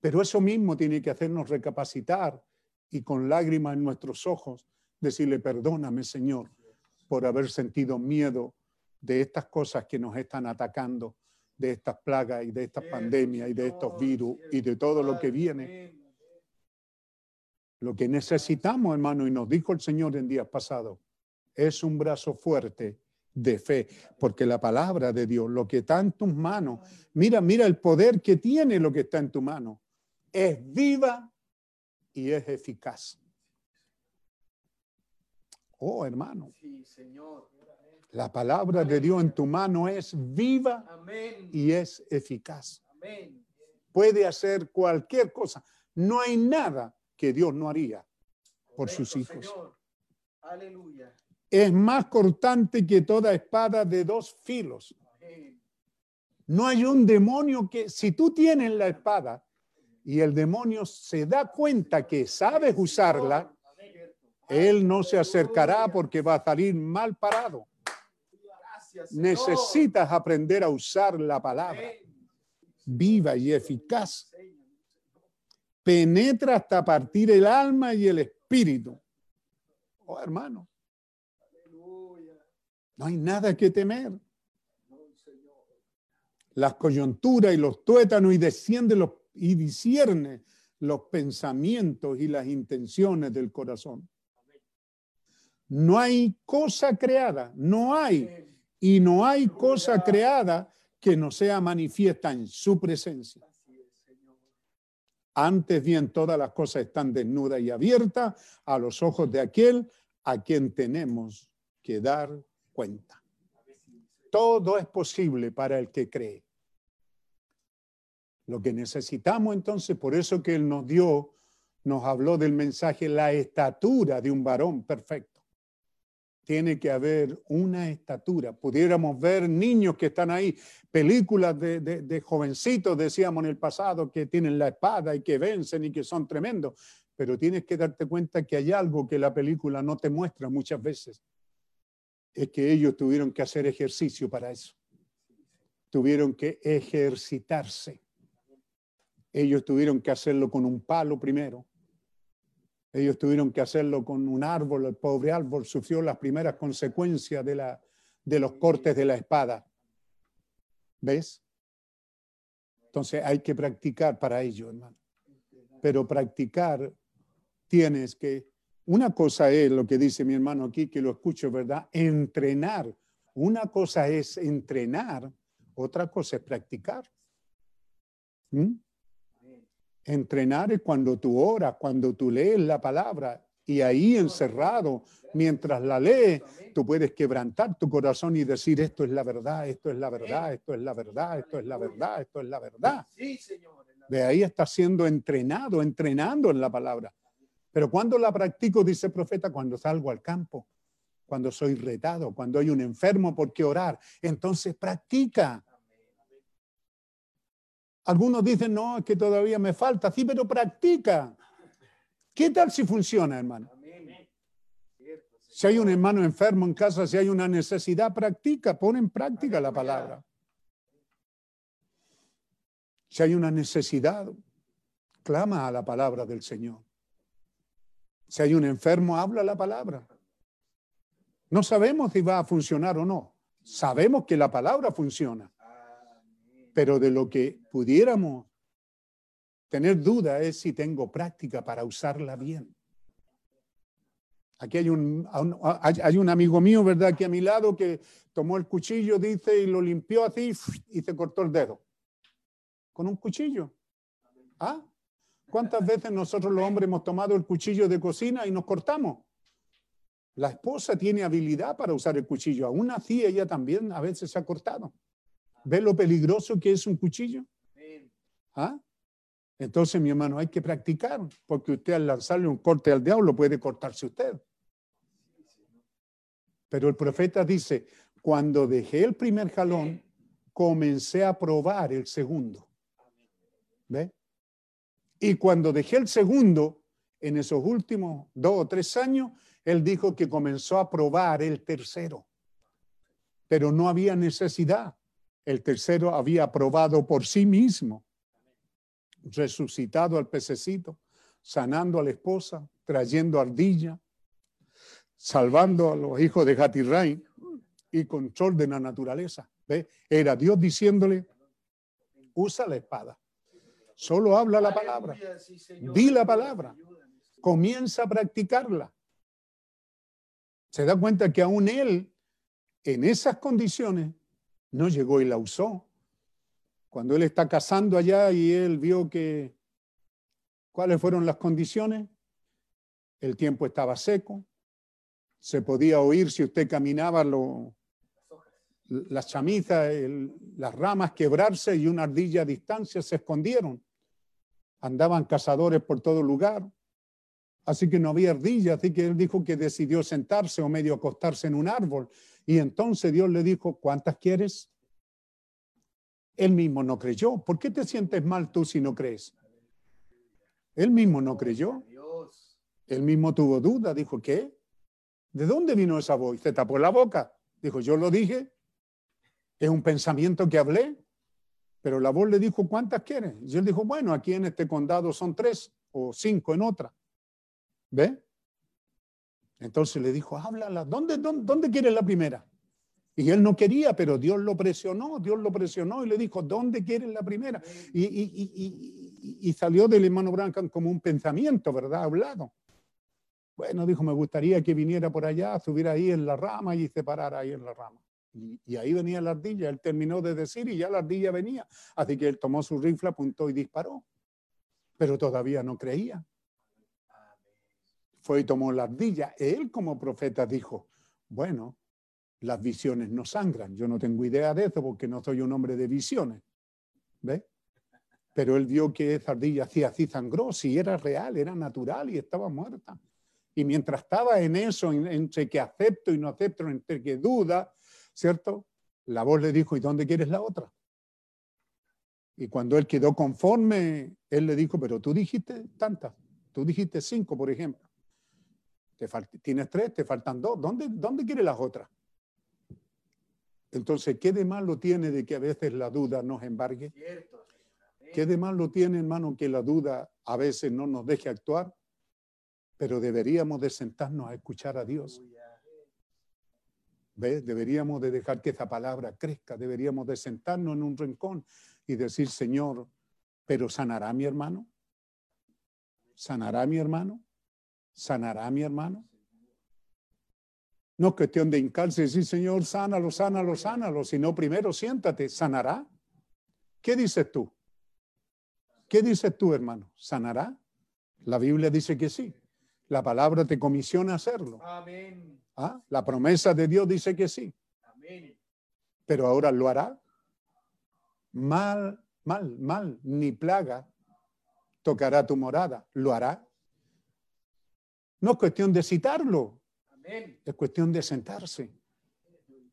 Pero eso mismo tiene que hacernos recapacitar y con lágrimas en nuestros ojos decirle, perdóname, Señor, por haber sentido miedo de estas cosas que nos están atacando, de estas plagas y de estas pandemias y de estos virus y de todo lo que viene. Lo que necesitamos, hermano, y nos dijo el Señor en días pasados, es un brazo fuerte de fe, porque la palabra de Dios, lo que está en tus manos, mira, mira el poder que tiene lo que está en tu mano, es viva y es eficaz. Oh, hermano, Sí, Señor. La palabra de Dios en tu mano es viva Amén. y es eficaz. Amén. Puede hacer cualquier cosa. No hay nada que Dios no haría por sus hijos. Señor. Aleluya. Es más cortante que toda espada de dos filos. No hay un demonio que, si tú tienes la espada y el demonio se da cuenta que sabes usarla, él no se acercará porque va a salir mal parado. Gracias. Necesitas aprender a usar la palabra viva y eficaz. Penetra hasta partir el alma y el espíritu. Oh, hermano, no hay nada que temer. Las coyunturas y los tuétanos y desciende los, y discierne los pensamientos y las intenciones del corazón. No hay cosa creada, no hay. Y no hay cosa creada que no sea manifiesta en su presencia. Antes bien, todas las cosas están desnudas y abiertas a los ojos de aquel a quien tenemos que dar cuenta. Todo es posible para el que cree. Lo que necesitamos entonces, por eso que Él nos dio, nos habló del mensaje, la estatura de un varón perfecto. Tiene que haber una estatura. Pudiéramos ver niños que están ahí, películas de, de, de jovencitos, decíamos en el pasado, que tienen la espada y que vencen y que son tremendos. Pero tienes que darte cuenta que hay algo que la película no te muestra muchas veces. Es que ellos tuvieron que hacer ejercicio para eso. Tuvieron que ejercitarse. Ellos tuvieron que hacerlo con un palo primero. Ellos tuvieron que hacerlo con un árbol. El pobre árbol sufrió las primeras consecuencias de, los cortes de la espada. ¿Ves? Entonces hay que practicar para ello, hermano. Pero practicar tienes que, una cosa es lo que dice mi hermano aquí, que lo escucho, ¿verdad? Entrenar. Una cosa es entrenar, otra cosa es practicar. ¿Mm? Entrenar es cuando tú oras, cuando tú lees la palabra y ahí encerrado, mientras la lees, tú puedes quebrantar tu corazón y decir, esto es la verdad, esto es la verdad, esto es la verdad, esto es la verdad, esto es la verdad. De ahí está siendo entrenado, entrenando en la palabra. Pero cuando la practico, dice el profeta, cuando salgo al campo, cuando soy retado, cuando hay un enfermo por qué orar, entonces practica. Algunos dicen, no, es que todavía me falta. Sí, pero practica. ¿Qué tal si funciona, hermano? Si hay un hermano enfermo en casa, si hay una necesidad, practica, pon en práctica la palabra. Si hay una necesidad, clama a la palabra del Señor. Si hay un enfermo, habla la palabra. No sabemos si va a funcionar o no. Sabemos que la palabra funciona. Pero de lo que pudiéramos tener duda es si tengo práctica para usarla bien. Aquí hay un, amigo mío, ¿verdad? Aquí a mi lado que tomó el cuchillo, dice, y lo limpió así y se cortó el dedo. Con un cuchillo. ¿Ah? ¿Cuántas veces nosotros los hombres hemos tomado el cuchillo de cocina y nos cortamos? La esposa tiene habilidad para usar el cuchillo. Aún así, ella también a veces se ha cortado. ¿Ve lo peligroso que es un cuchillo? ¿Ah? Entonces, mi hermano, hay que practicar, porque usted al lanzarle un corte al diablo puede cortarse usted. Pero el profeta dice, cuando dejé el primer jalón, comencé a probar el segundo. ¿Ve? Y cuando dejé el segundo, en esos últimos dos o tres años, él dijo que comenzó a probar el tercero. Pero no había necesidad. El tercero había probado por sí mismo. Resucitado al pececito, sanando a la esposa, trayendo ardilla, salvando a los hijos de Gatirrain y control de la naturaleza. Era Dios diciéndole, usa la espada. Solo habla la palabra. Di la palabra. Comienza a practicarla. Se da cuenta que aún él, en esas condiciones, no llegó y la usó. Cuando él está cazando allá y él vio que, ¿cuáles fueron las condiciones? El tiempo estaba seco, se podía oír si usted caminaba lo, las chamizas, las ramas quebrarse y una ardilla a distancia se escondieron. Andaban cazadores por todo lugar, así que no había ardilla, así que él dijo que decidió sentarse o medio acostarse en un árbol. Y entonces Dios le dijo, ¿cuántas quieres? Él mismo no creyó. ¿Por qué te sientes mal tú si no crees? Él mismo no creyó. Él mismo tuvo duda. Dijo, ¿qué? ¿De dónde vino esa voz? Se tapó la boca. Dijo, yo lo dije. Es un pensamiento que hablé. Pero la voz le dijo, ¿cuántas quieres? Y él dijo, bueno, aquí en este condado son tres o cinco en otra. ¿Ve? Entonces le dijo, háblala. ¿Dónde, dónde, dónde quieres la primera? Y él no quería, pero Dios lo presionó, Dios lo presionó y le dijo, ¿dónde quieres la primera? Y, y, y, y salió del hermano Branham como un pensamiento, ¿verdad? Hablado. Bueno, dijo, me gustaría que viniera por allá, subiera ahí en la rama y se parara ahí en la rama. Y, ahí venía la ardilla, él terminó de decir y ya la ardilla venía. Así que él tomó su rifle, apuntó y disparó. Pero todavía no creía. Fue y tomó la ardilla. Él como profeta dijo, bueno, las visiones no sangran. Yo no tengo idea de eso porque no soy un hombre de visiones. ¿Ve? Pero él vio que esa ardilla hacía así sangró, si era real, era natural y estaba muerta. Y mientras estaba en eso, en- entre que acepto y no acepto, entre que duda, ¿cierto? La voz le dijo, ¿y dónde quieres la otra? Y cuando él quedó conforme, él le dijo, pero tú dijiste tantas, tú dijiste cinco, por ejemplo. Te tienes tres, te faltan dos. ¿Dónde, ¿Dónde quieres las otras? Entonces, ¿qué de malo tiene de que a veces la duda nos embargue? Cierto. ¿Qué de malo tiene, hermano, que la duda a veces no nos deje actuar? Pero deberíamos de sentarnos a escuchar a Dios. ¿Ves? Deberíamos de dejar que esa palabra crezca. Deberíamos de sentarnos en un rincón y decir, Señor, ¿pero sanará mi hermano? ¿Sanará mi hermano? ¿Sanará mi hermano? No es cuestión de hincarse y decir, Señor, sánalo, sánalo, sánalo, sino primero siéntate, ¿sanará? ¿Qué dices tú? ¿Qué dices tú, hermano? ¿Sanará? La Biblia dice que sí. La palabra te comisiona a hacerlo. Amén. ¿Ah? La promesa de Dios dice que sí. Amén. Pero ahora lo hará. Mal, mal, mal, ni plaga tocará tu morada. Lo hará. No es cuestión de citarlo, Amén. es cuestión de sentarse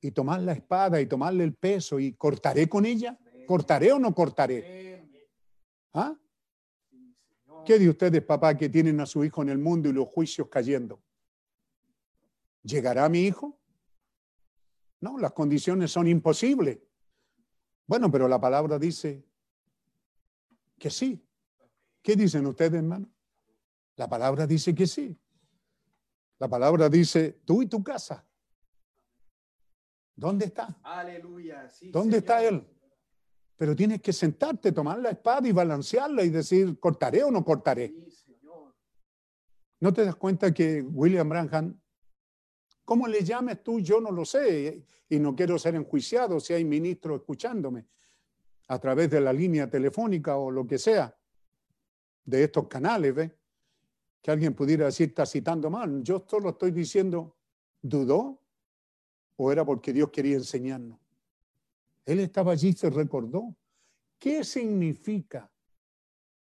y tomar la espada y tomarle el peso y cortaré con ella. ¿Cortaré o no cortaré? ¿Ah? ¿Qué de ustedes, papá, que tienen a su hijo en el mundo y los juicios cayendo? ¿Llegará mi hijo? No, las condiciones son imposibles. Bueno, pero la palabra dice que sí. ¿Qué dicen ustedes, hermano? La palabra dice que sí. La palabra dice, tú y tu casa. ¿Dónde está? Aleluya. Sí, ¿Dónde está él? Pero tienes que sentarte, tomar la espada y balancearla y decir, ¿cortaré o no cortaré? Sí, Señor. ¿No te das cuenta que William Branham, cómo le llames tú, yo no lo sé, y no quiero ser enjuiciado si hay ministros escuchándome a través de la línea telefónica o lo que sea, de estos canales, ¿ves? Que alguien pudiera decir, está citando mal. Yo solo estoy diciendo, ¿dudó? ¿O era porque Dios quería enseñarnos? Él estaba allí y se recordó. ¿Qué significa?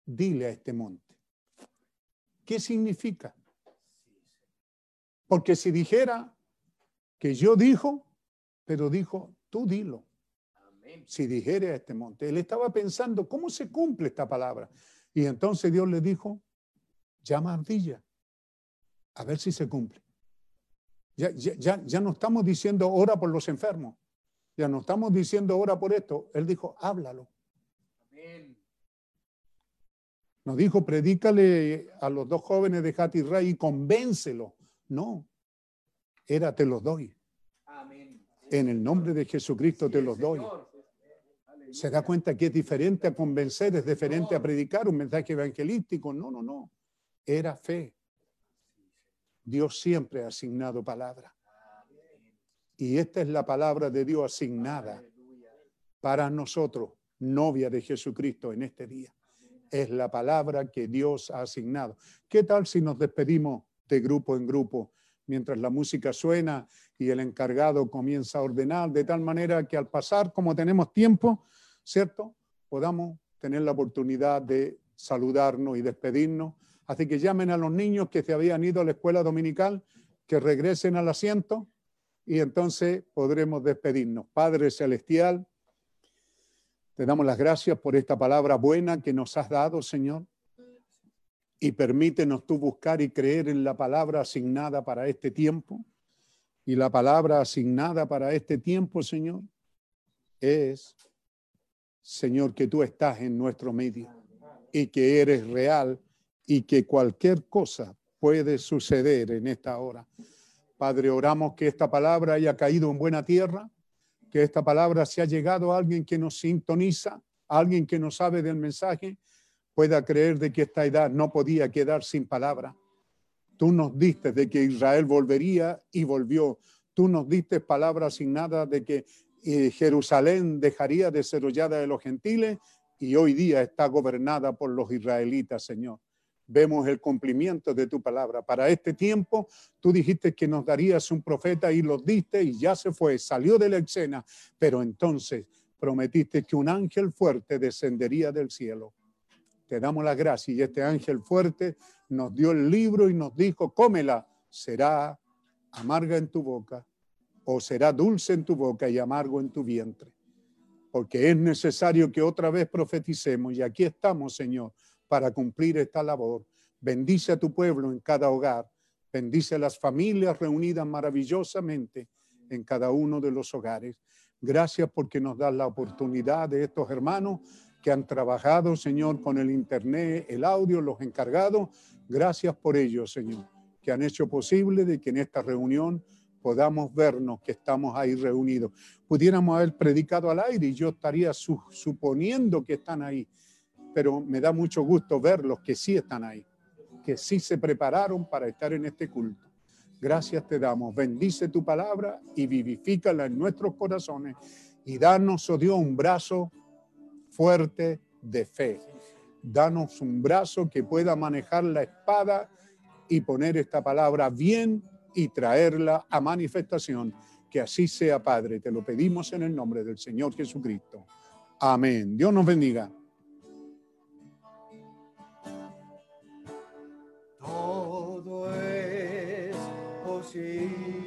Dile a este monte. ¿Qué significa? Porque si dijera que yo dijo, pero dijo, tú dilo. Amén. Si dijere a este monte, él estaba pensando, ¿cómo se cumple esta palabra? Y entonces Dios le dijo, llama a ardilla, a ver si se cumple. Ya, ya, ya, ya no estamos diciendo ora por los enfermos, ya no estamos diciendo ora por esto. Él dijo, háblalo. Amén. Nos dijo, predícale a los dos jóvenes de Hati Ray y convéncelo. No, era te los doy. Amén. En el nombre de Jesucristo te los doy. Señor. Se da cuenta que es diferente a convencer, es diferente a predicar un mensaje evangelístico. No, no, no. Era fe. Dios siempre ha asignado palabra. Y esta es la palabra de Dios asignada para nosotros, novia de Jesucristo en este día. Es la palabra que Dios ha asignado. ¿Qué tal si nos despedimos de grupo en grupo mientras la música suena y el encargado comienza a ordenar de tal manera que al pasar, como tenemos tiempo, ¿cierto? Podamos tener la oportunidad de saludarnos y despedirnos. Así que llamen a los niños que se habían ido a la escuela dominical, que regresen al asiento y entonces podremos despedirnos. Padre Celestial, te damos las gracias por esta palabra buena que nos has dado, Señor. Y permítenos tú buscar y creer en la palabra asignada para este tiempo. Y la palabra asignada para este tiempo, Señor, es, Señor, que tú estás en nuestro medio y que eres real y que cualquier cosa puede suceder en esta hora. Padre, oramos que esta palabra haya caído en buena tierra, que esta palabra se ha llegado a alguien que nos sintoniza, a alguien que no sabe del mensaje, pueda creer de que esta edad no podía quedar sin palabra. Tú nos diste de que Israel volvería y volvió. Tú nos diste palabra asignada de que eh, Jerusalén dejaría de ser hollada de los gentiles y hoy día está gobernada por los israelitas, Señor. Vemos el cumplimiento de tu palabra. Para este tiempo, tú dijiste que nos darías un profeta y lo diste y ya se fue, salió de la escena, pero entonces prometiste que un ángel fuerte descendería del cielo. Te damos la gracia y este ángel fuerte nos dio el libro y nos dijo, cómela, será amarga en tu boca o será dulce en tu boca y amargo en tu vientre. Porque es necesario que otra vez profeticemos y aquí estamos, Señor, para cumplir esta labor. Bendice a tu pueblo en cada hogar. Bendice a las familias reunidas maravillosamente en cada uno de los hogares. Gracias porque nos das la oportunidad de estos hermanos que han trabajado, Señor, con el Internet, el audio, los encargados. Gracias por ello, Señor, que han hecho posible de que en esta reunión podamos vernos que estamos ahí reunidos. Pudiéramos haber predicado al aire y yo estaría su- suponiendo que están ahí, pero me da mucho gusto verlos que sí están ahí, que sí se prepararon para estar en este culto. Gracias te damos. Bendice tu palabra y vivifícala en nuestros corazones y danos, oh Dios, un brazo fuerte de fe. Danos un brazo que pueda manejar la espada y poner esta palabra bien y traerla a manifestación. Que así sea, Padre. Te lo pedimos en el nombre del Señor Jesucristo. Amén. Dios nos bendiga. Todo es posible.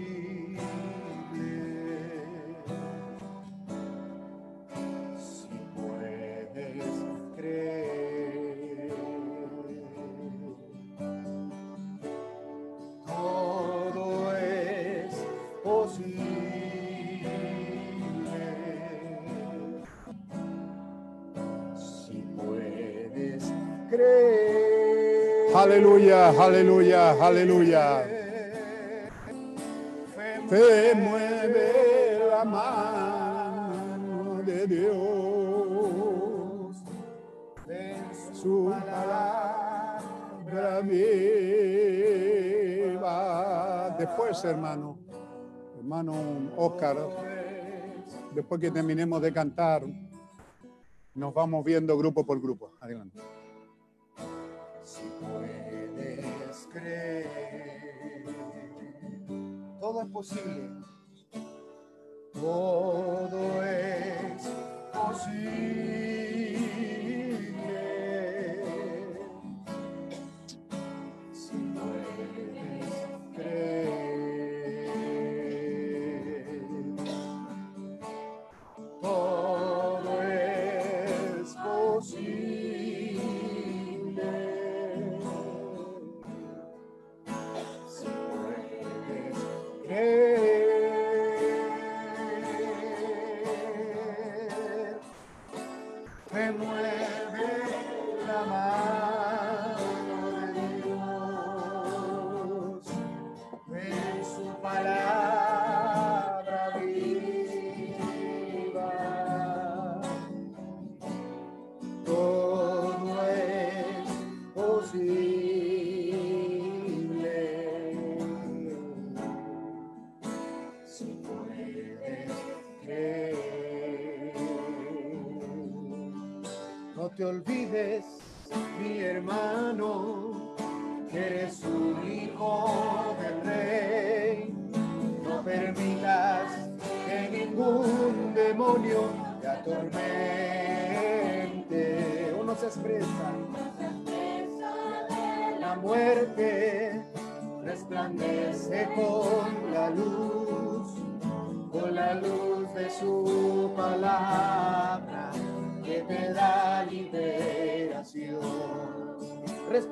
Aleluya, aleluya, aleluya. Fe mueve la mano de Dios. Su palabra viva. Después, hermano, hermano Oscar, después que terminemos de cantar, nos vamos viendo grupo por grupo. Adelante. Todo es posible. Todo es posible.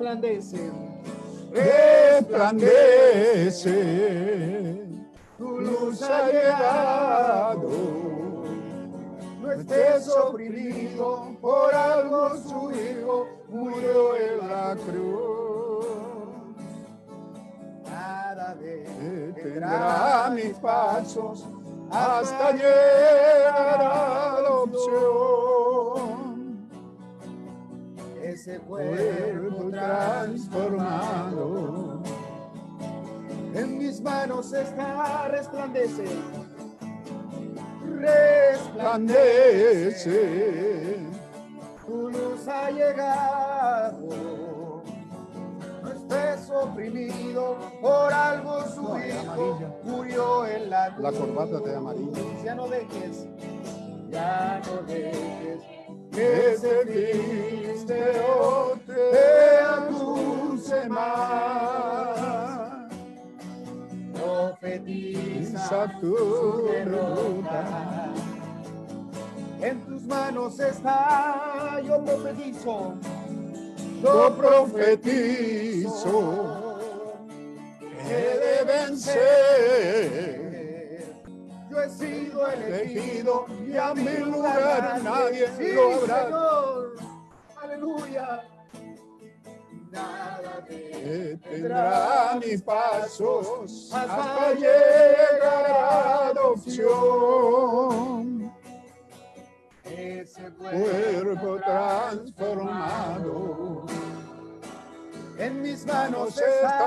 Resplandece, resplandece, tu luz ha llegado. No estés oprimido, por algo su hijo murió en la cruz. Cada vez tendrá mis pasos hasta llegar a la opción. Ese cuerpo transformado. En mis manos está resplandece, resplandece. Tu luz ha llegado, oprimido, por algo su No, hijo amarilla. murió en la cruz. La corbata de amarillo. Ya no dejes, ya no dejes Que ese filisteo te acuse más. profetiza tu derrota. En tus manos está, yo profetizo, Yo profetizo que deben ser Yo he sido elegido y a mi lugar nadie Sí, lo habrá. Señor. Aleluya. Nada de Tendrá mis pasos hasta llegar a adopción. ese Cuerpo transformado en mis manos está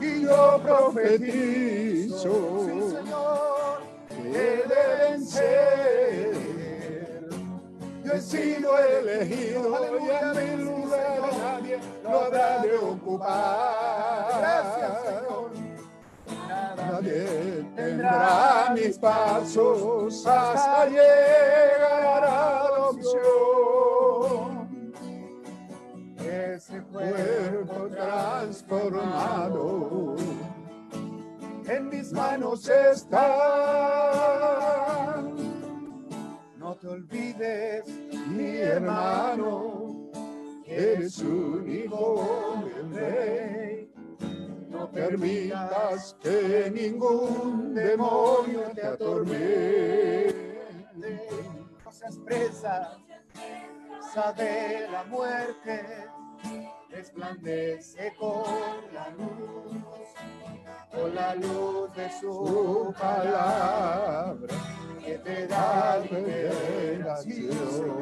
y yo profetizo Sí, Señor. que deben ser. Yo he sido elegido y a mi lugar nadie lo habrá de ocupar. Gracias, Señor. Nadie tendrá mis pasos hasta llegar a adopción. ese Cuerpo transformado en mis manos está. No te olvides, Mi hermano, eres un hijo del rey. No permitas que ningún demonio te atormente. No seas presa, sabe la muerte, resplandece con la luz, con la luz de Su palabra que te da liberación.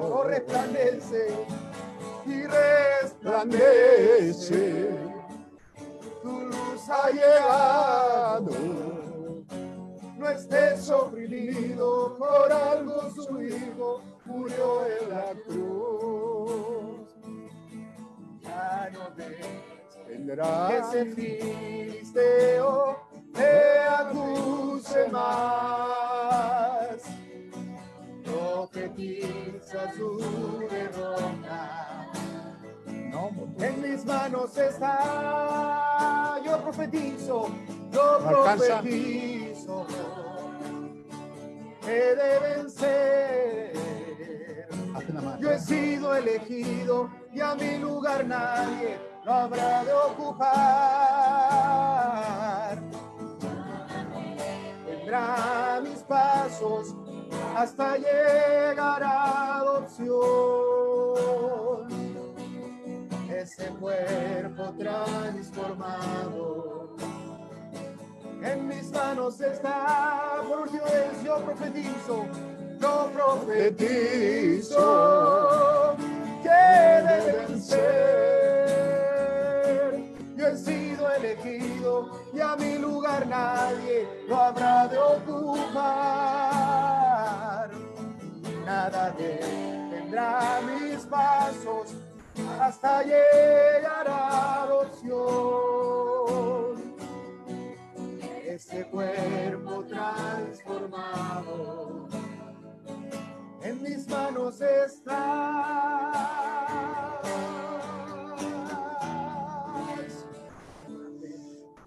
Oh, resplandece y resplandece. Tu luz Ha llegado No estés oprimido por algo su hijo murió en la cruz. Ya no dejes que tendrá ese filisteo te acuse más. Profetiza su derrota. En mis manos está, yo profetizo, yo ¿No alcanza? profetizo que deben ser. Hazte la mano. Yo he sido elegido y a mi lugar nadie lo habrá de ocupar. Tendrá mis pasos hasta llegar a adopción. Ese cuerpo transformado en mis manos está, por Dios yo profetizo, yo profetizo ser. Yo he sido elegido y a mi lugar nadie lo habrá de ocupar. Nada detendrá mis pasos hasta llegar a adopción ese cuerpo transformado en mis manos estás.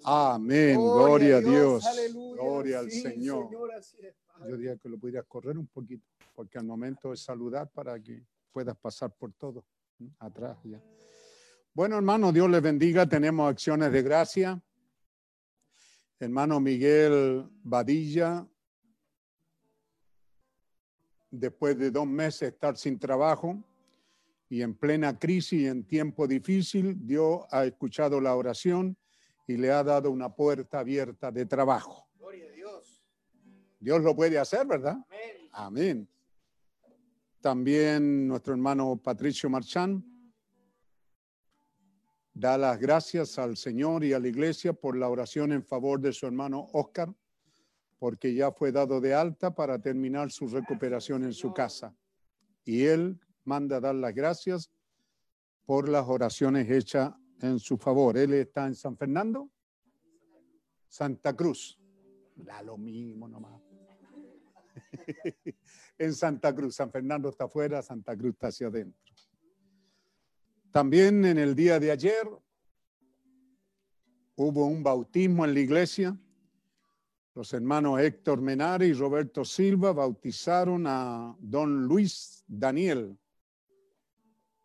Amén. Gloria a Dios. aleluya. Gloria al Sí, Señor. es. Yo diría que lo pudieras correr un poquito, porque al momento de saludar para que puedas pasar por todo. Atrás ya. Bueno, hermano, Dios les bendiga. Tenemos acciones de gracia. Hermano Miguel Badilla, después de dos meses estar sin trabajo y en plena crisis y en tiempo difícil, Dios ha escuchado la oración y le ha dado una puerta abierta de trabajo. Gloria a Dios. Dios lo puede hacer, ¿verdad? Amén. Amén. También nuestro hermano Patricio Marchán da las gracias al Señor y a la iglesia por la oración en favor de su hermano Oscar, porque ya fue dado de alta para terminar su recuperación en su casa. Y él manda dar las gracias por las oraciones hechas en su favor. Él está en San Fernando, Santa Cruz. Da lo mismo nomás. en Santa Cruz. San Fernando está afuera, Santa Cruz está hacia adentro. También en el día de ayer hubo un bautismo en la iglesia. Los hermanos Héctor Menari y Roberto Silva bautizaron a don Luis Daniel,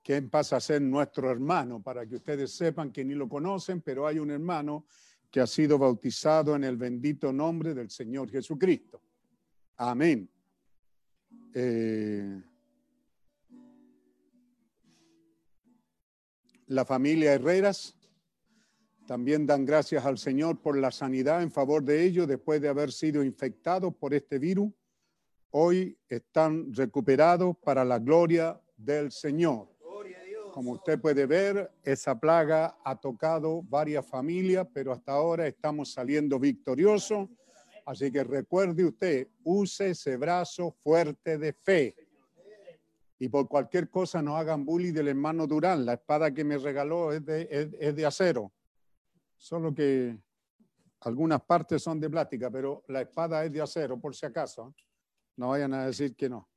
quien pasa a ser nuestro hermano, para que ustedes sepan que ni lo conocen, pero hay un hermano que ha sido bautizado en el bendito nombre del Señor Jesucristo. Amén. Eh, la familia Herreras también dan gracias al Señor por la sanidad en favor de ellos después de haber sido infectados por este virus. Hoy están recuperados para la gloria del Señor. Como usted puede ver, esa plaga ha tocado varias familias, pero hasta ahora estamos saliendo victoriosos. Así que recuerde usted, use ese brazo fuerte de fe. Y por cualquier cosa no hagan bullying del hermano Durán. La espada que me regaló es de, es- es de acero. Solo que algunas partes son de plástica, pero la espada es de acero, por si acaso. No vayan a decir que no.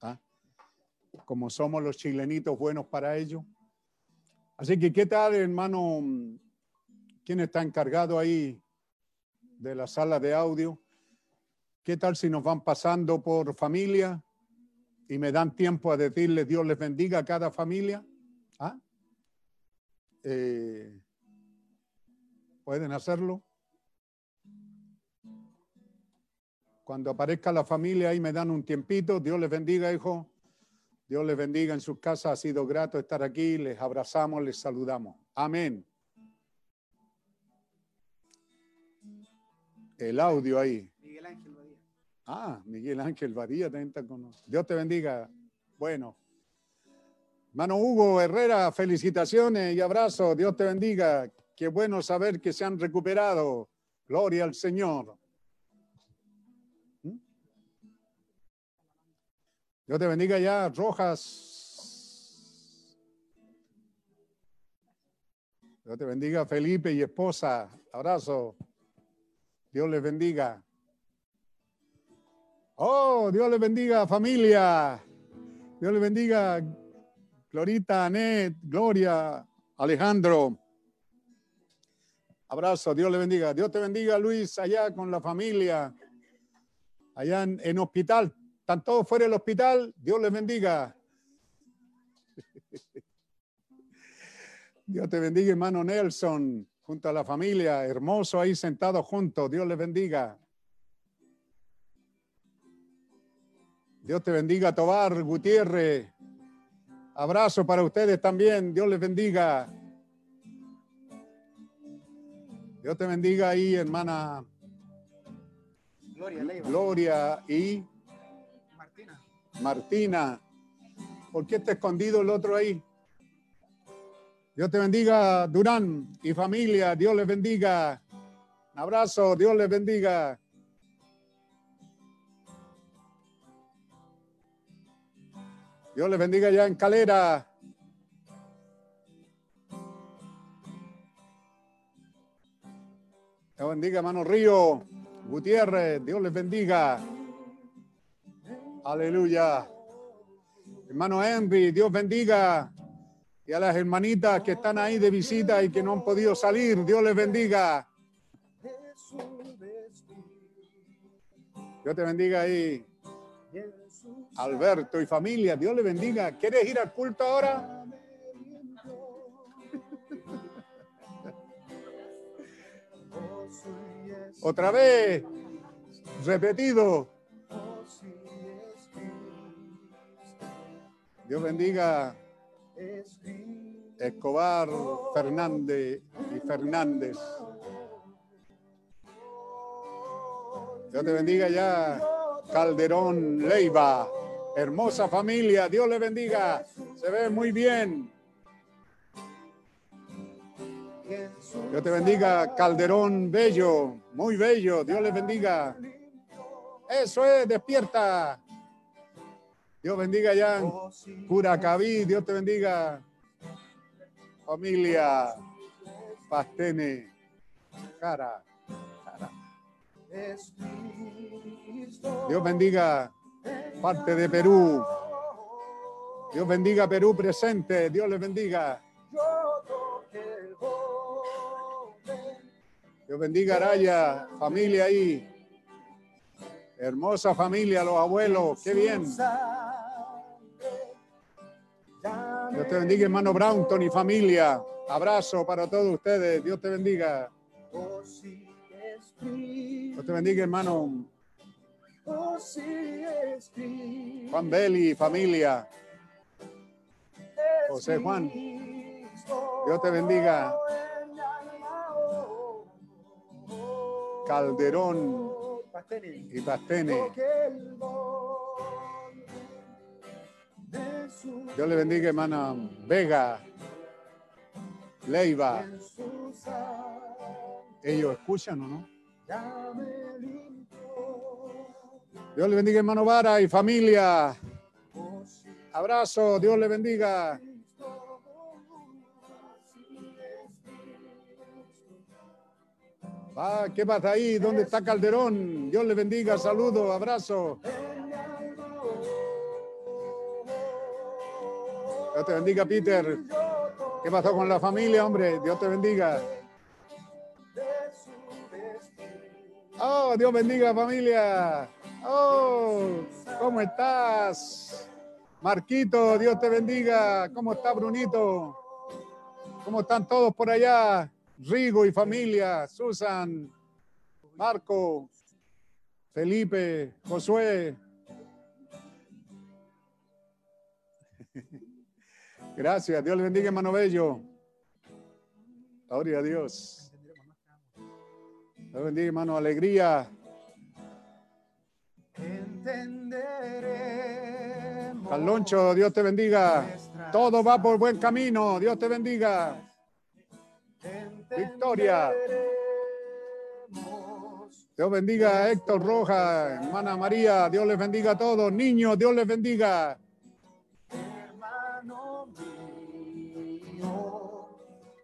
¿Ah? Como somos los chilenitos buenos para ello. Así que, ¿qué tal, hermano? ¿Quién está encargado ahí de la sala de audio? ¿Qué tal si nos van pasando por familia y me dan tiempo a decirles Dios les bendiga a cada familia? ¿Ah? Eh, ¿Pueden hacerlo? Cuando aparezca la familia ahí me dan un tiempito. Dios les bendiga, hijo. Dios les bendiga en sus casas. Ha sido grato estar aquí. Les abrazamos, les saludamos. Amén. El audio ahí. Miguel Ángel Badía. Ah, Miguel Ángel Badía también está con nosotros. Dios te bendiga. Bueno. Hermano Hugo Herrera, felicitaciones y abrazos. Dios te bendiga. Qué bueno saber que se han recuperado. Gloria al Señor. ¿Mm? Dios te bendiga ya, Rojas. Dios te bendiga, Felipe y esposa. Abrazo. Dios les bendiga. Oh, Dios les bendiga, familia. Dios les bendiga, Glorita, Anet, Gloria, Alejandro. Abrazo, Dios le bendiga. Dios te bendiga, Luis, allá con la familia, allá en, en hospital. Están todos fuera del hospital. Dios les bendiga. Dios te bendiga, hermano Nelson, junto a la familia, hermoso ahí sentados juntos. Dios les bendiga. Dios te bendiga, Tobar Gutiérrez. Abrazo para ustedes también. Dios les bendiga. Dios te bendiga ahí, hermana Gloria Leiva. Gloria y Martina. Martina. ¿Por qué está escondido el otro ahí? Dios te bendiga, Durán y familia. Dios les bendiga. Un abrazo. Dios les bendiga. Dios les bendiga ya en Calera. Dios bendiga, hermano Río, Gutiérrez. Dios les bendiga. Aleluya. Hermano Henry, Dios bendiga. Y a las hermanitas que están ahí de visita y que no han podido salir, Dios les bendiga. Dios te bendiga ahí. Alberto y familia, Dios le bendiga. ¿Quieres ir al culto ahora? Otra vez, repetido. Dios bendiga Escobar, Fernández y Fernández. Dios te bendiga ya, Calderón Leiva. Hermosa familia, Dios le bendiga. Se ve muy bien. Dios te bendiga, Calderón Bello, muy bello. Dios le bendiga. Eso es, despierta. Dios bendiga ya, Curacaví, Dios te bendiga. familia Pastene. Cara, cara. Dios bendiga parte de Perú. Dios bendiga Perú presente. Dios les bendiga. Dios bendiga Araya, familia ahí. Hermosa familia, los abuelos. Qué bien. Dios te bendiga, hermano Brownton y familia. Abrazo para todos ustedes. Dios te bendiga. Dios te bendiga, hermano. Juan Beli, familia. José Juan. Dios te bendiga. Calderón y Pastene. Dios le bendiga, hermana Vega, Leiva. ¿Ellos escuchan o no? Dios le bendiga, hermano Vara y familia. Abrazo, Dios le bendiga. Ah, ¿Qué pasa ahí? ¿Dónde está Calderón? Dios le bendiga, saludo, abrazo. Dios te bendiga, Peter. ¿Qué pasó con la familia, hombre? Dios te bendiga. Oh, Dios bendiga, familia. Oh, ¿cómo estás? Marquito, Dios te bendiga. ¿Cómo está Brunito? ¿Cómo están todos por allá? Rigo y familia, Susan, Marco, Felipe, Josué. Gracias, Dios le bendiga, hermano Bello. Gloria a Dios. Dios bendiga, hermano Alegría. Entenderemos Carloncho, Dios te bendiga. Todo va por buen camino. Dios te bendiga. Victoria. Dios bendiga a Héctor Roja, hermana María. Dios les bendiga a todos. Niños, Dios les bendiga.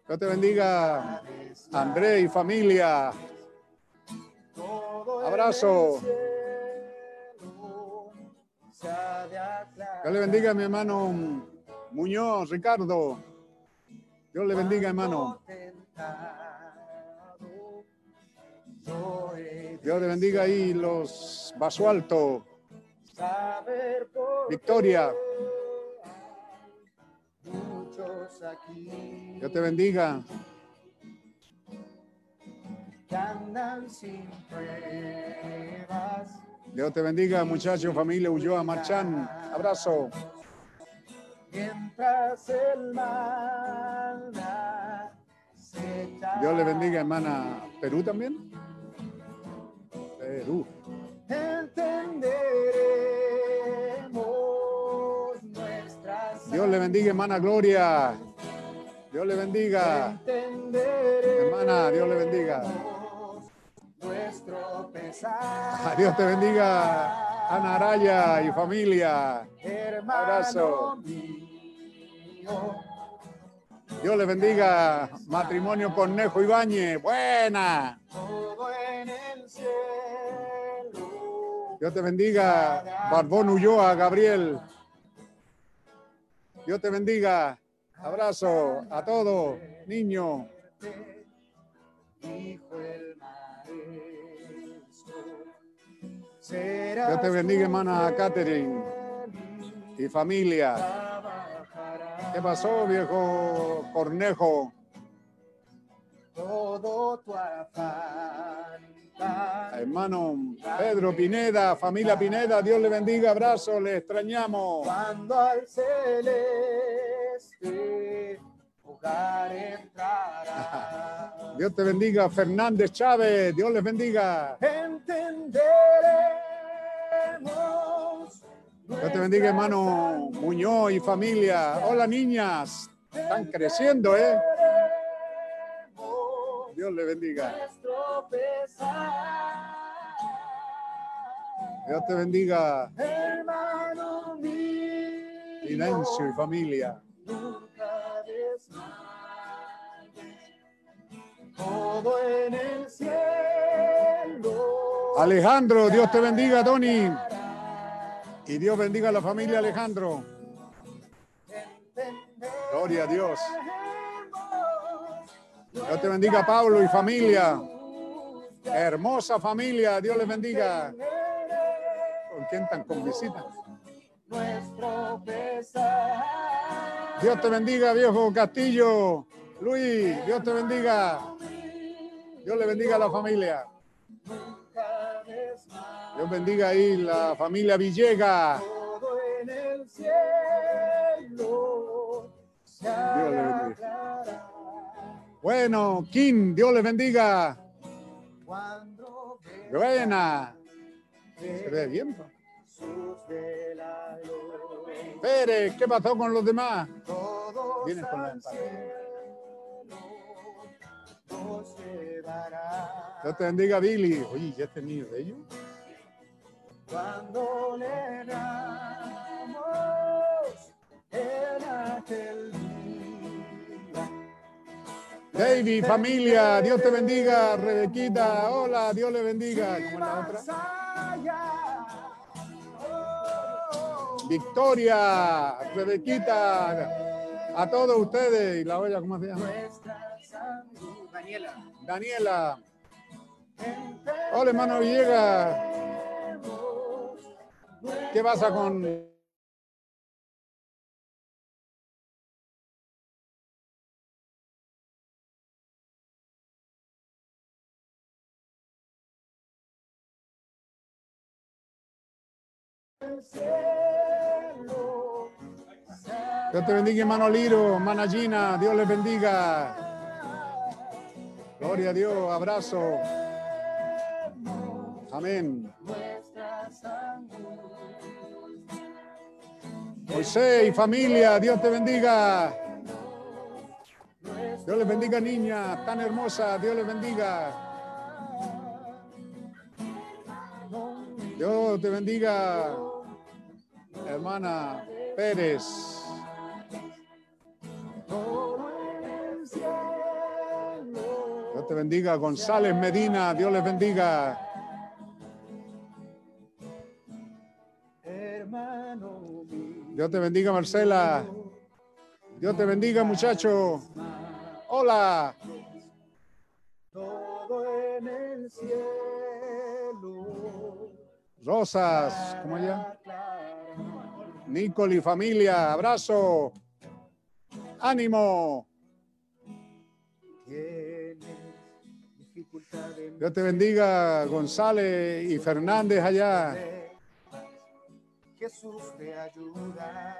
Dios te bendiga. André y familia. Abrazo. Dios le bendiga a mi hermano Muñoz, Ricardo. Dios le bendiga, hermano. Dios le bendiga ahí los Basualto. Victoria. Dios te bendiga. Dios te bendiga, muchachos, familia Ulloa, Marchán. Abrazo. mientras el mal. Dios le bendiga, hermana. ¿Perú también? Perú. Dios le bendiga, hermana Gloria. Dios le bendiga. Hermana, Dios le bendiga. Nuestro pesar. Dios te bendiga, Ana Araya y familia. Hermano Abrazo. mío, Dios le bendiga, matrimonio Cornejo Ibáñez. Buena. todo en el cielo. Dios te bendiga, Barbón Ulloa, Gabriel. Dios te bendiga. Abrazo a todos. Serás Dios te bendiga, hermana Catherine y familia. ¿Qué pasó, viejo Cornejo? todo tu afán. Hermano Pedro Pineda, familia Pineda, Dios le bendiga, abrazo, le extrañamos. Cuando al celeste hogar entrará. Dios te bendiga, Fernández Chávez, Dios les bendiga. Entenderemos. Dios te bendiga, hermano Muñoz y familia. Hola, niñas. Están creciendo, ¿eh? Dios le bendiga. Dios te bendiga, Hermano. Silencio y familia. Nunca todo en el cielo. Alejandro, Dios te bendiga, Tony. Y Dios bendiga a la familia Alejandro. Gloria a Dios. Dios te bendiga, Pablo y familia. Hermosa familia, Dios les bendiga. ¿Con quién están con visita? Nuestro. Dios te bendiga, viejo Castillo. Luis, Dios te bendiga. Dios le bendiga a la familia. Dios bendiga ahí la familia Villega. Todo en el cielo se Dios le bendiga. aclarará Bueno, Kim, Dios le bendiga. Buena. Se ve bien. Pérez, ¿qué pasó con los demás? Vienes con la. Dios te bendiga, Billy. Oye, ¿ya este niño de ellos? Cuando le damos en aquel día. David, familia, Dios te bendiga. Rebequita, hola, Dios le bendiga. ¿Cómo es la otra? Victoria, Rebequita, a todos ustedes. ¿Y la olla cómo se llama? Daniela. Daniela. Hola, hermano Villegas. ¿Qué pasa con Dios te bendiga, hermano Liro, hermana Gina, Dios les bendiga. Gloria a Dios, abrazo. Amén. José y familia, Dios te bendiga. Dios les bendiga, niña, tan hermosa, Dios les bendiga. Dios te bendiga, hermana Pérez. Dios te bendiga, González Medina, Dios les bendiga. Dios te bendiga, Marcela. Dios te bendiga, muchacho. Hola. todo en el cielo. Rosas, ¿cómo ella? Nicole y familia, abrazo. Ánimo. Dios te bendiga, González y Fernández allá. Jesús te ayuda.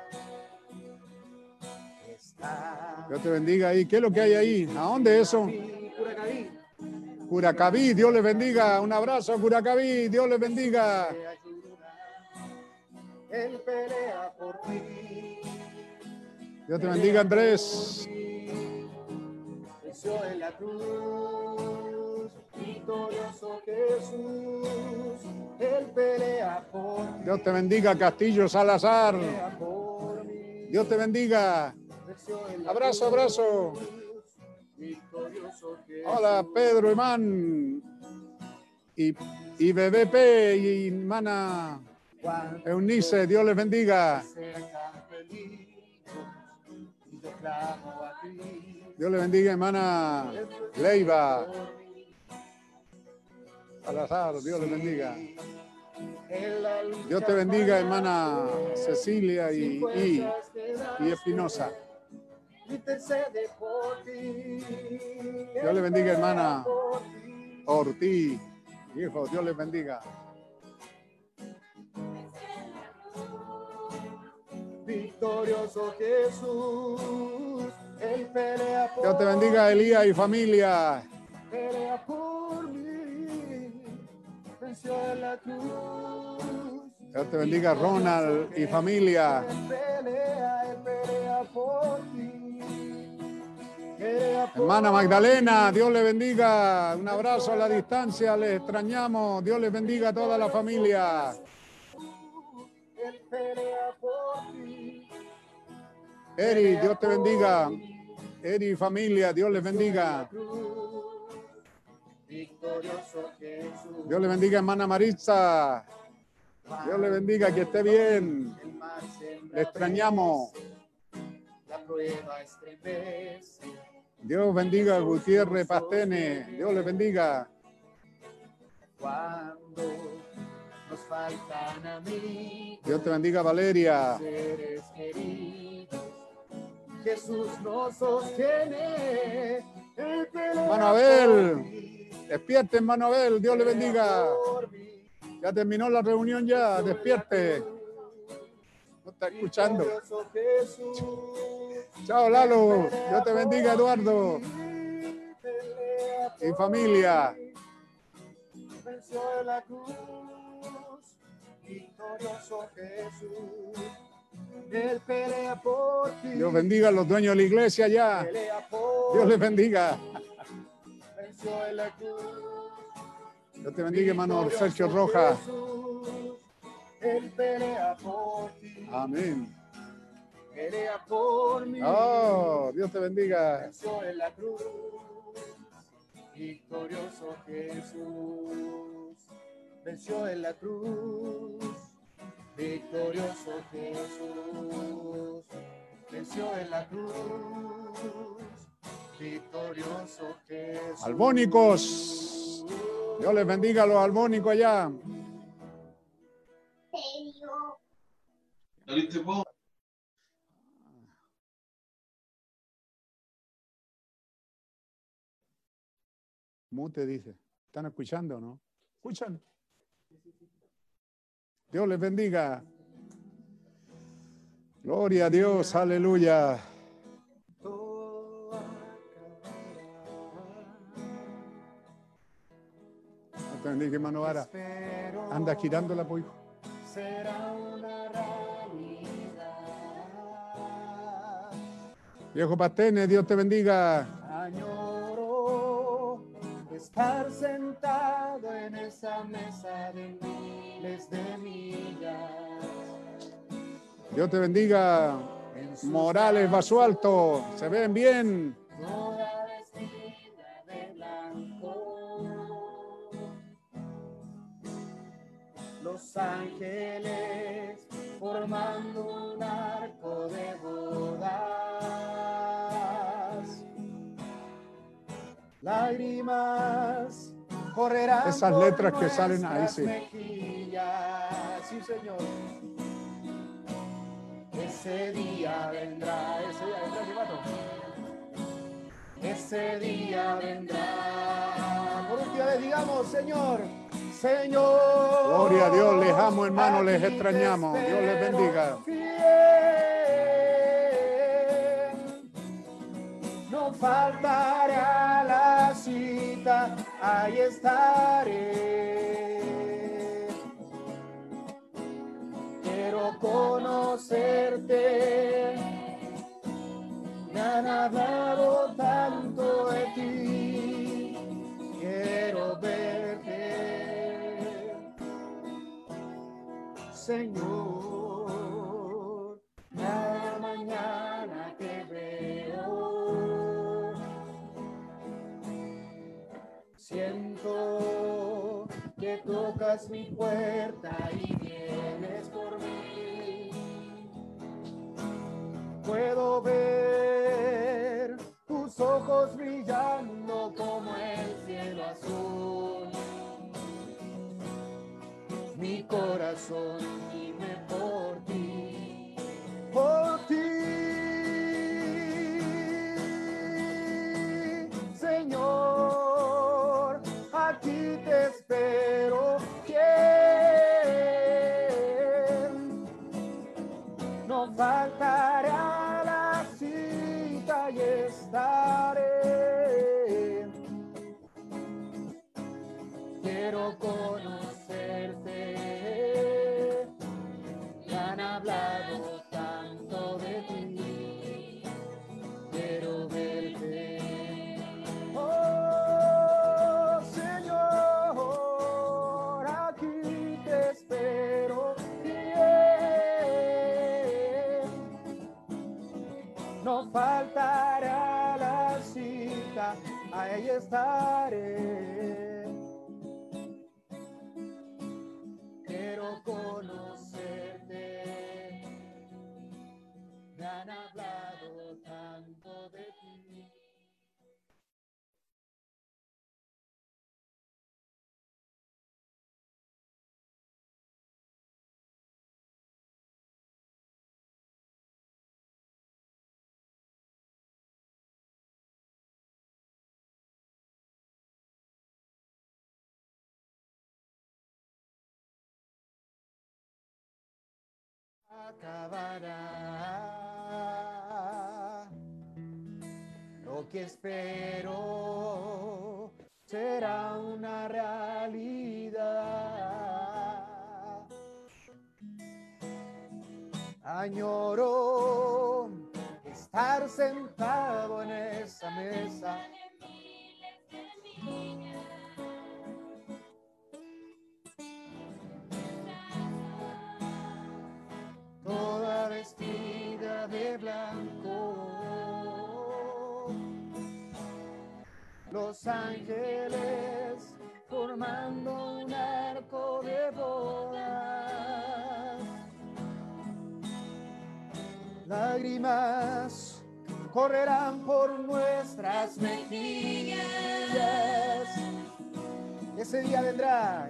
Está Dios te bendiga ahí. ¿Qué es lo que hay ahí? ¿A dónde es eso? Curacaví. Curacaví, Dios les bendiga. Un abrazo a Curacaví, Dios les bendiga. Él pelea por ti. Dios te bendiga, Andrés. En la cruz. Victorioso Jesús. Él pelea por. Dios te bendiga, Castillo Salazar. Dios te bendiga. Abrazo, abrazo. Hola, Pedro, Imán. Y, y BBP y hermana Cuando Eunice, Dios les bendiga. Dios les bendiga, hermana Leiva. Salazar, Dios les bendiga. Dios te bendiga, hermana Cecilia y, Espinosa. Dios le bendiga, hermana. Ortiz, hijo, Dios les bendiga. Victorioso Jesús, Él pelea por Dios te bendiga, Elías y familia. pelea por mí, venció en la cruz. Dios te bendiga, Ronald y familia. Hermana Magdalena, Dios le bendiga. Un abrazo a la distancia, les extrañamos. Dios les bendiga a toda la familia. Eri, Dios te bendiga. Eri y familia, Dios les bendiga. Cruz, Victorioso Jesús. Dios le bendiga, hermana Maritza. Dios le bendiga, que esté bien. Le extrañamos. La prueba. Dios bendiga a Gutiérrez Pastene. Dios le bendiga. Cuando nos faltan amigos, Dios te bendiga, Valeria. seres queridos, Jesús nos sostiene. Mí, Despierte, Abel. Dios le bendiga. Ya terminó la reunión ya. Despierte. No está escuchando. Chao, Lalo. Dios te bendiga, Eduardo. Y familia. Dios bendiga a los dueños de la iglesia ya. Dios les bendiga. En la cruz. Dios te bendiga, hermano Sergio. Jesús. Él pelea por ti. Amén. Pelea por mí. Oh, Dios te bendiga. venció en la cruz, victorioso Jesús, venció en la cruz, victorioso Jesús, venció en la cruz, victorioso Jesús. Albónicos. Dios les bendiga a los albónicos allá. Mute dice. ¿Están escuchando o no? ¿Escuchan? Dios les bendiga. Gloria a Dios, aleluya. Dios te bendiga, hermano Vara. Espero Anda girándola, pues, hijo. será una realidad. Viejo Pastene, Dios te bendiga. Añoro estar sentado en esa mesa de miles de millas. Dios te bendiga. Morales, Basualto. Se ven bien. Los ángeles formando un arco de bodas. Lágrimas correrán. Esas por letras que salen ahí, sí. mejillas. Sí, Señor. Ese día vendrá, ese día vendrá, Chivato. Ese día vendrá. Por última vez digamos, Señor, Señor. Gloria a Dios, les amo, hermano, les extrañamos. Dios les bendiga. fiel. No faltará la cita, ahí estaré. Quiero conocerte. Me han hablado tanto de ti. Quiero verte. Señor, cada mañana te veo. Siento que tocas mi puerta y vienes por mí. Puedo ver tus ojos brillando como el cielo azul. Mi corazón gime por ti, por ti. Señor, aquí te espero. No faltará la cita y estaré. Quiero conocerte. Tanto de ti. Quiero verte. Oh Señor, aquí te espero fiel. No faltará la cita, ahí estaré. Acabará. Lo que espero será una realidad. Añoro estar sentado en esa mesa. Blanco. Los ángeles formando un arco de bodas. Lágrimas correrán por nuestras mejillas. Ese día vendrá.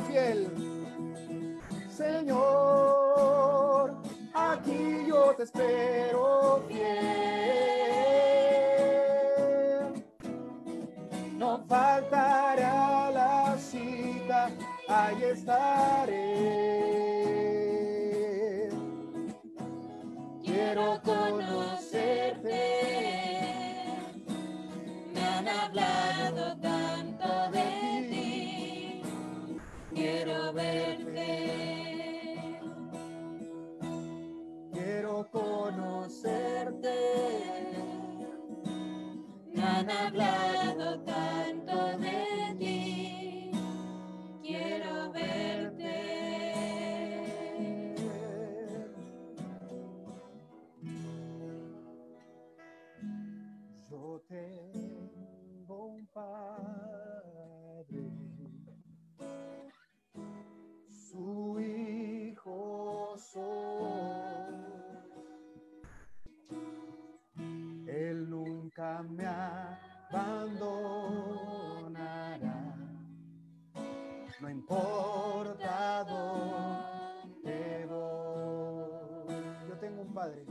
Fiel. Señor, aquí yo te espero fiel. No faltará la cita, ahí estaré. Conocerte. Me han hablado tanto de ti. Quiero verte. Yo tengo un padre, me abandonará, no importa dónde voy. Yo tengo un padre.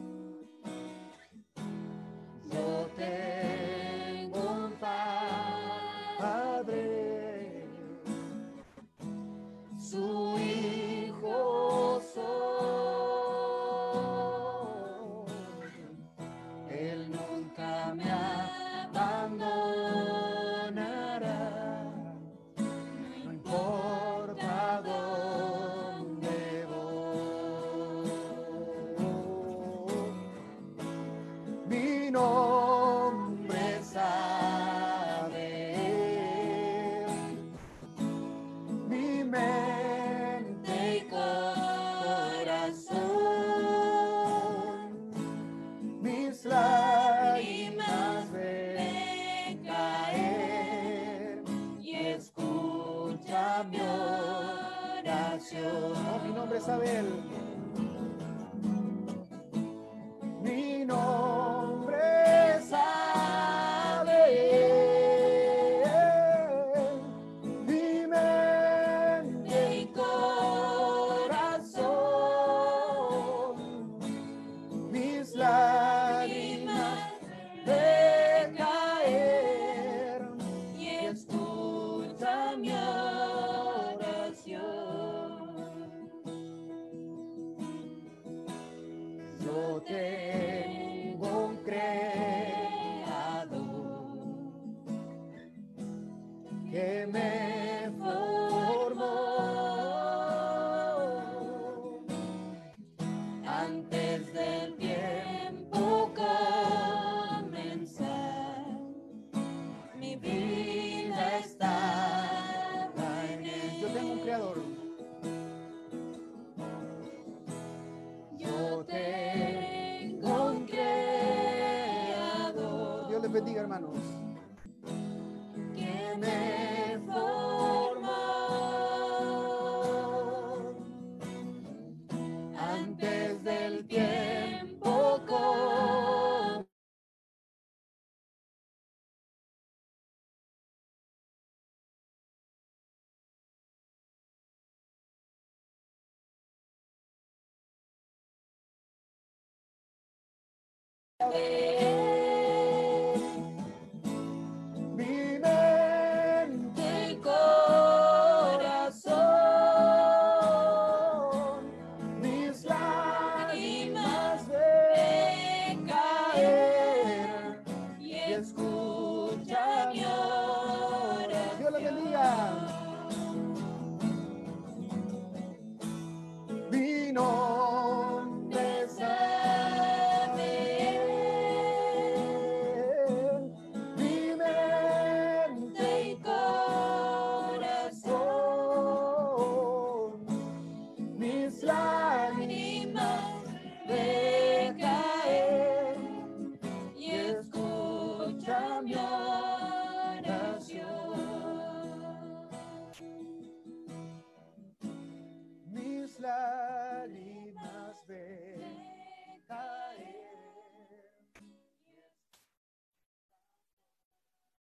Él